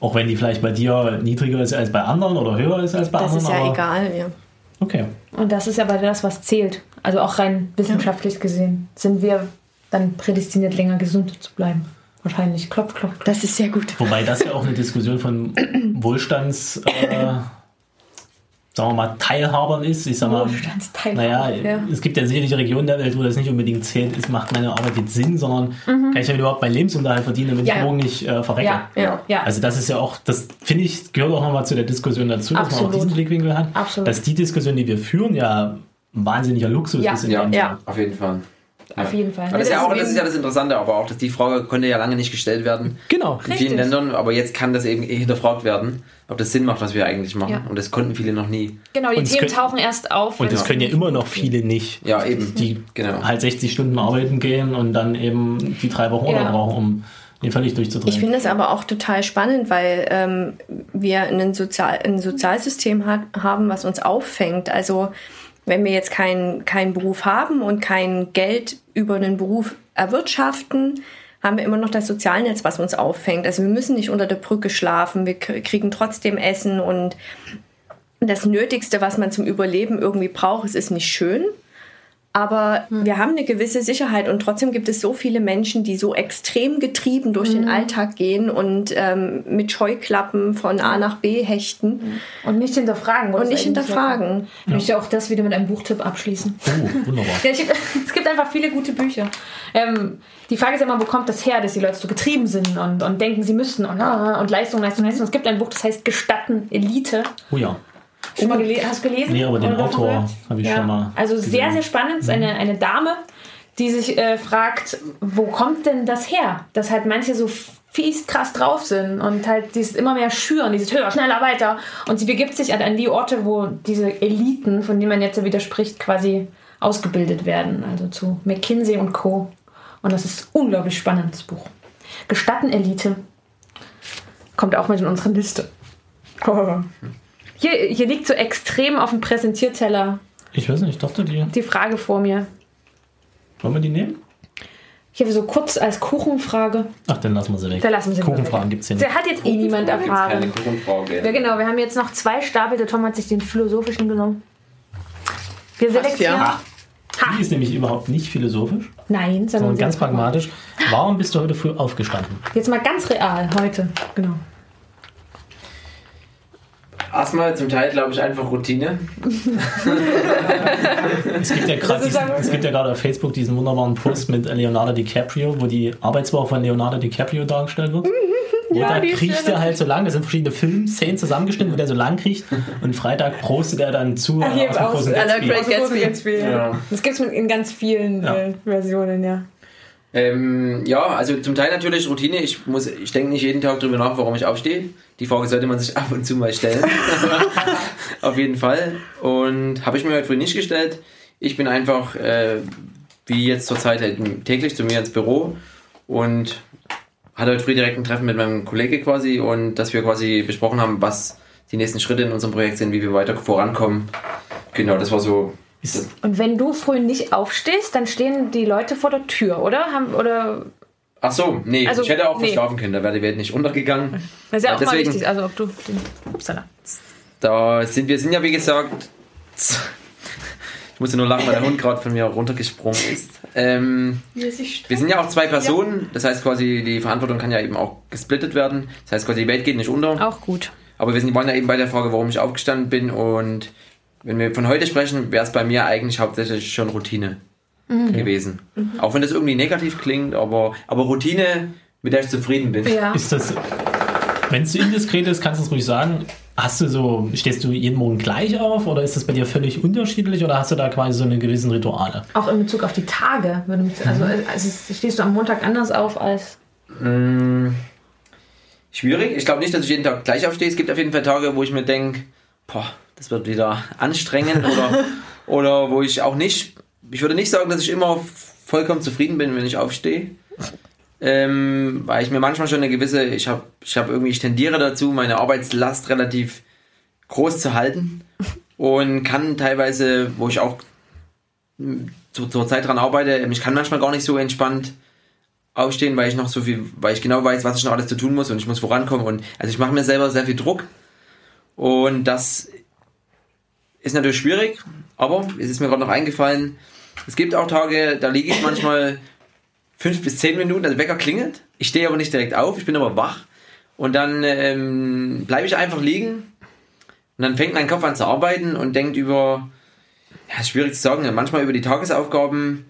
Auch wenn die vielleicht bei dir niedriger ist als bei anderen oder höher ist als bei das anderen. ist ja aber egal. Ja. Okay. Und das ist aber das, was zählt. Also auch rein wissenschaftlich gesehen sind wir dann prädestiniert, länger gesund zu bleiben. Wahrscheinlich. Klopf, klopf, klopf. Das ist sehr gut. Wobei das ja auch eine Diskussion von Wohlstands, äh, sagen wir mal, Teilhabern ist. Ich sag mal, Wohlstandsteilhaber, naja, ja. es gibt ja sicherlich Regionen der Welt, wo das nicht unbedingt zählt, ist, macht meine Arbeit jetzt Sinn, sondern kann ich ja überhaupt meinen Lebensunterhalt verdienen, wenn Ja, ich ja. morgen nicht äh, verrecke. Ja, ja, ja. Also das ist ja auch, das finde ich, gehört auch nochmal zu der Diskussion dazu, dass man Absolut. auch diesen Blickwinkel hat. Absolut. Dass die Diskussion, die wir führen, ja ein wahnsinniger Luxus Ja. ist. in Ja, dem Ja. auf jeden Fall. Auf jeden Fall. Aber das, ist ja auch, das ist ja das Interessante, aber auch, dass die Frage konnte ja lange nicht gestellt werden Genau. in Richtig. vielen Ländern, aber jetzt kann das eben hinterfragt werden, ob das Sinn macht, was wir eigentlich machen. Ja. Und das konnten viele noch nie. Genau, die Und Themen können- tauchen erst auf. Und das können ja immer noch viele nicht. Ja, eben. Die Genau. halt 60 Stunden arbeiten gehen und dann eben die drei Wochen Urlaub Ja. brauchen, um den völlig durchzudrehen. Ich finde es aber auch total spannend, weil ähm, wir ein, Sozial ein Sozialsystem hat, haben, was uns auffängt. Also wenn wir jetzt keinen keinen Beruf haben und kein Geld über einen Beruf erwirtschaften, haben wir immer noch das Sozialnetz, was uns auffängt. Also wir müssen nicht unter der Brücke schlafen, wir kriegen trotzdem Essen und das Nötigste, was man zum Überleben irgendwie braucht, es ist nicht schön. Aber wir haben eine gewisse Sicherheit und trotzdem gibt es so viele Menschen, die so extrem getrieben durch den Alltag gehen und ähm, mit Scheuklappen von A nach B hechten Und nicht hinterfragen. und nicht hinterfragen. Ich möchte auch das wieder mit einem Buchtipp abschließen. Oh, wunderbar. Ja, ich, es gibt einfach viele gute Bücher. Ähm, die Frage ist immer, wo kommt das her, dass die Leute so getrieben sind und, und denken, sie müssten und, ah, und Leistung, Leistung, Leistung. Es gibt ein Buch, das heißt Gestatten Elite. Oh ja. Schon mal gele hast du gelesen? Nee, aber den Autor habe ich schon mal Also sehr, gesehen. sehr spannend. Es ist eine, eine Dame, die sich äh, fragt, wo kommt denn das her? Dass halt manche so fies krass drauf sind und halt dieses immer mehr schüren, dieses höher, schneller, weiter. Und sie begibt sich halt an die Orte, wo diese Eliten, von denen man jetzt so widerspricht, quasi ausgebildet werden. Also zu McKinsey und Co. Und das ist unglaublich spannend, das Buch. Gestatten Elite. Kommt auch mit in unsere Liste. Hier, hier liegt so extrem auf dem Präsentierteller Ich weiß nicht, ich dachte, die. die Frage vor mir. Wollen wir die nehmen? Ich habe so kurz als Kuchenfrage. Ach, dann lassen wir sie weg. Da lassen wir sie Kuchenfragen weg. gibt es hier nicht. Der hat jetzt eh niemand Keine erfahren. Kuchenfrage. Ja, genau, wir haben jetzt noch zwei Stapel. Der Tom hat sich den philosophischen genommen. Wir selektieren. ja. Die ist nämlich überhaupt nicht philosophisch, Nein, sondern sondern ganz pragmatisch. Warum bist du heute früh aufgestanden? Jetzt mal ganz real heute. Genau. Erstmal zum Teil, glaube ich, einfach Routine. Es gibt ja gerade ja gerade auf Facebook diesen wunderbaren Post mit Leonardo DiCaprio, wo die Arbeitswoche von Leonardo DiCaprio dargestellt wird. Wo Ja, da kriecht er halt so lang, das sind verschiedene Filmszenen zusammengeschnitten, wo der so lang kriecht und Freitag prostet er dann zu Ach, hier aus dem aus- Gatsby. Aus Gatsby. Gatsby, ja. Ja. Das gibt es in ganz vielen Ja. äh, Versionen, ja. Ähm, ja, also zum Teil natürlich Routine. Ich muss, ich denke nicht jeden Tag drüber nach, warum ich aufstehe. Die Frage sollte man sich ab und zu mal stellen. Auf jeden Fall. Und habe ich mir heute früh nicht gestellt. Ich bin einfach, äh, wie jetzt zur Zeit, halt täglich zu mir ins Büro und hatte heute früh direkt ein Treffen mit meinem Kollege quasi und dass wir quasi besprochen haben, was die nächsten Schritte in unserem Projekt sind, wie wir weiter vorankommen. Genau, das war so. Ist, Und wenn du früh nicht aufstehst, dann stehen die Leute vor der Tür, oder? Haben, oder Ach so, nee, Also, ich hätte auch nee. verschlafen können, da wäre die Welt nicht untergegangen. das ist ja auch mal deswegen- wichtig, also ob du den Upsala. Da sind wir sind ja wie gesagt. Ich musste nur lachen, weil der Hund gerade von mir runtergesprungen ist. Ähm, wir sind ja auch zwei Personen, das heißt quasi die Verantwortung kann ja eben auch gesplittet werden. Das heißt quasi die Welt geht nicht unter. Auch gut. Aber wir sind, waren ja eben bei der Frage, warum ich aufgestanden bin und wenn wir von heute sprechen, wäre es bei mir eigentlich hauptsächlich schon Routine gewesen. Auch wenn das irgendwie negativ klingt, aber, aber Routine, mit der ich zufrieden bin. Ja. ist das, wenn es so indiskret ist, kannst du es ruhig sagen. Hast du so, stehst du jeden Morgen gleich auf oder ist das bei dir völlig unterschiedlich oder hast du da quasi so eine gewissen Rituale? Auch in Bezug auf die Tage. würde mich- Also, also stehst du am Montag anders auf als. Mm, Schwierig. Ich glaube nicht, dass ich jeden Tag gleich aufstehe. Es gibt auf jeden Fall Tage, wo ich mir denke, boah, das wird wieder anstrengend oder, oder wo ich auch nicht, ich würde nicht sagen, dass ich immer vollkommen zufrieden bin, wenn ich aufstehe. Ähm, weil ich mir manchmal schon eine gewisse, ich habe ich hab irgendwie, ich tendiere dazu, meine Arbeitslast relativ groß zu halten und kann teilweise, wo ich auch zu, zur Zeit dran arbeite, ich kann manchmal gar nicht so entspannt aufstehen, weil ich noch so viel, weil ich genau weiß, was ich noch alles zu tun muss und ich muss vorankommen und also ich mache mir selber sehr viel Druck und das ist natürlich schwierig, aber es ist mir gerade noch eingefallen, es gibt auch Tage, da liege ich manchmal fünf bis zehn Minuten, der Wecker klingelt, ich stehe aber nicht direkt auf, ich bin aber wach und dann ähm, bleibe ich einfach liegen und dann fängt mein Kopf an zu arbeiten und denkt über, ja, ist schwierig zu sagen, manchmal über die Tagesaufgaben,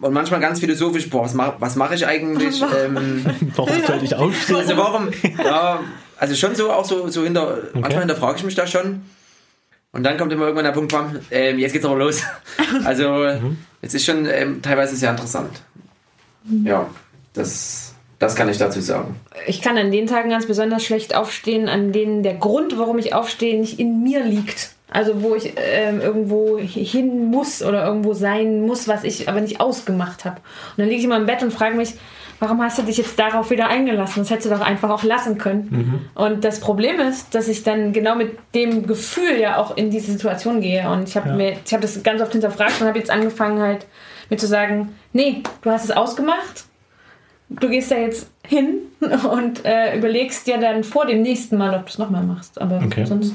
und manchmal ganz philosophisch, boah, was mache was mach ich eigentlich? Ähm, Warum sollte ich aufstehen? also warum? Ja, also schon so, auch so, so hinter, manchmal hinterfrage ich mich da schon. Und dann kommt immer irgendwann der Punkt, bam, ähm, jetzt geht's aber los. Also es ist schon ähm, teilweise sehr interessant. Ja, das, das kann ich dazu sagen. Ich kann an den Tagen ganz besonders schlecht aufstehen, an denen der Grund, warum ich aufstehe, nicht in mir liegt. Also wo ich ähm, irgendwo hin muss oder irgendwo sein muss, was ich aber nicht ausgemacht habe. Und dann liege ich immer im Bett und frage mich, warum hast du dich jetzt darauf wieder eingelassen? Das hättest du doch einfach auch lassen können. Und das Problem ist, dass ich dann genau mit dem Gefühl ja auch in diese Situation gehe. Und ich habe Ja. mir, ich habe das ganz oft hinterfragt und habe jetzt angefangen halt mir zu sagen, nee, du hast es ausgemacht, du gehst da jetzt hin und äh, überlegst dir dann vor dem nächsten Mal, ob du es nochmal machst. Aber Okay. sonst.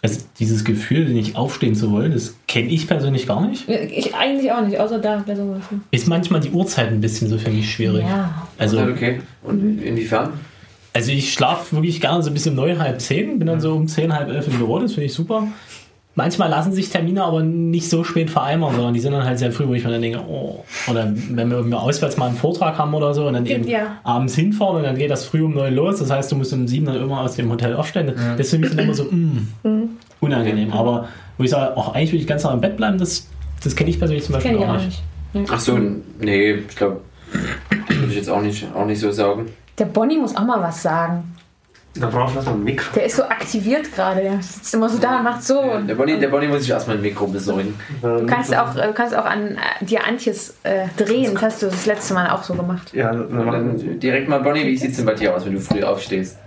Also dieses Gefühl, nicht aufstehen zu wollen, das kenne ich persönlich gar nicht. Ich eigentlich auch nicht, außer da bei sowas. Ist manchmal die Uhrzeit ein bisschen so für mich schwierig. Ja. Also, Okay. Und inwiefern? also ich schlafe wirklich gerne so ein bisschen neun, halb zehn, bin dann so um zehn, halb elf im Büro, das finde ich super. Manchmal lassen sich Termine aber nicht so spät vereinbaren, sondern die sind dann halt sehr früh, wo ich mir dann denke, oh, oder wenn wir irgendwie auswärts mal einen Vortrag haben oder so und dann eben Ja. abends hinfahren und dann geht das früh um neun los, das heißt, du musst um sieben dann immer aus dem Hotel aufstehen. Das ist für mich dann immer so, mm, unangenehm. Aber wo ich sage, ach, eigentlich will ich ganz nach im Bett bleiben, das, das kenne ich persönlich zum Beispiel auch auch nicht. nicht. Ach so, nee, ich glaube, würde ich jetzt auch nicht, auch nicht so sagen. Der Bonnie muss auch mal was sagen. Da brauchst du erstmal ein Mikro. Der ist so aktiviert gerade. Der sitzt immer so da und macht so. Der Bonnie, der Bonnie muss sich erstmal ein Mikro besorgen. Du kannst auch, äh, du kannst auch an äh, dir Antjes äh, drehen. Das hast du das letzte Mal auch so gemacht. Ja, dann dann direkt mal, Bonnie, wie sieht's denn bei dir aus, wenn du früh aufstehst?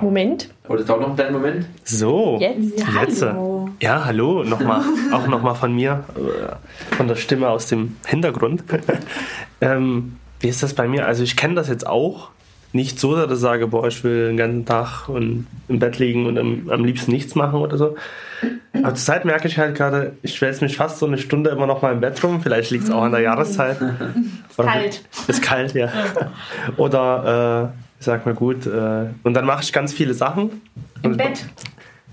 Moment. Oder dauert noch dein Moment? So, Jetzt? jetzt. Hallo. Ja, hallo, nochmal, auch nochmal von mir, äh, von der Stimme aus dem Hintergrund. ähm, wie ist das bei mir? Also ich kenne das jetzt auch. Nicht so, dass ich sage, boah, ich will den ganzen Tag und im Bett liegen und am, am liebsten nichts machen oder so. Aber zur Zeit merke ich halt gerade, ich wälze mich fast so eine Stunde immer noch mal im Bett rum. Vielleicht liegt es auch an der Jahreszeit. Oder- Kalt. Ist kalt, ja. Oder Ich sag mir gut. Äh, und dann mache ich ganz viele Sachen. Im Bett.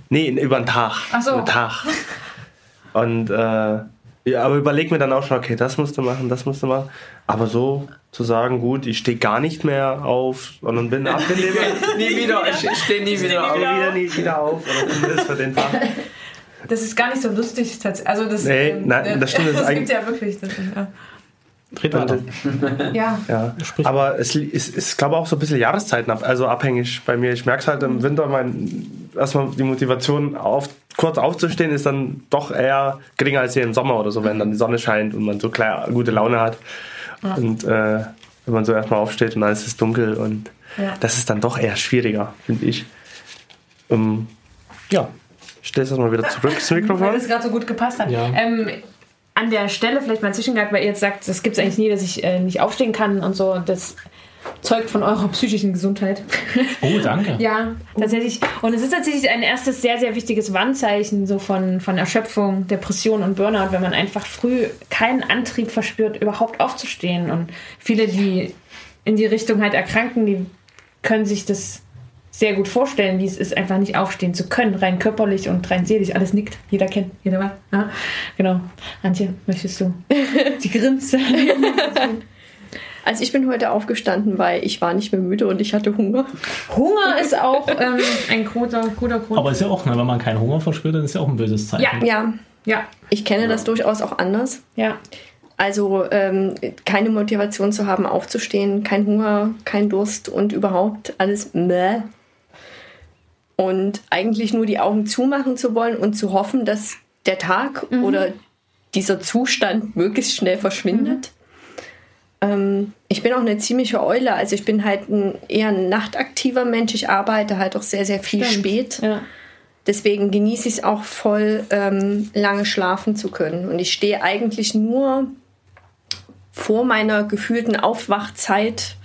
Nee, über den Tag. Ach so. Über den Tag. Und äh, ja, aber überleg mir dann auch schon, okay, das musst du machen, das musst du machen. Aber so zu sagen, gut, ich stehe gar nicht mehr auf, sondern bin abgenehm. nie wieder, ich stehe nie wieder auf. nie wieder, nie wieder auf. Oder zumindest für den Tag. Das ist gar nicht so lustig. Also das, Nee, ähm, nein, das stimmt, das Das ist gibt ja wirklich. Das, ja. Dreht weiter. ja. Ja, aber es ist, ist glaube auch so ein bisschen Jahreszeiten ab, also abhängig bei mir. Ich merke es halt im Winter, mein, erstmal die Motivation, auf, kurz aufzustehen, ist dann doch eher geringer als hier im Sommer oder so, wenn dann die Sonne scheint und man so klar gute Laune hat. Und äh, wenn man so erstmal aufsteht und dann ist es dunkel und Ja. das ist dann doch eher schwieriger, finde ich. Ähm, ja, ich stelle es erstmal wieder zurück, das Weil Mikrofon. das gerade so gut gepasst hat. Ja. Ähm, an der Stelle vielleicht mal Zwischengang, weil ihr jetzt sagt, das gibt es eigentlich nie, dass ich äh, nicht aufstehen kann und so. Das zeugt von eurer psychischen Gesundheit. Oh, danke. ja, tatsächlich. Und es ist tatsächlich ein erstes sehr, sehr wichtiges Warnzeichen so von, von Erschöpfung, Depression und Burnout, wenn man einfach früh keinen Antrieb verspürt, überhaupt aufzustehen. Und viele, die in die Richtung halt erkranken, die können sich das sehr gut vorstellen, wie es ist, einfach nicht aufstehen zu können, rein körperlich und rein seelisch. Alles nickt, jeder kennt, jeder weiß. Ja, genau. Antje, möchtest du? Die grinst. Also ich bin heute aufgestanden, weil ich war nicht mehr müde und ich hatte Hunger. Hunger ist auch ähm, ein guter, guter Grund. Aber ist ja auch, ne, wenn man keinen Hunger verspürt, dann ist ja auch ein böses Zeichen. Ja. Ja, ja, ich kenne das durchaus auch anders. ja. Also ähm, keine Motivation zu haben, aufzustehen, kein Hunger, kein Durst und überhaupt alles meh. Und eigentlich nur die Augen zumachen zu wollen und zu hoffen, dass der Tag oder dieser Zustand möglichst schnell verschwindet. Ähm, ich bin auch eine ziemliche Eule, also ich bin halt ein eher ein nachtaktiver Mensch. Ich arbeite halt auch sehr, sehr viel Stimmt. spät. ja. Deswegen genieße ich es auch voll, ähm, lange schlafen zu können. Und ich stehe eigentlich nur vor meiner gefühlten Aufwachzeit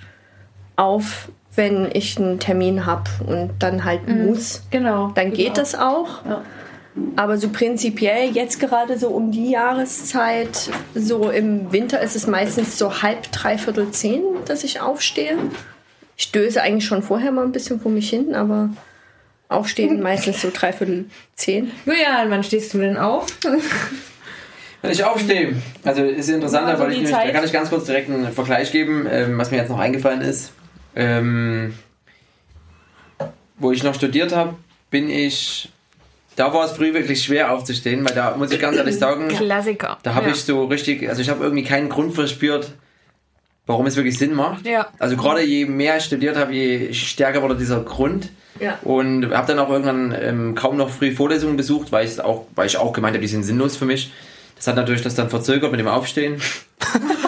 auf, wenn ich einen Termin habe und dann halt muss. Genau. Dann Genau. geht das auch. Ja. Aber so prinzipiell, jetzt gerade so um die Jahreszeit, so im Winter ist es meistens so halb, dreiviertel zehn, dass ich aufstehe. Ich döse eigentlich schon vorher mal ein bisschen vor mich hin, aber aufstehen meistens so dreiviertel zehn. Julian, wann stehst du denn auf? Wenn ich aufstehe, also ist interessant, Also weil ich nämlich, da kann ich ganz kurz direkt einen Vergleich geben, ähm, was mir jetzt noch eingefallen ist. Ähm, wo ich noch studiert habe, bin ich, da war es früh wirklich schwer aufzustehen, weil da muss ich ganz ehrlich sagen, Klassiker. da habe ja. ich so richtig, also ich habe irgendwie keinen Grund verspürt, warum es wirklich Sinn macht. Ja. Also gerade je mehr ich studiert habe, je stärker wurde dieser Grund. Ja. Und habe dann auch irgendwann ähm, kaum noch früh Vorlesungen besucht, weil, ich auch, weil ich auch gemeint habe, die sind sinnlos für mich. Das hat natürlich das dann verzögert mit dem Aufstehen.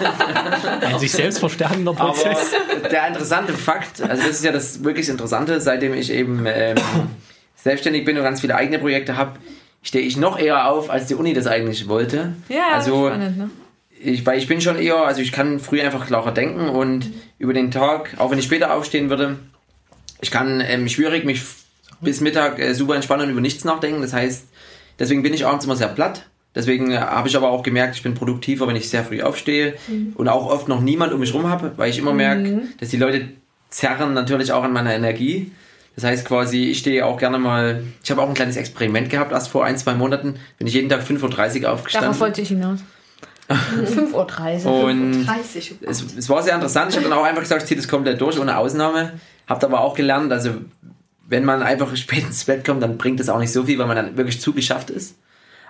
Ein sich selbst verstärkender Aber Prozess. der interessante Fakt, also das ist ja das wirklich Interessante, seitdem ich eben ähm, selbstständig bin und ganz viele eigene Projekte habe, stehe ich noch eher auf, als die Uni das eigentlich wollte. Ja, also spannend, ne? ich, weil ich bin schon eher, also ich kann früh einfach klarer denken und über den Tag, auch wenn ich später aufstehen würde, ich kann ähm, schwierig mich bis Mittag äh, super entspannen und über nichts nachdenken. Das heißt, deswegen bin ich abends immer sehr platt. Deswegen äh, habe ich aber auch gemerkt, ich bin produktiver, wenn ich sehr früh aufstehe und auch oft noch niemand um mich rum habe, weil ich immer merke, dass die Leute zerren natürlich auch an meiner Energie. Das heißt quasi, ich stehe auch gerne mal, ich habe auch ein kleines Experiment gehabt, erst vor ein, zwei Monaten, bin ich jeden Tag 5.30 Uhr aufgestanden. Darauf wollte ich hinaus. 5.30 Uhr. und 30. es, es war sehr interessant. Ich habe dann auch einfach gesagt, ich ziehe das komplett durch, ohne Ausnahme. Habe aber auch gelernt, also wenn man einfach spät ins Bett kommt, dann bringt das auch nicht so viel, weil man dann wirklich zugeschafft ist.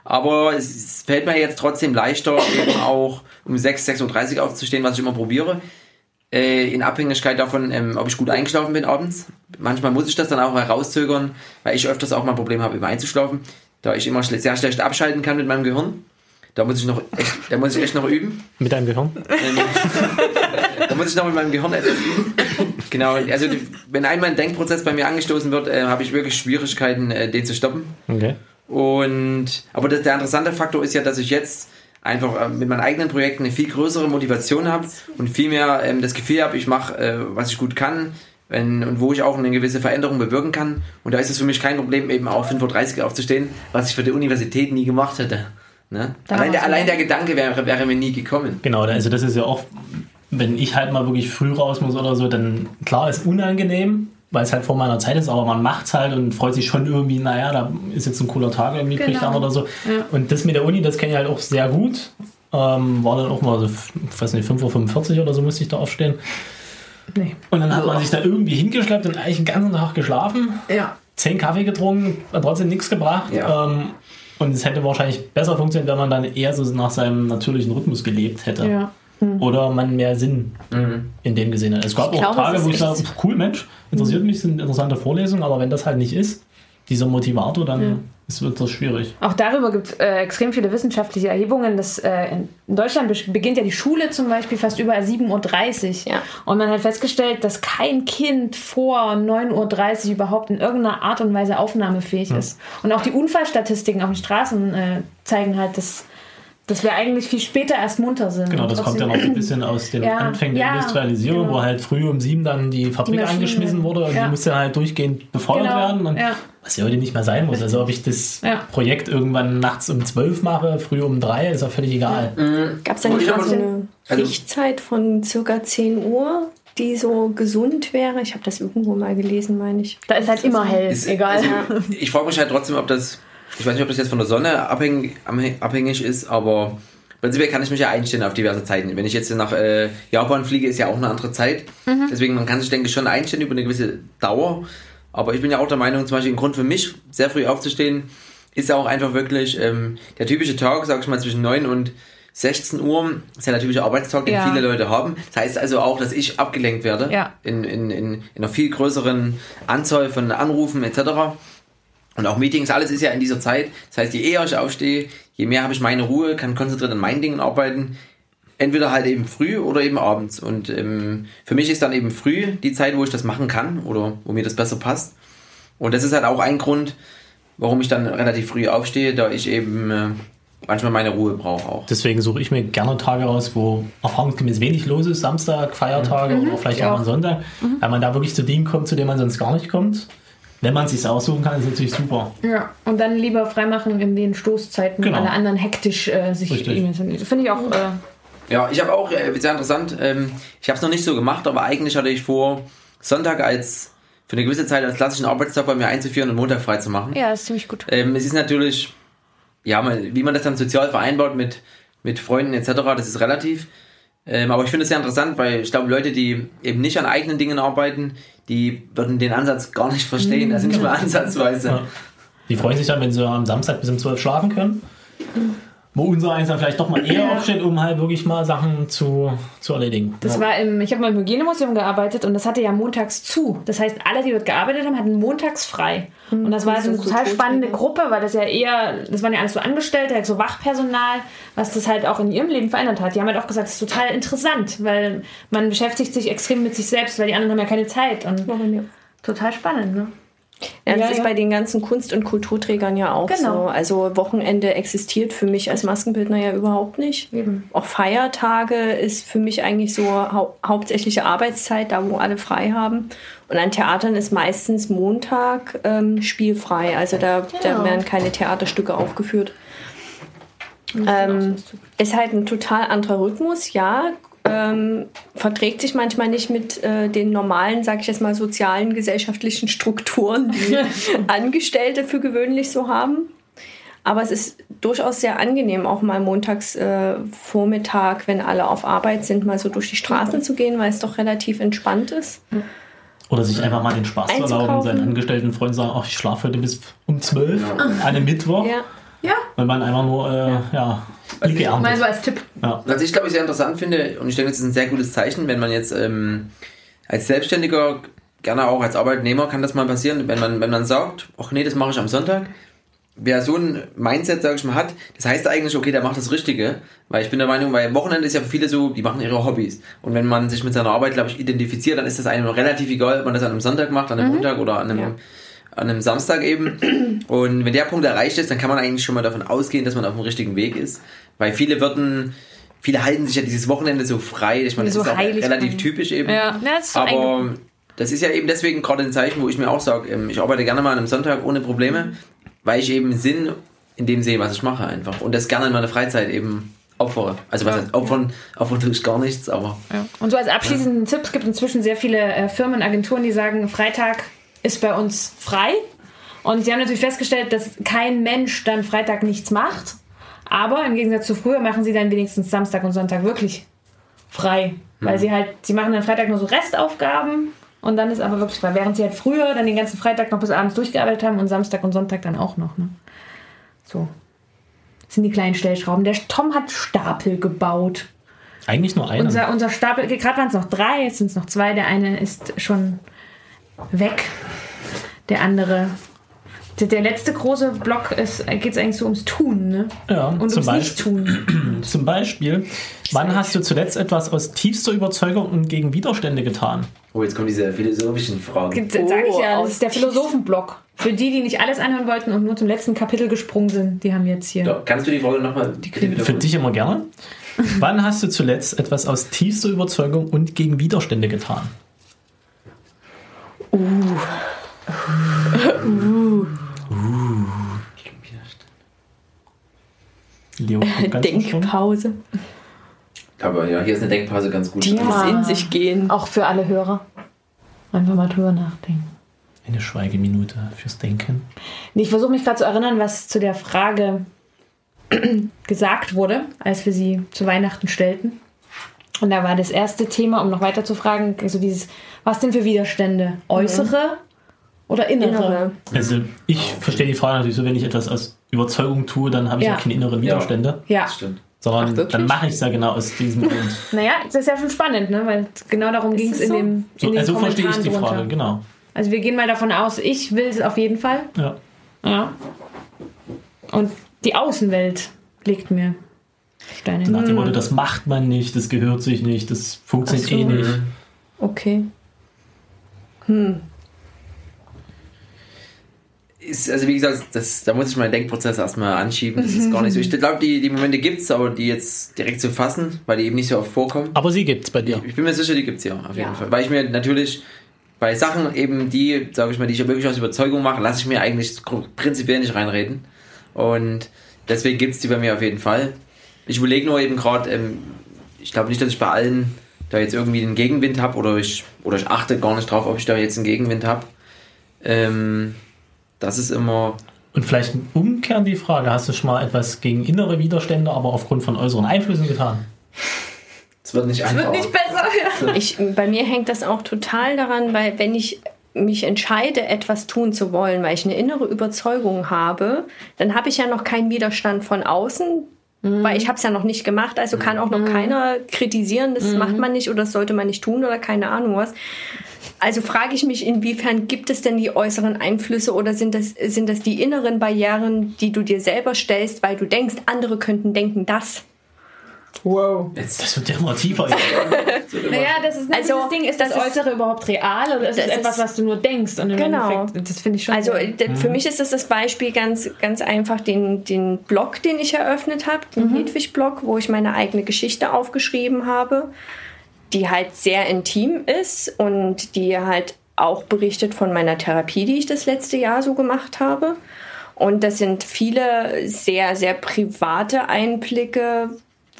Aber es, fällt mir jetzt trotzdem leichter, eben auch um 6, 6.30 Uhr aufzustehen, was ich immer probiere. Äh, in Abhängigkeit davon, ähm, ob ich gut eingeschlafen bin abends. Manchmal muss ich das dann auch herauszögern, weil ich öfters auch mal Probleme habe, über einzuschlafen, da ich immer sehr schlecht abschalten kann mit meinem Gehirn. Da muss ich noch echt, da muss ich echt noch üben. Mit deinem Gehirn? Ähm, da muss ich noch mit meinem Gehirn etwas üben. Genau, also wenn einmal ein Denkprozess bei mir angestoßen wird, äh, habe ich wirklich Schwierigkeiten, äh, den zu stoppen. Okay. Und aber das, der interessante Faktor ist ja, dass ich jetzt einfach äh, mit meinen eigenen Projekten eine viel größere Motivation habe und viel mehr ähm, das Gefühl habe, ich mache, äh, was ich gut kann wenn, und wo ich auch eine gewisse Veränderung bewirken kann. Und da ist es für mich kein Problem, eben auch 5.30 Uhr aufzustehen, was ich für die Universität nie gemacht hätte. Ne? Allein, der, allein der. Gedanke wäre, wäre mir nie gekommen. Genau, also das ist ja auch wenn ich halt mal wirklich früh raus muss oder so, dann klar ist unangenehm, weil es halt vor meiner Zeit ist, aber man macht es halt und freut sich schon irgendwie, naja, da ist jetzt ein cooler Tag irgendwie, Genau. kriegt an oder so. Ja. Und das mit der Uni, das kenne ich halt auch sehr gut. Ähm, war dann auch mal so, ich weiß nicht, 5.45 Uhr oder so musste ich da aufstehen. Nee. Und dann hat man sich da irgendwie hingeschleppt und eigentlich den ganzen Tag geschlafen, Ja. zehn Kaffee getrunken, hat trotzdem nichts gebracht. Ja. Ähm, und es hätte wahrscheinlich besser funktioniert, wenn man dann eher so nach seinem natürlichen Rhythmus gelebt hätte. Ja. Oder man mehr Sinn Mhm. in dem gesehen hat. Es gab Ich auch glaube, Tage, wo ich sage, pf, cool Mensch, interessiert mich, sind interessante Vorlesungen, aber wenn das halt nicht ist, dieser Motivator, dann Ja. ist, wird das schwierig. Auch darüber gibt es äh, extrem viele wissenschaftliche Erhebungen. Das, äh, in Deutschland be- beginnt ja die Schule zum Beispiel fast überall 7.30 Uhr. Ja. Und man hat festgestellt, dass kein Kind vor 9.30 Uhr überhaupt in irgendeiner Art und Weise aufnahmefähig ist. Und auch die Unfallstatistiken auf den Straßen äh, zeigen halt, dass, dass wir eigentlich viel später erst munter sind. Genau, das kommt ja noch ein bisschen aus den Ja, Anfängen der ja, Industrialisierung, genau. wo halt früh um sieben dann die Fabrik Maschine. angeschmissen wurde und Ja. die musste halt durchgehend befeuert Genau, werden. Und ja. Was ja heute nicht mehr sein muss. Also ob ich das Ja. Projekt irgendwann nachts um zwölf mache, früh um drei, ist ja völlig egal. Gab es da nicht ich mal so eine also- Schichtzeit von circa 10 Uhr, die so gesund wäre? Ich habe das irgendwo mal gelesen, meine ich. Da ist halt immer hell, Ist- egal. Also, ich frage mich halt trotzdem, ob das, ich weiß nicht, ob das jetzt von der Sonne abhängig, abhängig ist, aber prinzipiell kann ich mich ja einstellen auf diverse Zeiten. Wenn ich jetzt nach äh, Japan fliege, ist ja auch eine andere Zeit. Deswegen, man kann sich, denke ich, schon einstellen über eine gewisse Dauer. Aber ich bin ja auch der Meinung, zum Beispiel ein Grund für mich, sehr früh aufzustehen, ist ja auch einfach wirklich ähm, der typische Tag, sag ich mal, zwischen 9 und 16 Uhr, ist ja der typische Arbeitstag, den Ja. viele Leute haben. Das heißt also auch, dass ich abgelenkt werde Ja. in, in, in, in einer viel größeren Anzahl von Anrufen etc. Und auch Meetings, alles ist ja in dieser Zeit. Das heißt, je eher ich aufstehe, je mehr habe ich meine Ruhe, kann konzentriert an meinen Dingen arbeiten. Entweder halt eben früh oder eben abends. Und ähm, für mich ist dann eben früh die Zeit, wo ich das machen kann oder wo mir das besser passt. Und das ist halt auch ein Grund, warum ich dann relativ früh aufstehe, da ich eben äh, manchmal meine Ruhe brauche auch. Deswegen suche ich mir gerne Tage raus, wo erfahrungsgemäß wenig los ist, Samstag, Feiertage oder vielleicht auch Ja. mal Sonntag, weil man da wirklich zu Dingen kommt, zu denen man sonst gar nicht kommt. Wenn man es sich aussuchen kann, ist natürlich super. Ja, und dann lieber freimachen in den Stoßzeiten, Genau. alle anderen hektisch äh, sich. E-Mails Das finde ich auch. Äh, Ja, ich habe auch, äh, sehr interessant, ähm, ich habe es noch nicht so gemacht, aber eigentlich hatte ich vor, Sonntag als für eine gewisse Zeit als klassischen Arbeitstag bei mir einzuführen und Montag frei zu machen. ja, ist ziemlich gut. Ähm, es ist natürlich, ja, wie man das dann sozial vereinbart mit, mit Freunden etc., das ist relativ. Ähm, aber ich finde es sehr interessant, weil ich glaube, Leute, die eben nicht an eigenen Dingen arbeiten, die würden den Ansatz gar nicht verstehen, also nicht mal ansatzweise. Ja. Die freuen sich dann, wenn sie am Samstag bis um 12 schlafen können. Wo unser eins dann vielleicht doch mal eher aufsteht, um halt wirklich mal Sachen zu, zu erledigen. Das war im, ich habe mal im Hygienemuseum gearbeitet und das hatte ja montags zu. Das heißt, alle, die dort gearbeitet haben, hatten montags frei. Und das war das so eine so total spannende Gruppe, weil das ja eher, das waren ja alles so Angestellte, halt so Wachpersonal, was das halt auch in ihrem Leben verändert hat. Die haben halt auch gesagt, es ist total interessant, weil man beschäftigt sich extrem mit sich selbst, weil die anderen haben ja keine Zeit. Und mir. total spannend, ne? Ja, das Ja, ist ja. bei den ganzen Kunst- und Kulturträgern ja auch Genau. so. Also Wochenende existiert für mich als Maskenbildner ja überhaupt nicht. Eben. Auch Feiertage ist für mich eigentlich so hau hauptsächliche Arbeitszeit, da wo alle frei haben. Und an Theatern ist meistens Montag ähm, spielfrei. Also da, da Genau. werden keine Theaterstücke aufgeführt. Ähm, ist halt ein total anderer Rhythmus, ja. Ähm, verträgt sich manchmal nicht mit äh, den normalen, sag ich jetzt mal, sozialen, gesellschaftlichen Strukturen, die Angestellte für gewöhnlich so haben. Aber es ist durchaus sehr angenehm, auch mal montags äh, Vormittag, wenn alle auf Arbeit sind, mal so durch die Straßen zu gehen, weil es doch relativ entspannt ist. Oder sich einfach mal den Spaß zu erlauben, seinen Angestellten Freunden sagen, ach, ich schlafe heute bis um 12 an einem Mittwoch. Ja. Ja, Wenn man einfach nur, äh, ja, Also Blicke ich- mal so als Tipp. Ja. Was ich glaube ich sehr interessant finde, und ich denke, das ist ein sehr gutes Zeichen, wenn man jetzt ähm, als Selbstständiger, gerne auch als Arbeitnehmer kann das mal passieren, wenn man, wenn man sagt, ach nee, das mache ich am Sonntag. Wer so ein Mindset, sag ich mal, hat, das heißt eigentlich, okay, der macht das Richtige. Weil ich bin der Meinung, weil Wochenende ist ja für viele so, die machen ihre Hobbys. Und wenn man sich mit seiner Arbeit, glaube ich, identifiziert, dann ist das einem relativ egal, ob man das an einem Sonntag macht, an einem Montag oder an einem, Ja. An einem Samstag eben. Und wenn der Punkt erreicht ist, dann kann man eigentlich schon mal davon ausgehen, dass man auf dem richtigen Weg ist. Weil viele würden, viele halten sich ja dieses Wochenende so frei. Ich meine, das So ist auch relativ typisch eben. Ja, ja, das Aber das ist ja eben deswegen gerade ein Zeichen, wo ich mir auch sage, ähm, ich arbeite gerne mal an einem Sonntag ohne Probleme, weil ich eben Sinn in dem sehe, was ich mache einfach. Und das gerne in meiner Freizeit eben opfere. Also was heißt opfern? Opfern tue ich gar nichts, aber Ja. Und so als abschließenden Tipp, es gibt inzwischen sehr viele äh, Firmen, Agenturen, die sagen, Freitag ist bei uns frei. Und sie haben natürlich festgestellt, dass kein Mensch dann Freitag nichts macht. Aber im Gegensatz zu früher machen sie dann wenigstens Samstag und Sonntag wirklich frei. Weil sie halt, sie machen dann Freitag nur so Restaufgaben und dann ist aber wirklich frei. Während sie halt früher dann den ganzen Freitag noch bis abends durchgearbeitet haben und Samstag und Sonntag dann auch noch. Ne? So. Das sind die kleinen Stellschrauben. Der Tom hat Stapel gebaut. Eigentlich nur einer. Unser, unser Stapel, gerade waren es noch drei, jetzt sind es noch zwei. Der eine ist schon weg. Der andere. Der, letzte große Block geht es eigentlich so ums Tun, ne? ja, Und zum, ums Beispiel, Nicht-Tun. zum Beispiel, wann hast du zuletzt etwas aus tiefster Überzeugung und gegen Widerstände getan? oh, jetzt kommen diese philosophischen Fragen. Das sage ich ja, Oh, das ist der Philosophenblock. Für die, die nicht alles anhören wollten und nur zum letzten Kapitel gesprungen sind, die haben jetzt hier. Doch, kannst du die Frage nochmal Für dich immer gerne. Wann hast du zuletzt etwas aus tiefster Überzeugung und gegen Widerstände getan? Leo, kannst du schon? Denkpause. Aber ja, hier ist eine Denkpause ganz gut. Tiefes Ja. in sich gehen. Auch für alle Hörer. Einfach mal drüber nachdenken. Eine Schweigeminute fürs Denken. Nee, Ich versuche mich gerade zu erinnern, was zu der Frage gesagt wurde, als wir sie zu Weihnachten stellten. Und da war das erste Thema, um noch weiter zu fragen, also dieses, was denn für Widerstände? Äußere oder innere? Innere. Also ich verstehe die Frage natürlich so, wenn ich etwas aus Überzeugung tue, dann habe ich ja, Ja. keine inneren Widerstände, Ja, Das stimmt. sondern Ach, dann mache ich es ja genau aus diesem Grund. naja, das ist ja schon spannend, ne? weil genau darum ging es in so? dem in So, also so verstehe ich die drunter. Frage, genau. Also wir gehen mal davon aus, ich will es auf jeden Fall. Ja. Ja. Und die Außenwelt legt mir Steine. Nach dem. Motto, das macht man nicht, das gehört sich nicht, das funktioniert so. eh nicht. Okay. Ist, also wie gesagt, das, da muss ich meinen Denkprozess erstmal anschieben. Das ist gar nicht so. Ich glaube, die, die Momente gibt es, aber die jetzt direkt zu fassen, weil die eben nicht so oft vorkommen. Aber sie gibt es bei dir. Ich bin mir sicher, die gibt es ja, auf jeden Ja. Fall. Weil ich mir natürlich bei Sachen eben, die, sage ich mal, die ich ja wirklich aus Überzeugung mache, lasse ich mir eigentlich prinzipiell nicht reinreden. Und deswegen gibt es die bei mir auf jeden Fall. Ich überlege nur eben gerade, ähm, ich glaube nicht, dass ich bei allen da jetzt irgendwie einen Gegenwind habe oder ich, oder ich achte gar nicht drauf, ob ich da jetzt einen Gegenwind habe. Ähm, das ist immer. Und vielleicht umkehren die Frage, hast du schon mal etwas gegen innere Widerstände, aber aufgrund von äußeren Einflüssen getan? Es wird nicht einfach. Wird nicht besser. Ja. Ich, bei mir hängt das auch total daran, weil wenn ich mich entscheide, etwas tun zu wollen, weil ich eine innere Überzeugung habe, dann habe ich ja noch keinen Widerstand von außen, weil ich habe es ja noch nicht gemacht, also kann auch noch keiner kritisieren, das macht man nicht oder das sollte man nicht tun oder keine Ahnung was. Also frage ich mich, inwiefern gibt es denn die äußeren Einflüsse oder sind das, sind das die inneren Barrieren, die du dir selber stellst, weil du denkst, andere könnten denken das? Wow. Jetzt, Das wird ja immer tiefer. Naja, das ist Also, das Ding, ist das, das ist- Äußere überhaupt real oder ist es Das etwas, ist- was du nur denkst? Und im Genau. Endeffekt, das finde ich schon. Also d- für mich ist das das Beispiel ganz, ganz einfach, den, den Blog, den ich eröffnet habe, den Hedwig-Blog, wo ich meine eigene Geschichte aufgeschrieben habe, die halt sehr intim ist und die halt auch berichtet von meiner Therapie, die ich das letzte Jahr so gemacht habe. Und das sind viele sehr, sehr private Einblicke,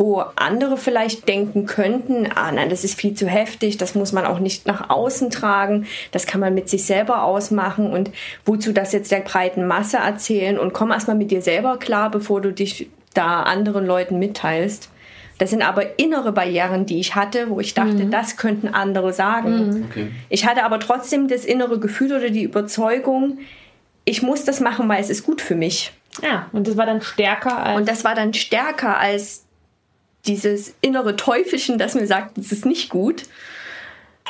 wo andere vielleicht denken könnten, ah nein, das ist viel zu heftig, das muss man auch nicht nach außen tragen, das kann man mit sich selber ausmachen und wozu das jetzt der breiten Masse erzählen und komm erstmal mit dir selber klar, bevor du dich da anderen Leuten mitteilst. Das sind aber innere Barrieren, die ich hatte, wo ich dachte, das könnten andere sagen. okay. Ich hatte aber trotzdem das innere Gefühl oder die Überzeugung, ich muss das machen, weil es ist gut für mich. ja, und das war dann stärker als. Und das war dann stärker als dieses innere Teufelchen, das mir sagt, das ist nicht gut.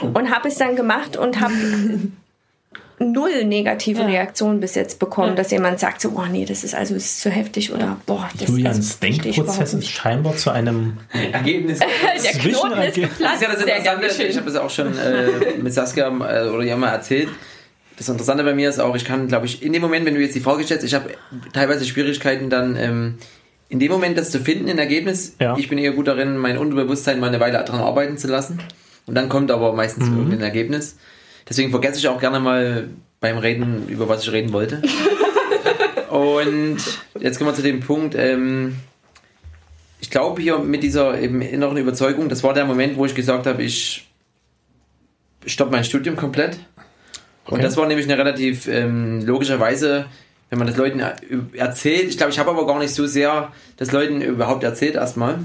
Und habe es dann gemacht und habe null negative Ja. Reaktionen bis jetzt bekommen, Ja. dass jemand sagt so, oh nee, das ist also das ist zu heftig oder boah, das Julians also, Denkprozess ist nicht. scheinbar zu einem Ergebnis. Der Knoten ist Das Das geplatzt. ist ja das Interessante. Ich habe das auch schon äh, mit Saskia äh, oder ihr mal erzählt. Das Interessante bei mir ist auch, ich kann, glaube ich, in dem Moment, wenn du jetzt die Frage stellst, ich habe teilweise Schwierigkeiten dann ähm, in dem Moment das zu finden, ein Ergebnis. Ja. Ich bin eher gut darin, mein Unterbewusstsein mal eine Weile daran arbeiten zu lassen. Und dann kommt aber meistens irgendein Ergebnis. Deswegen vergesse ich auch gerne mal beim Reden, über was ich reden wollte. Und jetzt kommen wir zu dem Punkt, ähm, ich glaube hier mit dieser inneren Überzeugung, das war der Moment, wo ich gesagt habe, ich stoppe mein Studium komplett. Und Okay. das war nämlich eine relativ ähm, logischerweise, wenn man das Leuten er- erzählt. Ich glaube, ich habe aber gar nicht so sehr das Leuten überhaupt erzählt erstmal.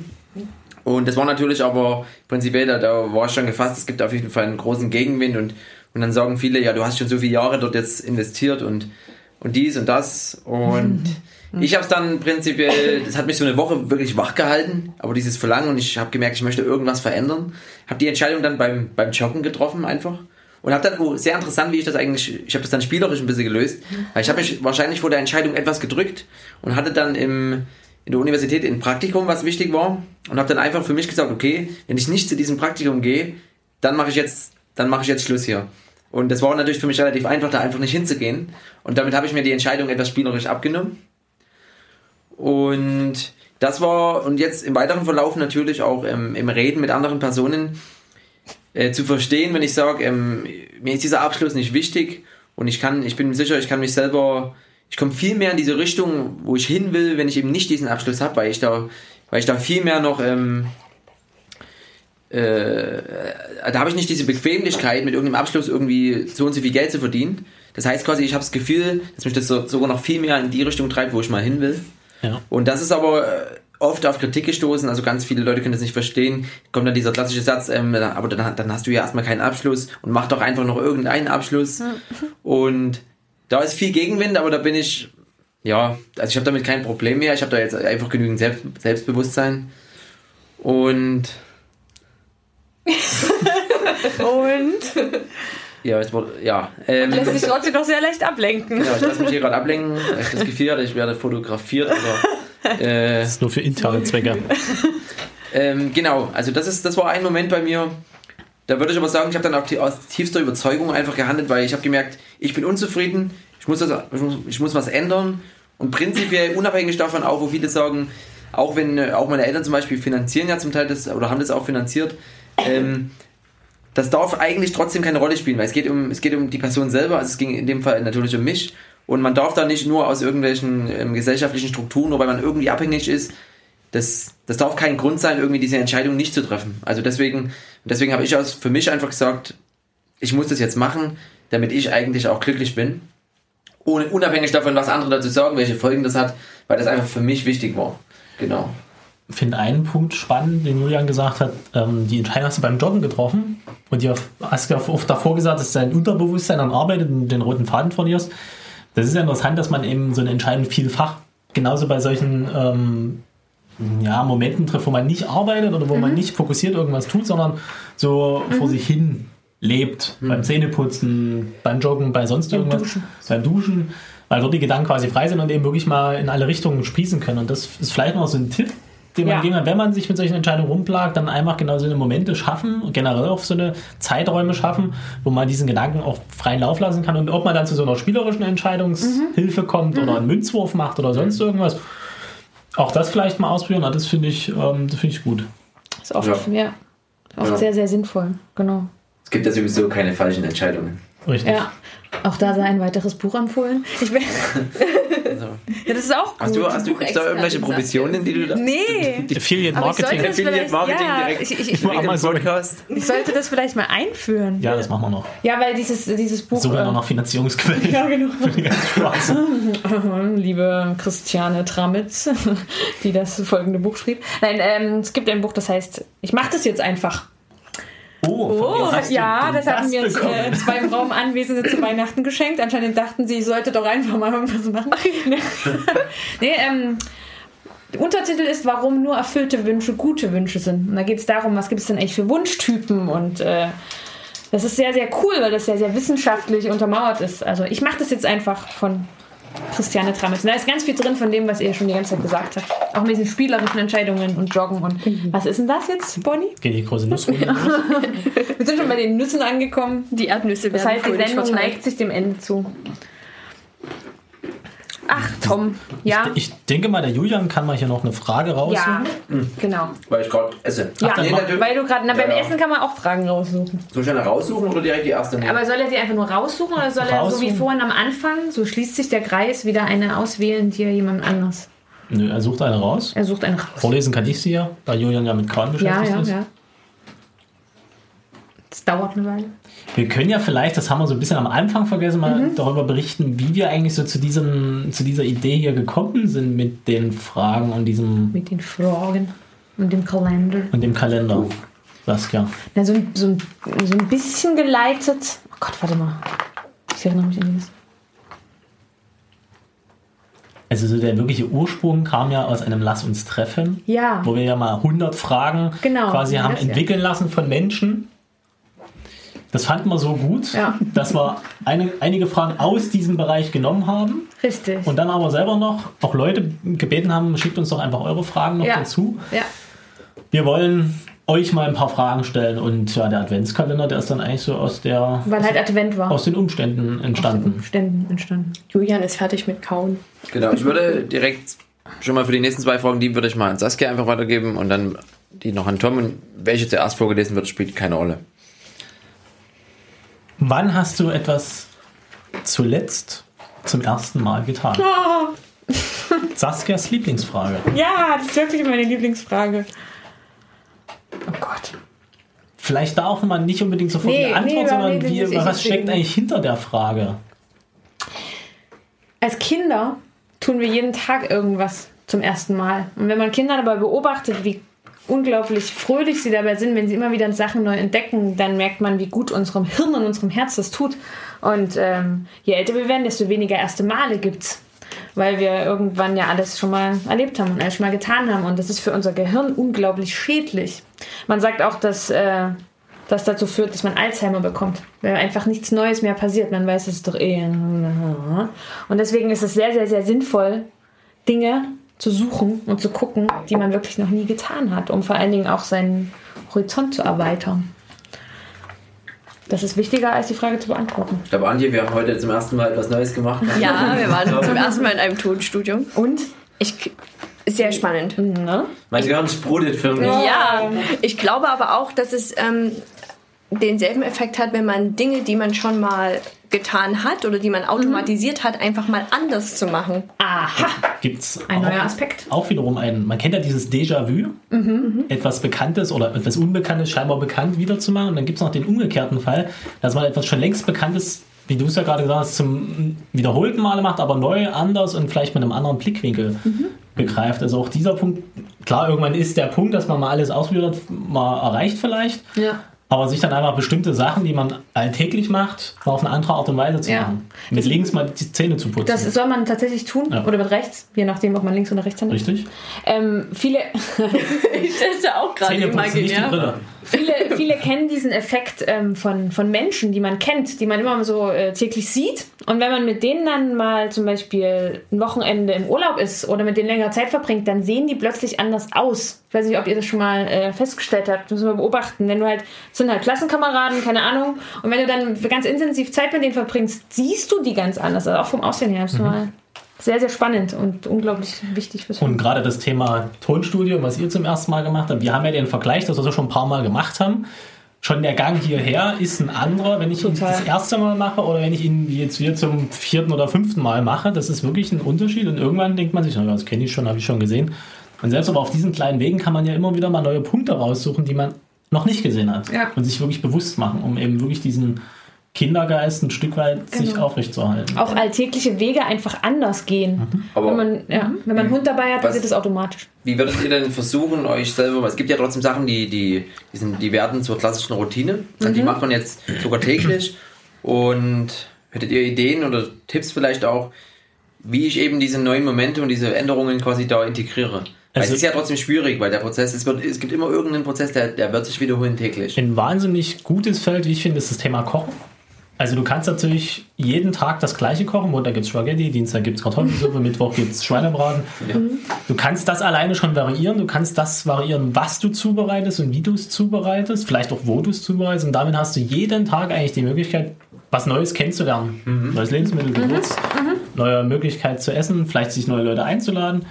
Und das war natürlich aber prinzipiell, da, da war ich schon gefasst, es gibt auf jeden Fall einen großen Gegenwind und, und dann sagen viele, ja, du hast schon so viele Jahre dort jetzt investiert und, und dies und das. Und ich habe es dann prinzipiell, das hat mich so eine Woche wirklich wach gehalten, aber dieses Verlangen und ich habe gemerkt, ich möchte irgendwas verändern. Habe die Entscheidung dann beim, beim Joggen getroffen einfach. Und habe dann, oh, sehr interessant, wie ich das eigentlich, ich habe das dann spielerisch ein bisschen gelöst, weil ich habe mich wahrscheinlich vor der Entscheidung etwas gedrückt und hatte dann im, in der Universität ein Praktikum, was wichtig war und habe dann einfach für mich gesagt, okay, wenn ich nicht zu diesem Praktikum gehe, dann mache ich jetzt, dann mache ich jetzt Schluss hier. Und das war natürlich für mich relativ einfach, da einfach nicht hinzugehen. Und damit habe ich mir die Entscheidung etwas spielerisch abgenommen. Und das war, und jetzt im weiteren Verlauf natürlich auch ähm, im Reden mit anderen Personen äh, zu verstehen, wenn ich sage, ähm, mir ist dieser Abschluss nicht wichtig und ich kann, ich bin sicher, ich kann mich selber, ich komme viel mehr in diese Richtung, wo ich hin will, wenn ich eben nicht diesen Abschluss habe, weil ich da, weil ich da viel mehr noch, ähm, äh, da habe ich nicht diese Bequemlichkeit, mit irgendeinem Abschluss irgendwie so und so viel Geld zu verdienen. Das heißt quasi, ich habe das Gefühl, dass mich das so, sogar noch viel mehr in die Richtung treibt, wo ich mal hin will. Ja. Und das ist aber äh, oft auf Kritik gestoßen, also ganz viele Leute können das nicht verstehen. Kommt dann dieser klassische Satz, ähm, aber dann, dann hast du ja erstmal keinen Abschluss und mach doch einfach noch irgendeinen Abschluss. Und da ist viel Gegenwind, aber da bin ich, ja, also ich habe damit kein Problem mehr. Ich habe da jetzt einfach genügend Selbst, Selbstbewusstsein. Und Und ja, es wurde, ja. Ähm, lässt sich trotzdem doch sehr leicht ablenken. ja, ich lasse mich hier gerade ablenken, ich das Gefühl ich werde fotografiert. Oder, äh, Das ist nur für interne Zwecke. Ähm, genau, also das ist, das war ein Moment bei mir. Da würde ich aber sagen, ich habe dann auch die, aus tiefster Überzeugung einfach gehandelt, weil ich habe gemerkt, ich bin unzufrieden, ich muss, das, ich, muss, ich muss was ändern und prinzipiell unabhängig davon auch, wo viele sagen, auch wenn äh, auch meine Eltern zum Beispiel finanzieren ja zum Teil das oder haben das auch finanziert, ähm, das darf eigentlich trotzdem keine Rolle spielen, weil es geht um es geht um die Person selber, also es ging in dem Fall natürlich um mich und man darf da nicht nur aus irgendwelchen ähm, gesellschaftlichen Strukturen, nur weil man irgendwie abhängig ist, das, das darf kein Grund sein, irgendwie diese Entscheidung nicht zu treffen. Also deswegen, deswegen habe ich aus, für mich einfach gesagt, ich muss das jetzt machen, damit ich eigentlich auch glücklich bin. Ohne, unabhängig davon, was andere dazu sagen, welche Folgen das hat, weil das einfach für mich wichtig war. Genau. Ich finde einen Punkt spannend, den Julian gesagt hat, ähm, die Entscheidung hast du beim Joggen getroffen und du hast ja oft davor gesagt, dass dein Unterbewusstsein dann arbeitet und den roten Faden verlierst. Das ist ja interessant, dass man eben so eine Entscheidung vielfach genauso bei solchen ähm, ja, Momenten trifft, wo man nicht arbeitet oder wo man nicht fokussiert irgendwas tut, sondern so vor sich hin lebt. Beim Zähneputzen, beim Joggen, bei sonst irgendwas. Duschen. Beim Duschen. Weil dort die Gedanken quasi frei sind und eben wirklich mal in alle Richtungen sprießen können. Und das ist vielleicht noch so ein Tipp, den man Ja. geben kann, wenn man sich mit solchen Entscheidungen rumplagt, dann einfach genau so eine Momente schaffen und generell auch so eine Zeiträume schaffen, wo man diesen Gedanken auch freien Lauf lassen kann. Und ob man dann zu so einer spielerischen Entscheidungshilfe kommt oder einen Münzwurf macht oder sonst irgendwas, auch das vielleicht mal ausprobieren. Das finde ich, ähm, das finde ich gut. Ist oft, Ja. ja. Oft Ja. sehr, sehr sinnvoll. Genau. Es gibt ja sowieso keine falschen Entscheidungen. Richtig. Ja. Auch da sei ein weiteres Buch empfohlen. Ich bin, Also, ja, das ist auch gut. hast du, hast du da irgendwelche Provisionen, die du da. Nee. Affiliate Marketing. Affiliate Marketing ja, direkt. ich, ich, ich, Amazon. Podcast. ich sollte das vielleicht mal einführen. Ja, das machen wir noch. Ja, weil dieses, dieses Buch. Sogar äh, noch nach Finanzierungsquellen. ja, genau. Liebe Christiane Tramitz, die das folgende Buch schrieb. Nein, ähm, es gibt ein Buch, das heißt, ich mache das jetzt einfach. Oh, Oh, ja, das hatten mir jetzt bekommen? äh, zwei im Raum Anwesende zu Weihnachten geschenkt. Anscheinend dachten sie, ich sollte doch einfach mal irgendwas machen. nee, ähm, der Untertitel ist, warum nur erfüllte Wünsche gute Wünsche sind. Und da geht es darum, was gibt es denn eigentlich für Wunschtypen und äh, das ist sehr, sehr cool, weil das sehr, sehr wissenschaftlich untermauert ist. Also ich mache das jetzt einfach von Christiane Tramitz. Da ist ganz viel drin von dem, was ihr schon die ganze Zeit gesagt habt. Auch mit diesen spielerischen Entscheidungen und Joggen und was ist denn das jetzt, Bonnie? Geht die große Nussrunde los? Wir sind schon bei den Nüssen angekommen. Die Erdnüsse Das werden heißt, die Sendung neigt sich dem Ende zu. Ach, Tom. Ja, Ich denke mal, der Julian kann mal hier noch eine Frage ja, raussuchen. genau. Weil ich gerade esse. Ja, mach- natürlich. weil du gerade, na, beim Ja. Essen kann man auch Fragen raussuchen. Soll ich eine raussuchen oder direkt die erste nehmen? Aber soll er sie einfach nur raussuchen oder soll er so wie Raussuchen. vorhin am Anfang, so schließt sich der Kreis, wieder eine auswählen, die er jemand anders? Nö, er sucht eine raus. Er sucht einen raus. Vorlesen kann ich sie ja, da Julian ja mit Kran Ja, beschäftigt ja, ist. ja. Das dauert eine Weile. Wir können ja vielleicht, das haben wir so ein bisschen am Anfang vergessen, mal Mhm. darüber berichten, wie wir eigentlich so zu, diesem, zu dieser Idee hier gekommen sind mit den Fragen und diesem Mit den Fragen und dem Kalender. und dem Kalender. Saskia. Na, so, ein- so, so ein bisschen geleitet. Oh Gott, warte mal. Ich erinnere mich an dieses. Also so der wirkliche Ursprung kam ja aus einem Lass uns treffen, Ja. wo wir ja mal 100 Fragen Genau, quasi haben das ja. entwickeln lassen von Menschen. Das fanden wir so gut, Ja. dass wir eine, einige Fragen aus diesem Bereich genommen haben Richtig. und dann aber selber noch auch Leute gebeten haben, schickt uns doch einfach eure Fragen noch Ja. dazu. ja. Wir wollen euch mal ein paar Fragen stellen und ja, der Adventskalender, der ist dann eigentlich so aus der Weil halt Advent war. aus den Umständen entstanden. Umständen entstanden. Julian ist fertig mit Kauen. Genau, ich würde direkt schon mal für die nächsten zwei Fragen, die würde ich mal an Saskia einfach weitergeben und dann die noch an Tom. Und welche zuerst vorgelesen wird, spielt keine Rolle. Wann hast du etwas zuletzt zum ersten Mal getan? Saskias Lieblingsfrage. Ja, das ist wirklich meine Lieblingsfrage. Oh Gott. Vielleicht da auch mal nicht unbedingt sofort Nee, die Antwort, nee, sondern nee, wie, was steckt eigentlich hinter der Frage? Als Kinder tun wir jeden Tag irgendwas zum ersten Mal. Und wenn man Kinder dabei beobachtet, wie unglaublich fröhlich sie dabei sind, wenn sie immer wieder Sachen neu entdecken, dann merkt man, wie gut unserem Hirn und unserem Herz das tut. Und ähm, je älter wir werden, desto weniger erste Male gibt's. Weil wir irgendwann ja alles schon mal erlebt haben und alles schon mal getan haben. Und das ist für unser Gehirn unglaublich schädlich. Man sagt auch, dass äh, das dazu führt, dass man Alzheimer bekommt, weil einfach nichts Neues mehr passiert. Man weiß es doch eh. Und deswegen ist es sehr, sehr, sehr sinnvoll, Dinge zu suchen und zu gucken, die man wirklich noch nie getan hat, um vor allen Dingen auch seinen Horizont zu erweitern. Das ist wichtiger, als die Frage zu beantworten. Ich glaube, Antje, wir haben heute zum ersten Mal etwas Neues gemacht. Ja, wir waren zum ersten Mal in einem Tonstudio. Und? Ich, sehr spannend. Ne? Mein Gehirn sprudelt förmlich. Ja, ich glaube aber auch, dass es ähm, denselben Effekt hat, wenn man Dinge, die man schon mal getan hat oder die man automatisiert hat, einfach mal anders zu machen. Aha, Gibt es ein neuer Aspekt. auch wiederum einen, man kennt ja dieses Déjà-vu, etwas Bekanntes oder etwas Unbekanntes scheinbar bekannt wiederzumachen. Und dann gibt es noch den umgekehrten Fall, dass man etwas schon längst Bekanntes, wie du es ja gerade gesagt hast, zum wiederholten Male macht, aber neu, anders und vielleicht mit einem anderen Blickwinkel begreift. Also auch dieser Punkt, klar, irgendwann ist der Punkt, dass man mal alles ausprobiert, mal erreicht vielleicht. Ja. Aber sich dann einfach bestimmte Sachen, die man alltäglich macht, auf eine andere Art und Weise zu Ja. machen. Mit links mal die Zähne zu putzen. Das soll man tatsächlich tun. Ja. Oder mit rechts, je nachdem, ob man links oder rechts hat. Richtig? Ähm, viele, Ich stelle auch gerade putzen, nicht die Brille. Viele, viele kennen diesen Effekt ähm, von, von Menschen, die man kennt, die man immer so äh, täglich sieht. Und wenn man mit denen dann mal zum Beispiel ein Wochenende im Urlaub ist oder mit denen längere Zeit verbringt, dann sehen die plötzlich anders aus. Ich weiß nicht, ob ihr das schon mal äh, festgestellt habt. Das müssen wir beobachten. Wenn du halt, sind halt Klassenkameraden, keine Ahnung. Und wenn du dann ganz intensiv Zeit mit denen verbringst, siehst du die ganz anders. Also auch vom Aussehen her. Ist mal sehr, sehr spannend und unglaublich wichtig fürs Und gerade das Thema Tonstudio, was ihr zum ersten Mal gemacht habt, wir haben ja den Vergleich, dass wir das schon ein paar Mal gemacht haben. Schon der Gang hierher ist ein anderer, wenn ich ihn das erste Mal mache oder wenn ich ihn jetzt wir zum vierten oder fünften Mal mache. Das ist wirklich ein Unterschied und irgendwann denkt man sich, naja, das kenne ich schon, habe ich schon gesehen. Und selbst aber auf diesen kleinen Wegen kann man ja immer wieder mal neue Punkte raussuchen, die man noch nicht gesehen hat. Ja. Und sich wirklich bewusst machen, um eben wirklich diesen Kindergeist ein Stück weit sich Genau. aufrechtzuerhalten. auch alltägliche Wege einfach anders gehen. Aber wenn man, ja, wenn man einen Hund dabei hat, passiert das automatisch. wie würdet ihr denn versuchen, euch selber, es gibt ja trotzdem Sachen, die, die, die, sind, die werden zur klassischen Routine. Also Die macht man jetzt sogar täglich. Und hättet ihr Ideen oder Tipps vielleicht auch, wie ich eben diese neuen Momente und diese Änderungen quasi da integriere? Also- es ist ja trotzdem schwierig, weil der Prozess, es, wird, es gibt immer irgendeinen Prozess, der, der wird sich wiederholen täglich. Ein wahnsinnig gutes Feld, wie ich finde, ist das Thema Kochen. Also du kannst natürlich jeden Tag das gleiche kochen. Montag gibt es Spaghetti, Dienstag gibt es Kartoffelsuppe, Mittwoch gibt es Schweinebraten. Ja. Du kannst das alleine schon variieren. Du kannst das variieren, was du zubereitest und wie du es zubereitest. Vielleicht auch, wo du es zubereitest. Und damit hast du jeden Tag eigentlich die Möglichkeit, was Neues kennenzulernen. Neues Lebensmittel, Gewürz, neue Möglichkeit zu essen, vielleicht sich neue Leute einzuladen.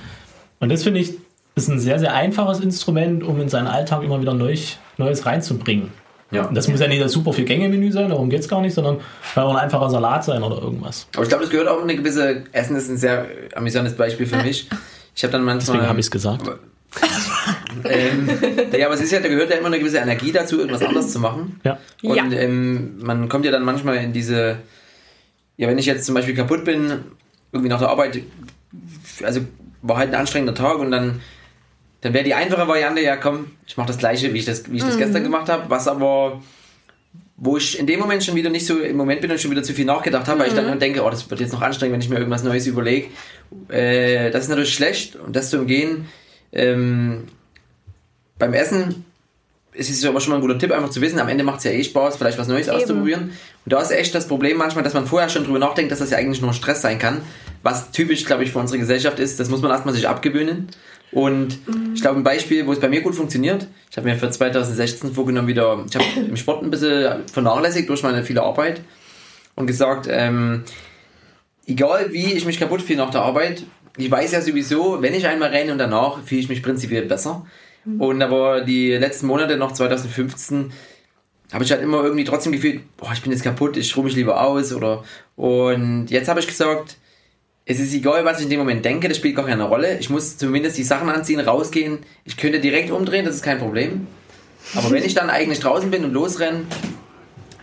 Und das finde ich, ist ein sehr, sehr einfaches Instrument, um in seinen Alltag immer wieder neu, Neues reinzubringen. Ja. Das muss ja nicht das super viel Gänge-Menü sein, darum geht es gar nicht, sondern kann auch ein einfacher Salat sein oder irgendwas. Aber ich glaube, das gehört auch in eine gewisse, Essen ist ein sehr amüsantes Beispiel für mich. ich habe dann manchmal. Deswegen habe ich es gesagt. ähm, ja, aber es ist ja, da gehört ja immer eine gewisse Energie dazu, irgendwas anderes zu machen. Ja. Und Ja. ähm, man kommt ja dann manchmal in diese, ja, wenn ich jetzt zum Beispiel kaputt bin, irgendwie nach der Arbeit, also war halt ein anstrengender Tag und dann, dann wäre die einfache Variante, ja komm, ich mache das gleiche, wie ich das, wie ich das gestern gemacht habe, was aber, wo ich in dem Moment schon wieder nicht so im Moment bin und schon wieder zu viel nachgedacht habe, weil ich dann nur denke, oh, das wird jetzt noch anstrengend, wenn ich mir irgendwas Neues überlege. Äh, das ist natürlich schlecht und das zu umgehen, ähm, beim Essen es ist aber schon mal ein guter Tipp, einfach zu wissen, am Ende macht es ja eh Spaß, vielleicht was Neues auszuprobieren. Und da ist echt das Problem manchmal, dass man vorher schon drüber nachdenkt, dass das ja eigentlich nur Stress sein kann. Was typisch, glaube ich, für unsere Gesellschaft ist, das muss man erstmal sich abgewöhnen. Und ich glaube, ein Beispiel, wo es bei mir gut funktioniert, ich habe mir für 2016 vorgenommen, wieder, ich habe im Sport ein bisschen vernachlässigt durch meine viele Arbeit und gesagt, ähm, egal wie ich mich kaputt fühle nach der Arbeit, ich weiß ja sowieso, wenn ich einmal renne und danach, fühle ich mich prinzipiell besser. Und aber die letzten Monate, noch 2015, habe ich halt immer irgendwie trotzdem gefühlt, boah, ich bin jetzt kaputt, ich ruhe mich lieber aus oder und jetzt habe ich gesagt, es ist egal, was ich in dem Moment denke, das spielt gar keine Rolle. Ich muss zumindest die Sachen anziehen, rausgehen. Ich könnte direkt umdrehen, das ist kein Problem. Aber wenn ich dann eigentlich draußen bin und losrenne,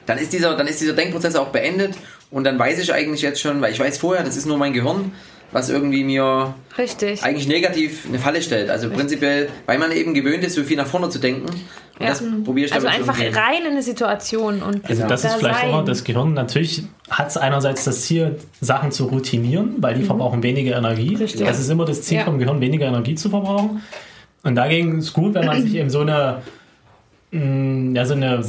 dann ist dieser, dann ist dieser Denkprozess auch beendet und dann weiß ich eigentlich jetzt schon, weil ich weiß vorher, das ist nur mein Gehirn, was irgendwie mir Richtig. eigentlich negativ eine Falle stellt. Also prinzipiell, weil man eben gewöhnt ist, so viel nach vorne zu denken. Und Ja. das probiere ich Also damit einfach umgehen. rein in eine Situation und Also das da ist vielleicht sein. immer das Gehirn. Natürlich hat es einerseits das Ziel, Sachen zu routinieren, weil die verbrauchen weniger Energie. Richtig. Das ist immer das Ziel Ja. vom Gehirn, weniger Energie zu verbrauchen. Und dagegen ist gut, wenn man sich eben so eine, mh, ja, so eine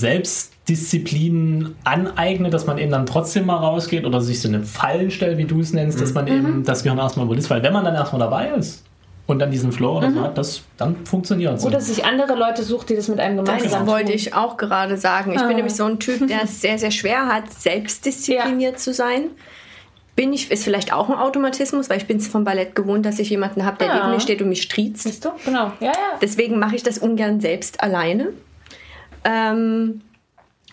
Selbstdisziplin aneignet, dass man eben dann trotzdem mal rausgeht oder sich so eine Fallen stellt, wie du es nennst, dass man eben das Gehirn erstmal überlässt. Weil wenn man dann erstmal dabei ist und dann diesen Flow oder so hat, das, dann funktioniert es. Oder sich andere Leute sucht, die das mit einem Das gemeinsam wollte tun. ich auch gerade sagen. Ich Ah. bin nämlich so ein Typ, der es sehr, sehr schwer hat, selbstdiszipliniert zu sein. Bin ich, ist vielleicht auch ein Automatismus, weil ich bin es vom Ballett gewohnt, dass ich jemanden habe, der Ja. neben mir steht und mich striezt. Siehst du? Genau. Ja, ja. Deswegen mache ich das ungern selbst alleine. Ähm,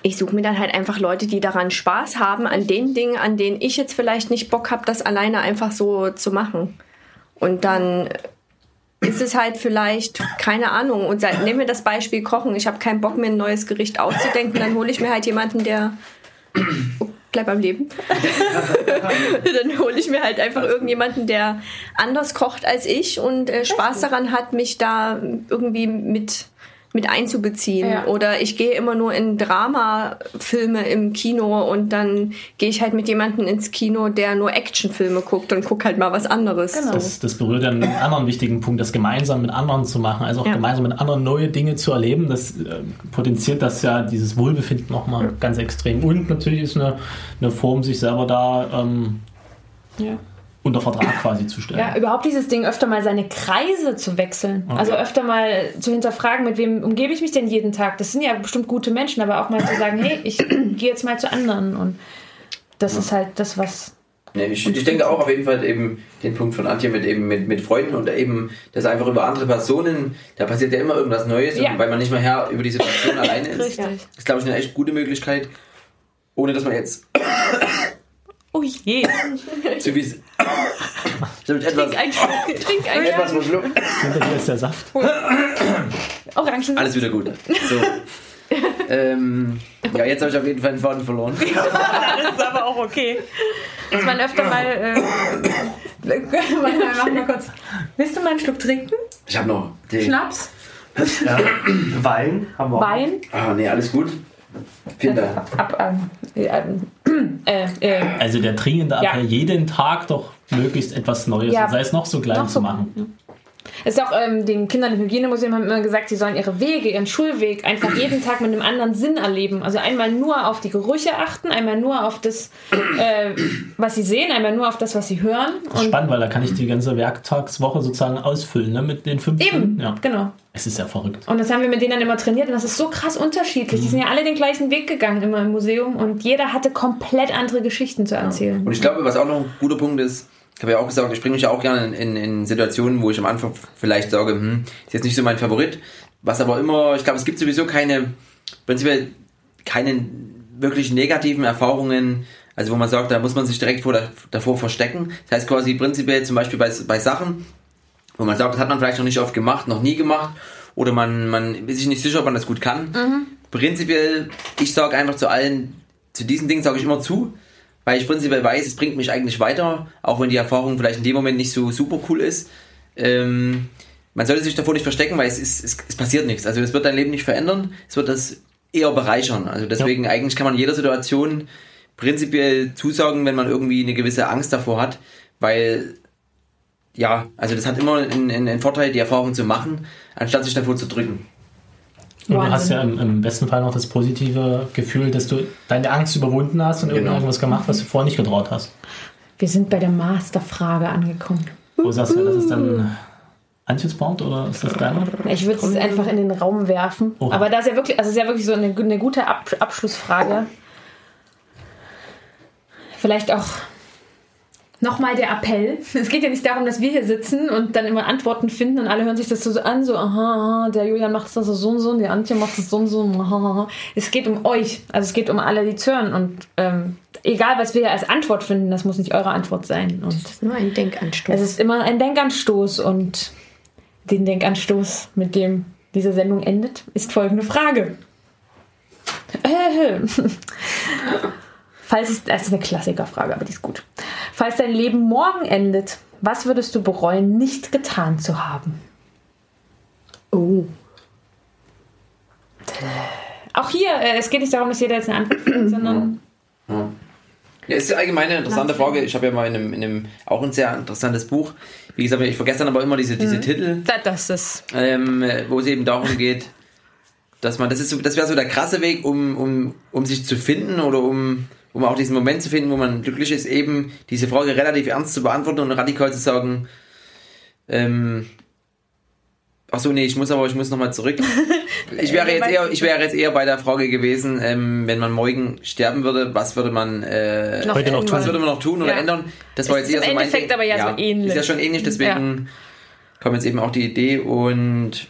ich suche mir dann halt einfach Leute, die daran Spaß haben, an den Dingen, an denen ich jetzt vielleicht nicht Bock habe, das alleine einfach so zu machen. Und dann ist es halt vielleicht, keine Ahnung, und seit, nehmen wir das Beispiel Kochen. Ich habe keinen Bock, mir ein neues Gericht auszudenken. Dann hole ich mir halt jemanden, der. Oh, bleib am Leben. dann hole ich mir halt einfach irgendjemanden, der anders kocht als ich und äh, Spaß daran hat, mich da irgendwie mit, mit einzubeziehen. Ja. Oder ich gehe immer nur in Dramafilme im Kino und dann gehe ich halt mit jemandem ins Kino, der nur Actionfilme guckt und guck halt mal was anderes. Genau. Das, das berührt dann einen anderen wichtigen Punkt, das gemeinsam mit anderen zu machen, also auch Ja. gemeinsam mit anderen neue Dinge zu erleben. Das äh, potenziert das ja dieses Wohlbefinden nochmal ganz extrem. Und natürlich ist eine, eine Form, sich selber da ähm, ja. Unter Vertrag quasi zu stellen. Ja, überhaupt dieses Ding, öfter mal seine Kreise zu wechseln. Also öfter mal zu hinterfragen, mit wem umgebe ich mich denn jeden Tag? Das sind ja bestimmt gute Menschen, aber auch mal zu sagen, hey, ich gehe jetzt mal zu anderen. Und das ist halt das, was. Nee, ich, ich denke auch auf jeden Fall eben den Punkt von Antje mit eben mit, mit Freunden und eben das einfach über andere Personen, da passiert ja immer irgendwas Neues, Ja. und weil man nicht mehr Herr über die Situation alleine ist. Richtig. Das ist, glaube ich, eine echt gute Möglichkeit, ohne dass man jetzt Oh je. zu viel. Stimmt, etwas, Ein Schluck, trink ein etwas verschluckt. Dir ist der Saft. Orangen. Alles wieder gut. So. ähm, ja, jetzt habe ich auf jeden Fall den Faden verloren. Das ist aber auch okay. Dass man öfter mal. Äh, warte mal, mach mal kurz. Willst du mal einen Schluck trinken? Ich habe noch. Den. Schnaps? Ja. Wein haben wir auch. Wein? Ah, nee, alles gut. Vielen Dank. Ab, ab, ähm, äh, äh, Also der dringende Ja. Appell, jeden Tag doch möglichst etwas Neues, Ja. und sei es noch so klein Noch zu so- machen. Es ist auch ähm, den Kindern im Hygienemuseum haben immer gesagt, sie sollen ihre Wege, ihren Schulweg einfach jeden Tag mit einem anderen Sinn erleben. Also einmal nur auf die Gerüche achten, einmal nur auf das, äh, was sie sehen, einmal nur auf das, was sie hören. Und Spannend, weil da kann ich die ganze Werktagswoche sozusagen ausfüllen, ne, mit den fünf eben. Ja. genau. Es ist ja verrückt. Und das haben wir mit denen dann immer trainiert und das ist so krass unterschiedlich. Die sind ja alle den gleichen Weg gegangen immer im Museum und jeder hatte komplett andere Geschichten zu erzählen. Und ich glaube, was auch noch ein guter Punkt ist, ich habe ja auch gesagt, ich bringe mich ja auch gerne in, in, in Situationen, wo ich am Anfang vielleicht sage, hm, ist jetzt nicht so mein Favorit. Was aber immer, ich glaube, es gibt sowieso keine, prinzipiell keine wirklich negativen Erfahrungen, also wo man sagt, da muss man sich direkt vor, davor verstecken. Das heißt quasi prinzipiell zum Beispiel bei, bei Sachen, wo man sagt, das hat man vielleicht noch nicht oft gemacht, noch nie gemacht oder man, man ist sich nicht sicher, ob man das gut kann. Prinzipiell, ich sage einfach zu allen, zu diesen Dingen sage ich immer zu, weil ich prinzipiell weiß, es bringt mich eigentlich weiter, auch wenn die Erfahrung vielleicht in dem Moment nicht so super cool ist. Ähm, man sollte sich davor nicht verstecken, weil es, ist, es, es passiert nichts. Also es wird dein Leben nicht verändern, es wird das eher bereichern. Also deswegen eigentlich kann man jeder Situation prinzipiell zusagen, wenn man irgendwie eine gewisse Angst davor hat, weil ja, also das hat immer einen einen Vorteil, die Erfahrung zu machen, anstatt sich davor zu drücken. Und du hast ja im, im besten Fall noch das positive Gefühl, dass du deine Angst überwunden hast und Genau. irgendwas gemacht, was du vorher nicht getraut hast. Wir sind bei der Masterfrage angekommen. Wo sagst du, das ist dann Antjes Part oder ist das deiner? Ich würde es einfach in den Raum werfen. Oha. Aber das ist ja wirklich, also es ist ja wirklich so eine, eine gute Ab Abschlussfrage. Vielleicht auch nochmal der Appell. Es geht ja nicht darum, dass wir hier sitzen und dann immer Antworten finden und alle hören sich das so an, so, aha, aha der Julian macht das so und so und die Antje macht das so und so. Aha, aha. Es geht um euch. Also es geht um alle, die zuhören. Und ähm, egal, was wir als Antwort finden, das muss nicht eure Antwort sein. Und Das ist nur ein Denkanstoß. es ist immer ein Denkanstoß und den Denkanstoß, mit dem diese Sendung endet, ist folgende Frage. Falls es, das ist eine Klassikerfrage, aber die ist gut. Falls dein Leben morgen endet, was würdest du bereuen, nicht getan zu haben? oh. Auch hier, äh, es geht nicht darum, dass jeder jetzt eine Antwort findet, sondern Ja, ist allgemein eine interessante Frage. Ich habe ja mal in einem, in einem auch ein sehr interessantes Buch. Wie gesagt, ich vergesse dann aber immer diese, diese Titel, da- das ist. ähm, wo es eben darum geht, dass man, das ist so, das wäre so der krasse Weg, um, um, um sich zu finden oder um, um auch diesen Moment zu finden, wo man glücklich ist, eben diese Frage relativ ernst zu beantworten und radikal zu sagen, ähm, ach so, nee, ich muss aber, ich muss nochmal zurück. Ich wäre jetzt eher, ich wäre jetzt eher bei der Frage gewesen, ähm, wenn man morgen sterben würde, was würde man, äh, Noch Heute noch ändern. was würde man noch tun oder Ja. ändern? Das war Es jetzt ist eher im so mein Endeffekt Ding. aber ja so ähnlich. Ist ja schon ähnlich, deswegen kam jetzt eben auch die Idee und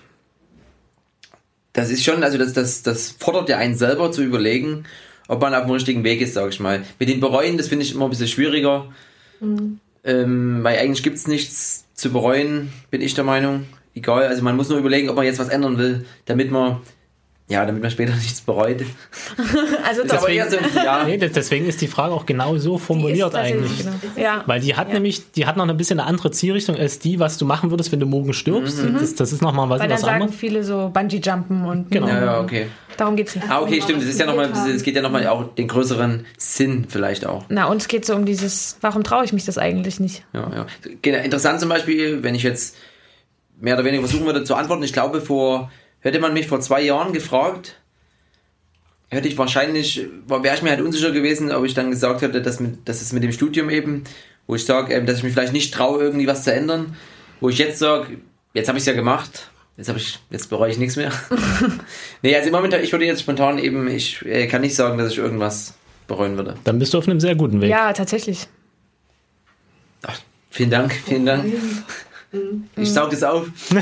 das ist schon, also das, das, das fordert ja einen selber zu überlegen, ob man auf dem richtigen Weg ist, sag ich mal. Mit den Bereuen, das finde ich immer ein bisschen schwieriger, ähm, weil eigentlich gibt es nichts zu bereuen, bin ich der Meinung. Egal, also man muss nur überlegen, ob man jetzt was ändern will, damit man, ja, damit man später nichts bereut. Also eher so, ja, Nee, deswegen ist die Frage auch genau so formuliert eigentlich. Genau. Ja. Weil die hat nämlich, die hat noch ein bisschen eine andere Zielrichtung als die, was du machen würdest, wenn du morgen stirbst. Das, das ist nochmal was, Weil dann was sagen anderes. viele so Bungee-Jumpen und Genau. ja, ja, okay. darum geht's nicht. Ah, okay, stimmt, ist ja es geht ja nochmal auch den größeren Sinn vielleicht auch. Na, uns geht so um dieses, warum traue ich mich das eigentlich nicht? Ja, ja. Genau, Interessant zum Beispiel, wenn ich jetzt mehr oder weniger versuchen würde zu antworten, ich glaube, vor, hätte man mich vor zwei Jahren gefragt, hätte ich wahrscheinlich, wäre ich mir halt unsicher gewesen, ob ich dann gesagt hätte, dass, mit, dass es mit dem Studium eben, wo ich sage, ähm, dass ich mich vielleicht nicht traue, irgendwie was zu ändern, wo ich jetzt sage, jetzt habe ich es ja gemacht, jetzt habe ich, jetzt bereue ich nichts mehr. nee, also im Moment, ich würde jetzt spontan eben, ich äh, kann nicht sagen, dass ich irgendwas bereuen würde. Dann bist du auf einem sehr guten Weg. Ja, tatsächlich. Ach, vielen Dank, vielen Dank. Ich saug das auf.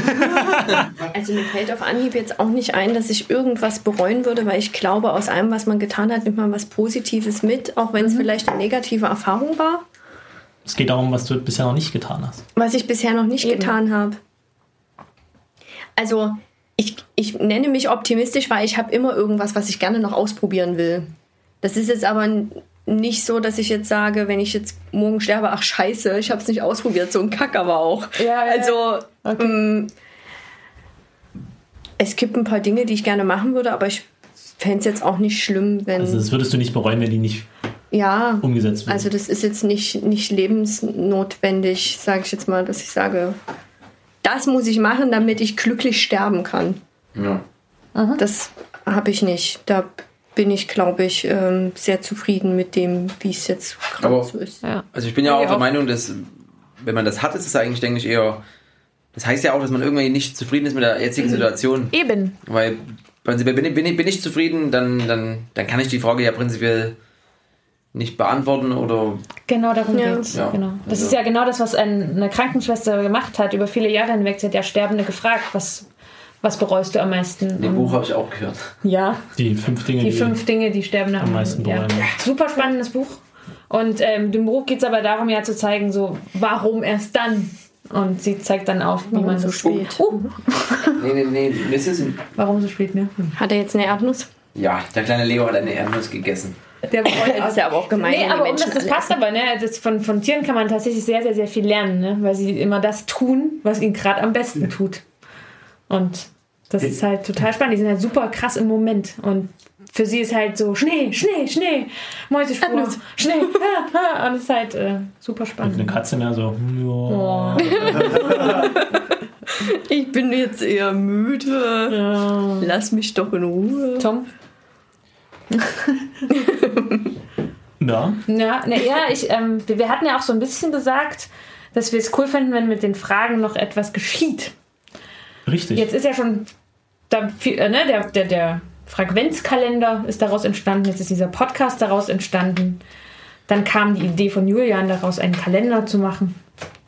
Also mir fällt auf Anhieb jetzt auch nicht ein, dass ich irgendwas bereuen würde, weil ich glaube, aus allem, was man getan hat, nimmt man was Positives mit, auch wenn es vielleicht eine negative Erfahrung war, Es geht darum, was du bisher noch nicht getan hast. was ich bisher noch nicht Eben. getan habe. Also ich, ich nenne mich optimistisch, weil ich habe immer irgendwas, was ich gerne noch ausprobieren will. Das ist jetzt aber nicht so, dass ich jetzt sage, wenn ich jetzt morgen sterbe, ach scheiße, ich habe es nicht ausprobiert. So ein Kack aber auch. Ja, ja, ja. also ähm, es gibt ein paar Dinge, die ich gerne machen würde, aber ich fände es jetzt auch nicht schlimm, wenn... Also das würdest du nicht bereuen, wenn die nicht ja, umgesetzt wird. also das ist jetzt nicht, nicht lebensnotwendig, sage ich jetzt mal, dass ich sage, das muss ich machen, damit ich glücklich sterben kann. Ja. Das habe ich nicht. Da bin ich, glaube ich, ähm, sehr zufrieden mit dem, wie es jetzt gerade so ist. Ja. Also ich bin ja auch der. Meinung, dass wenn man das hat, ist es eigentlich, denke ich, eher. Das heißt ja auch, dass man irgendwie nicht zufrieden ist mit der jetzigen Situation. Eben. Weil prinzipiell bin ich, bin ich, bin ich zufrieden, dann, dann, dann kann ich die Frage ja prinzipiell nicht beantworten oder Genau darum Ja. geht's. Ja. Genau. Das Also- ist ja genau das, was ein, eine Krankenschwester gemacht hat. Über viele Jahre hinweg. Sie hat ja Sterbende gefragt, was, was bereust du am meisten? dem Buch habe ich auch gehört. Ja, die fünf Dinge, die fünf Dinge, die Sterbende am meisten bereuen. Super spannendes Buch. Und ähm, dem Buch geht es aber darum, ja zu zeigen, so warum erst dann. Und sie zeigt dann auf, wie Warum man so so spät? Oh, Nee, nee, nee, das ist ein, warum so spät, ne? Hm. Hat er jetzt eine Erdnuss? Ja, der kleine Leo hat eine Erdnuss gegessen. Der Das ist ja aber auch gemein, Nee, die aber um Menschen das, das alle passt aber, ne? Das von, von Tieren kann man tatsächlich sehr, sehr, sehr viel lernen, ne? Weil sie immer das tun, was ihnen gerade am besten tut. Und das ist halt total spannend. Die sind halt super krass im Moment. Und für sie ist halt so Schnee, Schnee, Schnee, Mäusespur. Schnee. ha, ha. Und es ist halt äh, super Und spannend. eine Katze mehr so, ja. Oh. Ich bin jetzt eher müde. Ja. Lass mich doch in Ruhe. Tom? Ja, Ja, na, ja ich, ähm, wir, wir hatten ja auch so ein bisschen gesagt, dass wir es cool finden, wenn mit den Fragen noch etwas geschieht. richtig. Jetzt ist ja schon da viel, äh, ne, der, der, der Frequenzkalender ist daraus entstanden, jetzt ist dieser Podcast daraus entstanden. Dann kam die Idee von Julian daraus, einen Kalender zu machen.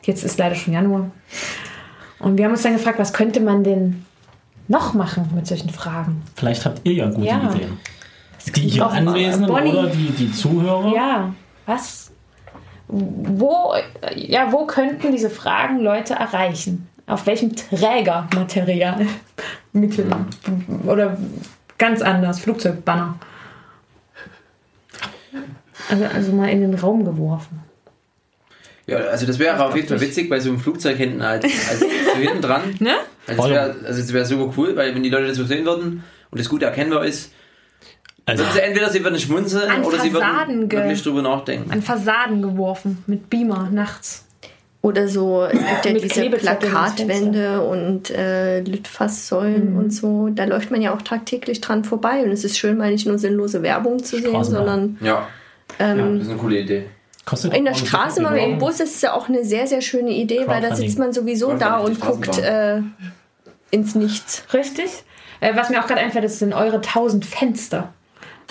Jetzt ist leider schon Januar. Und wir haben uns dann gefragt, was könnte man denn noch machen mit solchen Fragen? Vielleicht habt ihr ja gute Ja. Ideen. Die hier Anwesenden Bonnie. oder die, die Zuhörer. Ja, was? Wo, ja, wo könnten diese Fragen Leute erreichen? Auf welchem Trägermaterial? Mittel. Oder ganz anders, Flugzeugbanner. Also, also mal in den Raum geworfen. Ja, also das wäre auf jeden Fall witzig bei so einem Flugzeug hinten als, als so hinten dran. Ne? Also das wäre also wär super cool, weil wenn die Leute das so sehen würden und das gut erkennbar ist, Also, würden sie entweder sie würden schmunzeln An oder sie Fassaden würden ge- wirklich drüber nachdenken. An Fassaden geworfen mit Beamer nachts. Oder so, es gibt ja diese Plakatwände und äh, Litfaßsäulen und so. Da läuft man ja auch tagtäglich dran vorbei. Und es ist schön, mal nicht nur sinnlose Werbung zu sehen, sondern Ja, ähm, das ist eine coole Idee. kostet in der Straße, mal im Bus, ist es ja auch eine sehr, sehr schöne Idee, weil da sitzt man sowieso da und guckt äh, ins Nichts. Richtig? Äh, was mir auch gerade einfällt, das sind eure 1000 Fenster.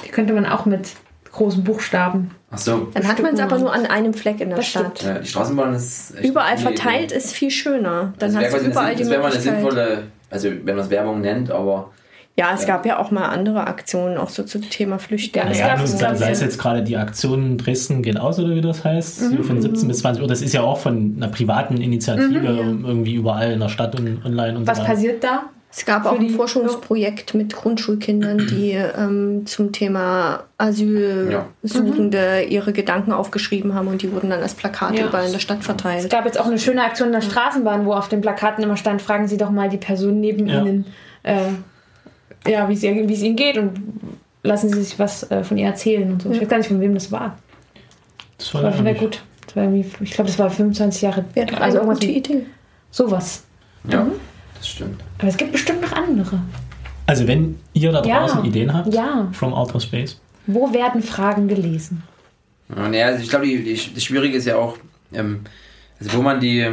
Die könnte man auch mit großen Buchstaben. Ach so. Dann hat man es aber nur an einem Fleck in der Das Stadt. Ja, die Straßenbahn ist echt Überall verteilt ist viel schöner. Dann wäre hast du überall eine, die das wäre mal eine Möglichkeit. sinnvolle, also wenn man es Werbung nennt, aber Ja, es gab ja auch mal andere Aktionen, auch so zum Thema Flüchtlinge. Ja, es Ja, gab sei, es ja. jetzt gerade die Aktion Dresden geht aus oder wie das heißt, Mhm. von 17 bis 20 Uhr. Das ist ja auch von einer privaten Initiative irgendwie überall in der Stadt und online und Was so weiter. passiert da? Es gab auch ein Forschungsprojekt mit Grundschulkindern, die ähm, zum Thema Asylsuchende ihre Gedanken aufgeschrieben haben und die wurden dann als Plakate Ja. überall in der Stadt Es verteilt. gab jetzt auch eine schöne Aktion in der Straßenbahn, wo auf den Plakaten immer stand, fragen Sie doch mal die Person neben Ja. Ihnen, äh, ja, wie es es Ihnen geht und lassen Sie sich was äh, von ihr erzählen und so. Ich weiß gar nicht, von wem das war. Das war Das war ja schon sehr nicht- gut. Das war ich glaube, das war 25 Jahre. Doch also irgendwas Idee. sowas. ja, Mhm. Das stimmt. Aber es gibt bestimmt noch andere. Also wenn ihr da Ja. draußen Ideen habt, Ja. from Outer Space, Wo werden Fragen gelesen? Ja, naja, also ich glaube, das Schwierige ist ja auch, ähm, also wo man die,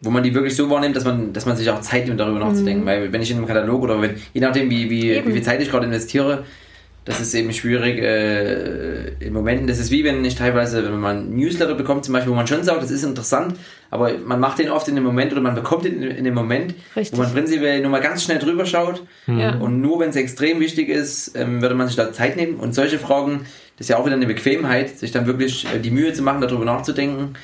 wo man die wirklich so wahrnimmt, dass man, dass man sich auch Zeit nimmt, darüber nachzudenken. Weil wenn ich in einem Katalog oder wenn, je nachdem, wie, wie, Eben. wie viel Zeit ich gerade investiere, das ist eben schwierig äh, in Momenten. Das ist wie wenn ich teilweise, wenn man einen Newsletter bekommt, zum Beispiel, wo man schon sagt, das ist interessant, aber man macht den oft in dem Moment oder man bekommt den in, in dem Moment, Richtig. wo man prinzipiell nur mal ganz schnell drüber schaut. Ja. Und nur wenn es extrem wichtig ist, ähm, würde man sich da Zeit nehmen. Und solche Fragen, das ist ja auch wieder eine Bequemheit, sich dann wirklich äh, die Mühe zu machen, darüber nachzudenken.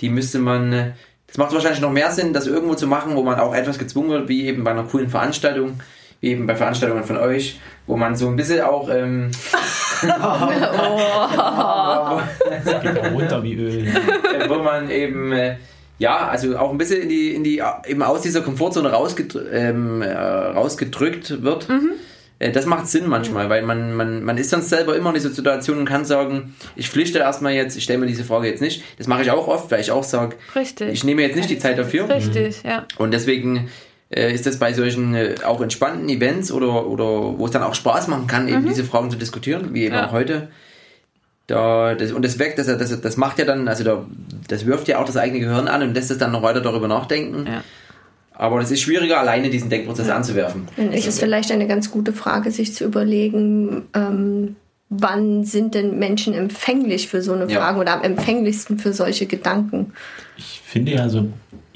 Die müsste man, äh, das macht wahrscheinlich noch mehr Sinn, das irgendwo zu machen, wo man auch etwas gezwungen wird, wie eben bei einer coolen Veranstaltung, wie eben bei Veranstaltungen von euch, wo man so ein bisschen auch, ähm, ja runter wie Öl. wo man eben, äh, ja, also auch ein bisschen in die, in die, eben aus dieser Komfortzone rausgedr ähm, äh, rausgedrückt wird. Äh, Das macht Sinn manchmal, weil man, man, man ist sonst selber immer in dieser Situation und kann sagen, ich pflichte erstmal jetzt, ich stelle mir diese Frage jetzt nicht. Das mache ich auch oft, weil ich auch sage, Richtig. ich nehme jetzt nicht die Zeit dafür. Richtig, ja. Und deswegen äh, ist das bei solchen äh, auch entspannten Events oder, oder wo es dann auch Spaß machen kann, eben diese Fragen zu diskutieren, wie eben Ja. auch heute. Da, das, und das weckt, das, das, das macht ja dann, also da, das wirft ja auch das eigene Gehirn an und lässt es dann noch weiter darüber nachdenken. Ja. Aber das ist schwieriger, alleine diesen Denkprozess anzuwerfen. Dann ist es vielleicht eine ganz gute Frage, sich zu überlegen, ähm, wann sind denn Menschen empfänglich für so eine Ja. Frage oder am empfänglichsten für solche Gedanken? Ich finde ja so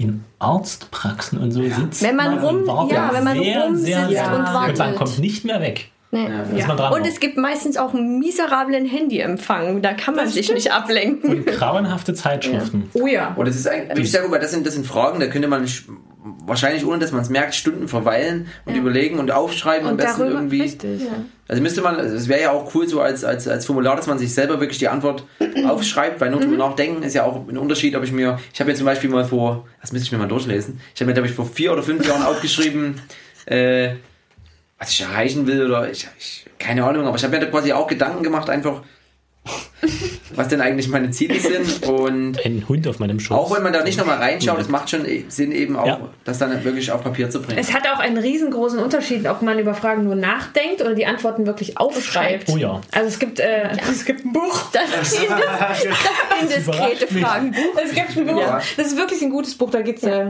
in Arztpraxen und so sitzt Wenn man rum- und wartet ja, wenn man sehr, rumsitzt sehr und lange. wartet. man kommt nicht mehr weg. Nee. Man dran Und noch. es gibt meistens auch einen miserablen Handyempfang. Da kann man sich nicht ablenken. Und grauenhafte Zeitschriften. Oh ja. Und das ist eigentlich sehr gut, weil das sind, das sind Fragen, da könnte man wahrscheinlich, ohne dass man es merkt, Stunden verweilen und überlegen und aufschreiben am Und besten darüber, irgendwie. richtig. Also müsste man, es wäre ja auch cool so als, als, als Formular, dass man sich selber wirklich die Antwort aufschreibt, weil nur drüber nachdenken ist ja auch ein Unterschied, ob ich mir, ich habe mir zum Beispiel mal vor, das müsste ich mir mal durchlesen, ich habe mir, glaube ich, vor vier oder fünf Jahren aufgeschrieben, äh, was ich erreichen will oder ich, ich keine Ahnung, aber ich habe mir da quasi auch Gedanken gemacht, einfach, was denn eigentlich meine Ziele sind und Ein Hund auf meinem Schoß. auch wenn man da nicht nochmal reinschaut, es macht schon Sinn eben auch, Ja. das dann wirklich auf Papier zu bringen. Es hat auch einen riesengroßen Unterschied, ob man über Fragen nur nachdenkt oder die Antworten wirklich aufschreibt. Oh ja. Also es gibt, äh, es gibt ein Buch. Das, das, das indiskrete. Fragenbuch. Es gibt ein Buch. Ja. Das ist wirklich ein gutes Buch. Da geht's äh,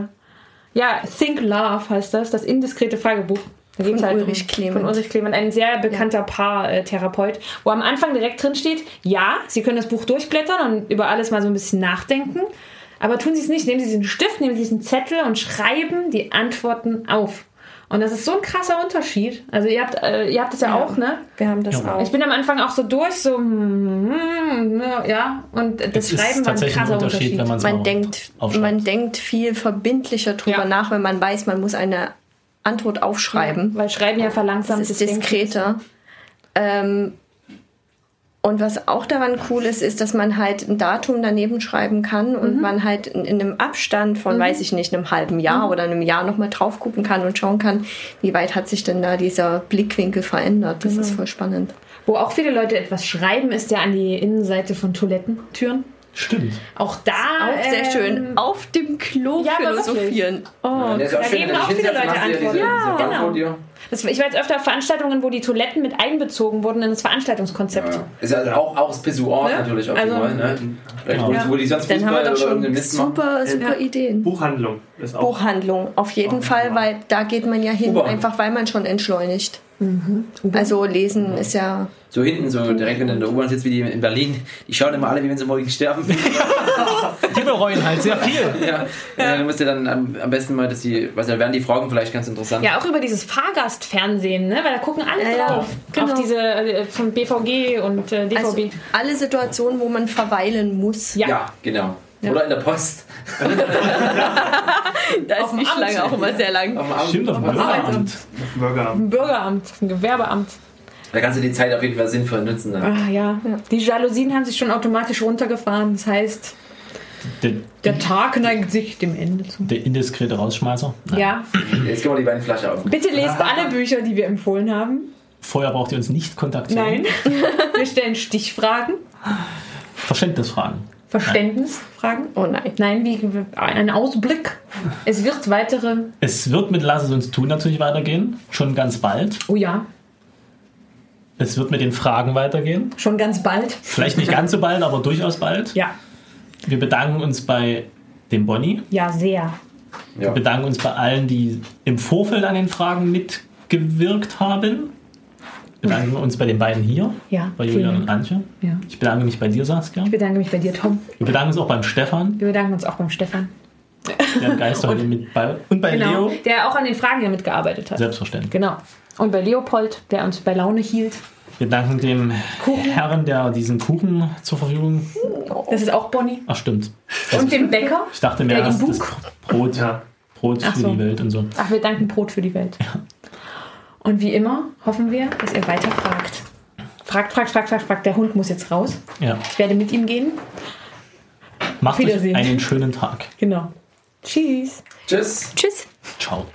ja Think Love heißt das, das indiskrete Fragebuch. Da Von halt Ulrich Clement. Von Ulrich Clement, ein sehr bekannter Paartherapeut, wo am Anfang direkt drin steht, ja, Sie können das Buch durchblättern und über alles mal so ein bisschen nachdenken, aber tun Sie es nicht. Nehmen Sie diesen Stift, nehmen Sie diesen Zettel und schreiben die Antworten auf. Und das ist so ein krasser Unterschied. Also ihr habt, äh, ihr habt das ja, auch, ne? Wir haben das Ja. auch. Ich bin am Anfang auch so durch, so hm, hm, ja, und das Es ist Schreiben war ein tatsächlich ein krasser Unterschied, Unterschied. wenn man denkt, man denkt viel verbindlicher drüber Ja. nach, wenn man weiß, man muss eine Antwort aufschreiben. Weil Schreiben ja verlangsamt Das ist diskreter. Ähm, und was auch daran cool ist, ist, dass man halt ein Datum daneben schreiben kann und man halt in, in einem Abstand von, weiß ich nicht, einem halben Jahr oder einem Jahr nochmal drauf gucken kann und schauen kann, wie weit hat sich denn da dieser Blickwinkel verändert. Das ist voll spannend. Wo auch viele Leute etwas schreiben, ist ja an die Innenseite von Toilettentüren. Stimmt. Auch da. Auch sehr ähm, schön. Auf dem Klo ja, philosophieren. Oh, Ja, da schön, geben auch viele Leute Antworten. Ja, genau. Das, ich war jetzt öfter auf Veranstaltungen, wo die Toiletten mit einbezogen wurden in das Veranstaltungskonzept. Ja. Ist also auch, auch das Pissoir Ne? natürlich auch Also- also, ne? Vielleicht, wo, die sonst dann haben wir Fußball doch oder schon Mist machen. super, super Ja. Ideen. Buchhandlung ist auch. Buchhandlung, auf jeden Fall, weil da geht man ja hin, einfach weil man schon entschleunigt. Also lesen ist ja. So hinten, so direkt, wenn du in der U-Bahn sitzt, wie die in Berlin, die schauen immer alle, wie wenn sie morgen sterben. Die bereuen halt sehr viel. ja. ja. Du musst dir dann am, am besten mal, dass die, was da wären die Fragen vielleicht ganz interessant. Ja, auch über dieses Fahrgastfernsehen, ne? Weil da gucken alle Ja, ja. drauf. Genau. Auf diese äh, von BVG und äh, DVB. Also alle Situationen, wo man verweilen muss. ja. Ja, genau. Oder in der Post. Da ist Auf dem die Amt. Schlange auch immer sehr lang. Am Abend. Stimmt, auf dem Bürgeramt. Im Bürgeramt, im Gewerbeamt. Da kannst du die Zeit auf jeden Fall sinnvoll nutzen. Dann. Ah, ja. Die Jalousien haben sich schon automatisch runtergefahren. Das heißt, Der, der Tag neigt sich dem Ende zu. der indiskrete Rausschmeißer. Nein. Ja. Jetzt gehen wir die beiden Flasche auf. Bitte lest alle Bücher, die wir empfohlen haben. Vorher braucht ihr uns nicht kontaktieren. Nein. Wir stellen Stichfragen, Verständnisfragen. Verständnisfragen. Oh nein. Nein, wie ein Ausblick. Es wird weitere. Es wird mit Lass es uns tun natürlich weitergehen. Schon ganz bald. Oh ja, Es wird mit den Fragen weitergehen. schon ganz bald. Vielleicht nicht ganz so bald, aber durchaus bald. Ja, Wir bedanken uns bei dem Bonnie. ja, sehr. Wir Ja. bedanken uns bei allen, die im Vorfeld an den Fragen mitgewirkt haben. Wir bedanken uns bei den beiden hier, Ja, bei Julian und. Antje. Ja. Ich bedanke mich bei dir, Saskia. Ich bedanke mich bei dir, Tom. Wir bedanken uns auch beim Stefan, Wir bedanken uns auch beim Stefan. der Geist heute mit bei und bei Genau, Leo. der auch an den Fragen hier mitgearbeitet hat. Selbstverständlich. Genau. Und bei Leopold, der uns bei Laune hielt. Wir danken dem Kuchen. Herrn, der diesen Kuchen zur Verfügung. Das ist auch Bonnie. Ach, stimmt. Und dem Bäcker. Ich dachte im das Brot, Ja. Brot Ach für so. die Welt und so. Ach, wir danken Brot für die Welt. Und wie immer hoffen wir, dass ihr weiter fragt. Fragt, fragt, fragt, fragt, fragt. Der Hund muss jetzt raus. Ja. Ich werde mit ihm gehen. Macht euch einen schönen Tag. Genau. Tschüss. Tschüss. Tschüss. Ciao.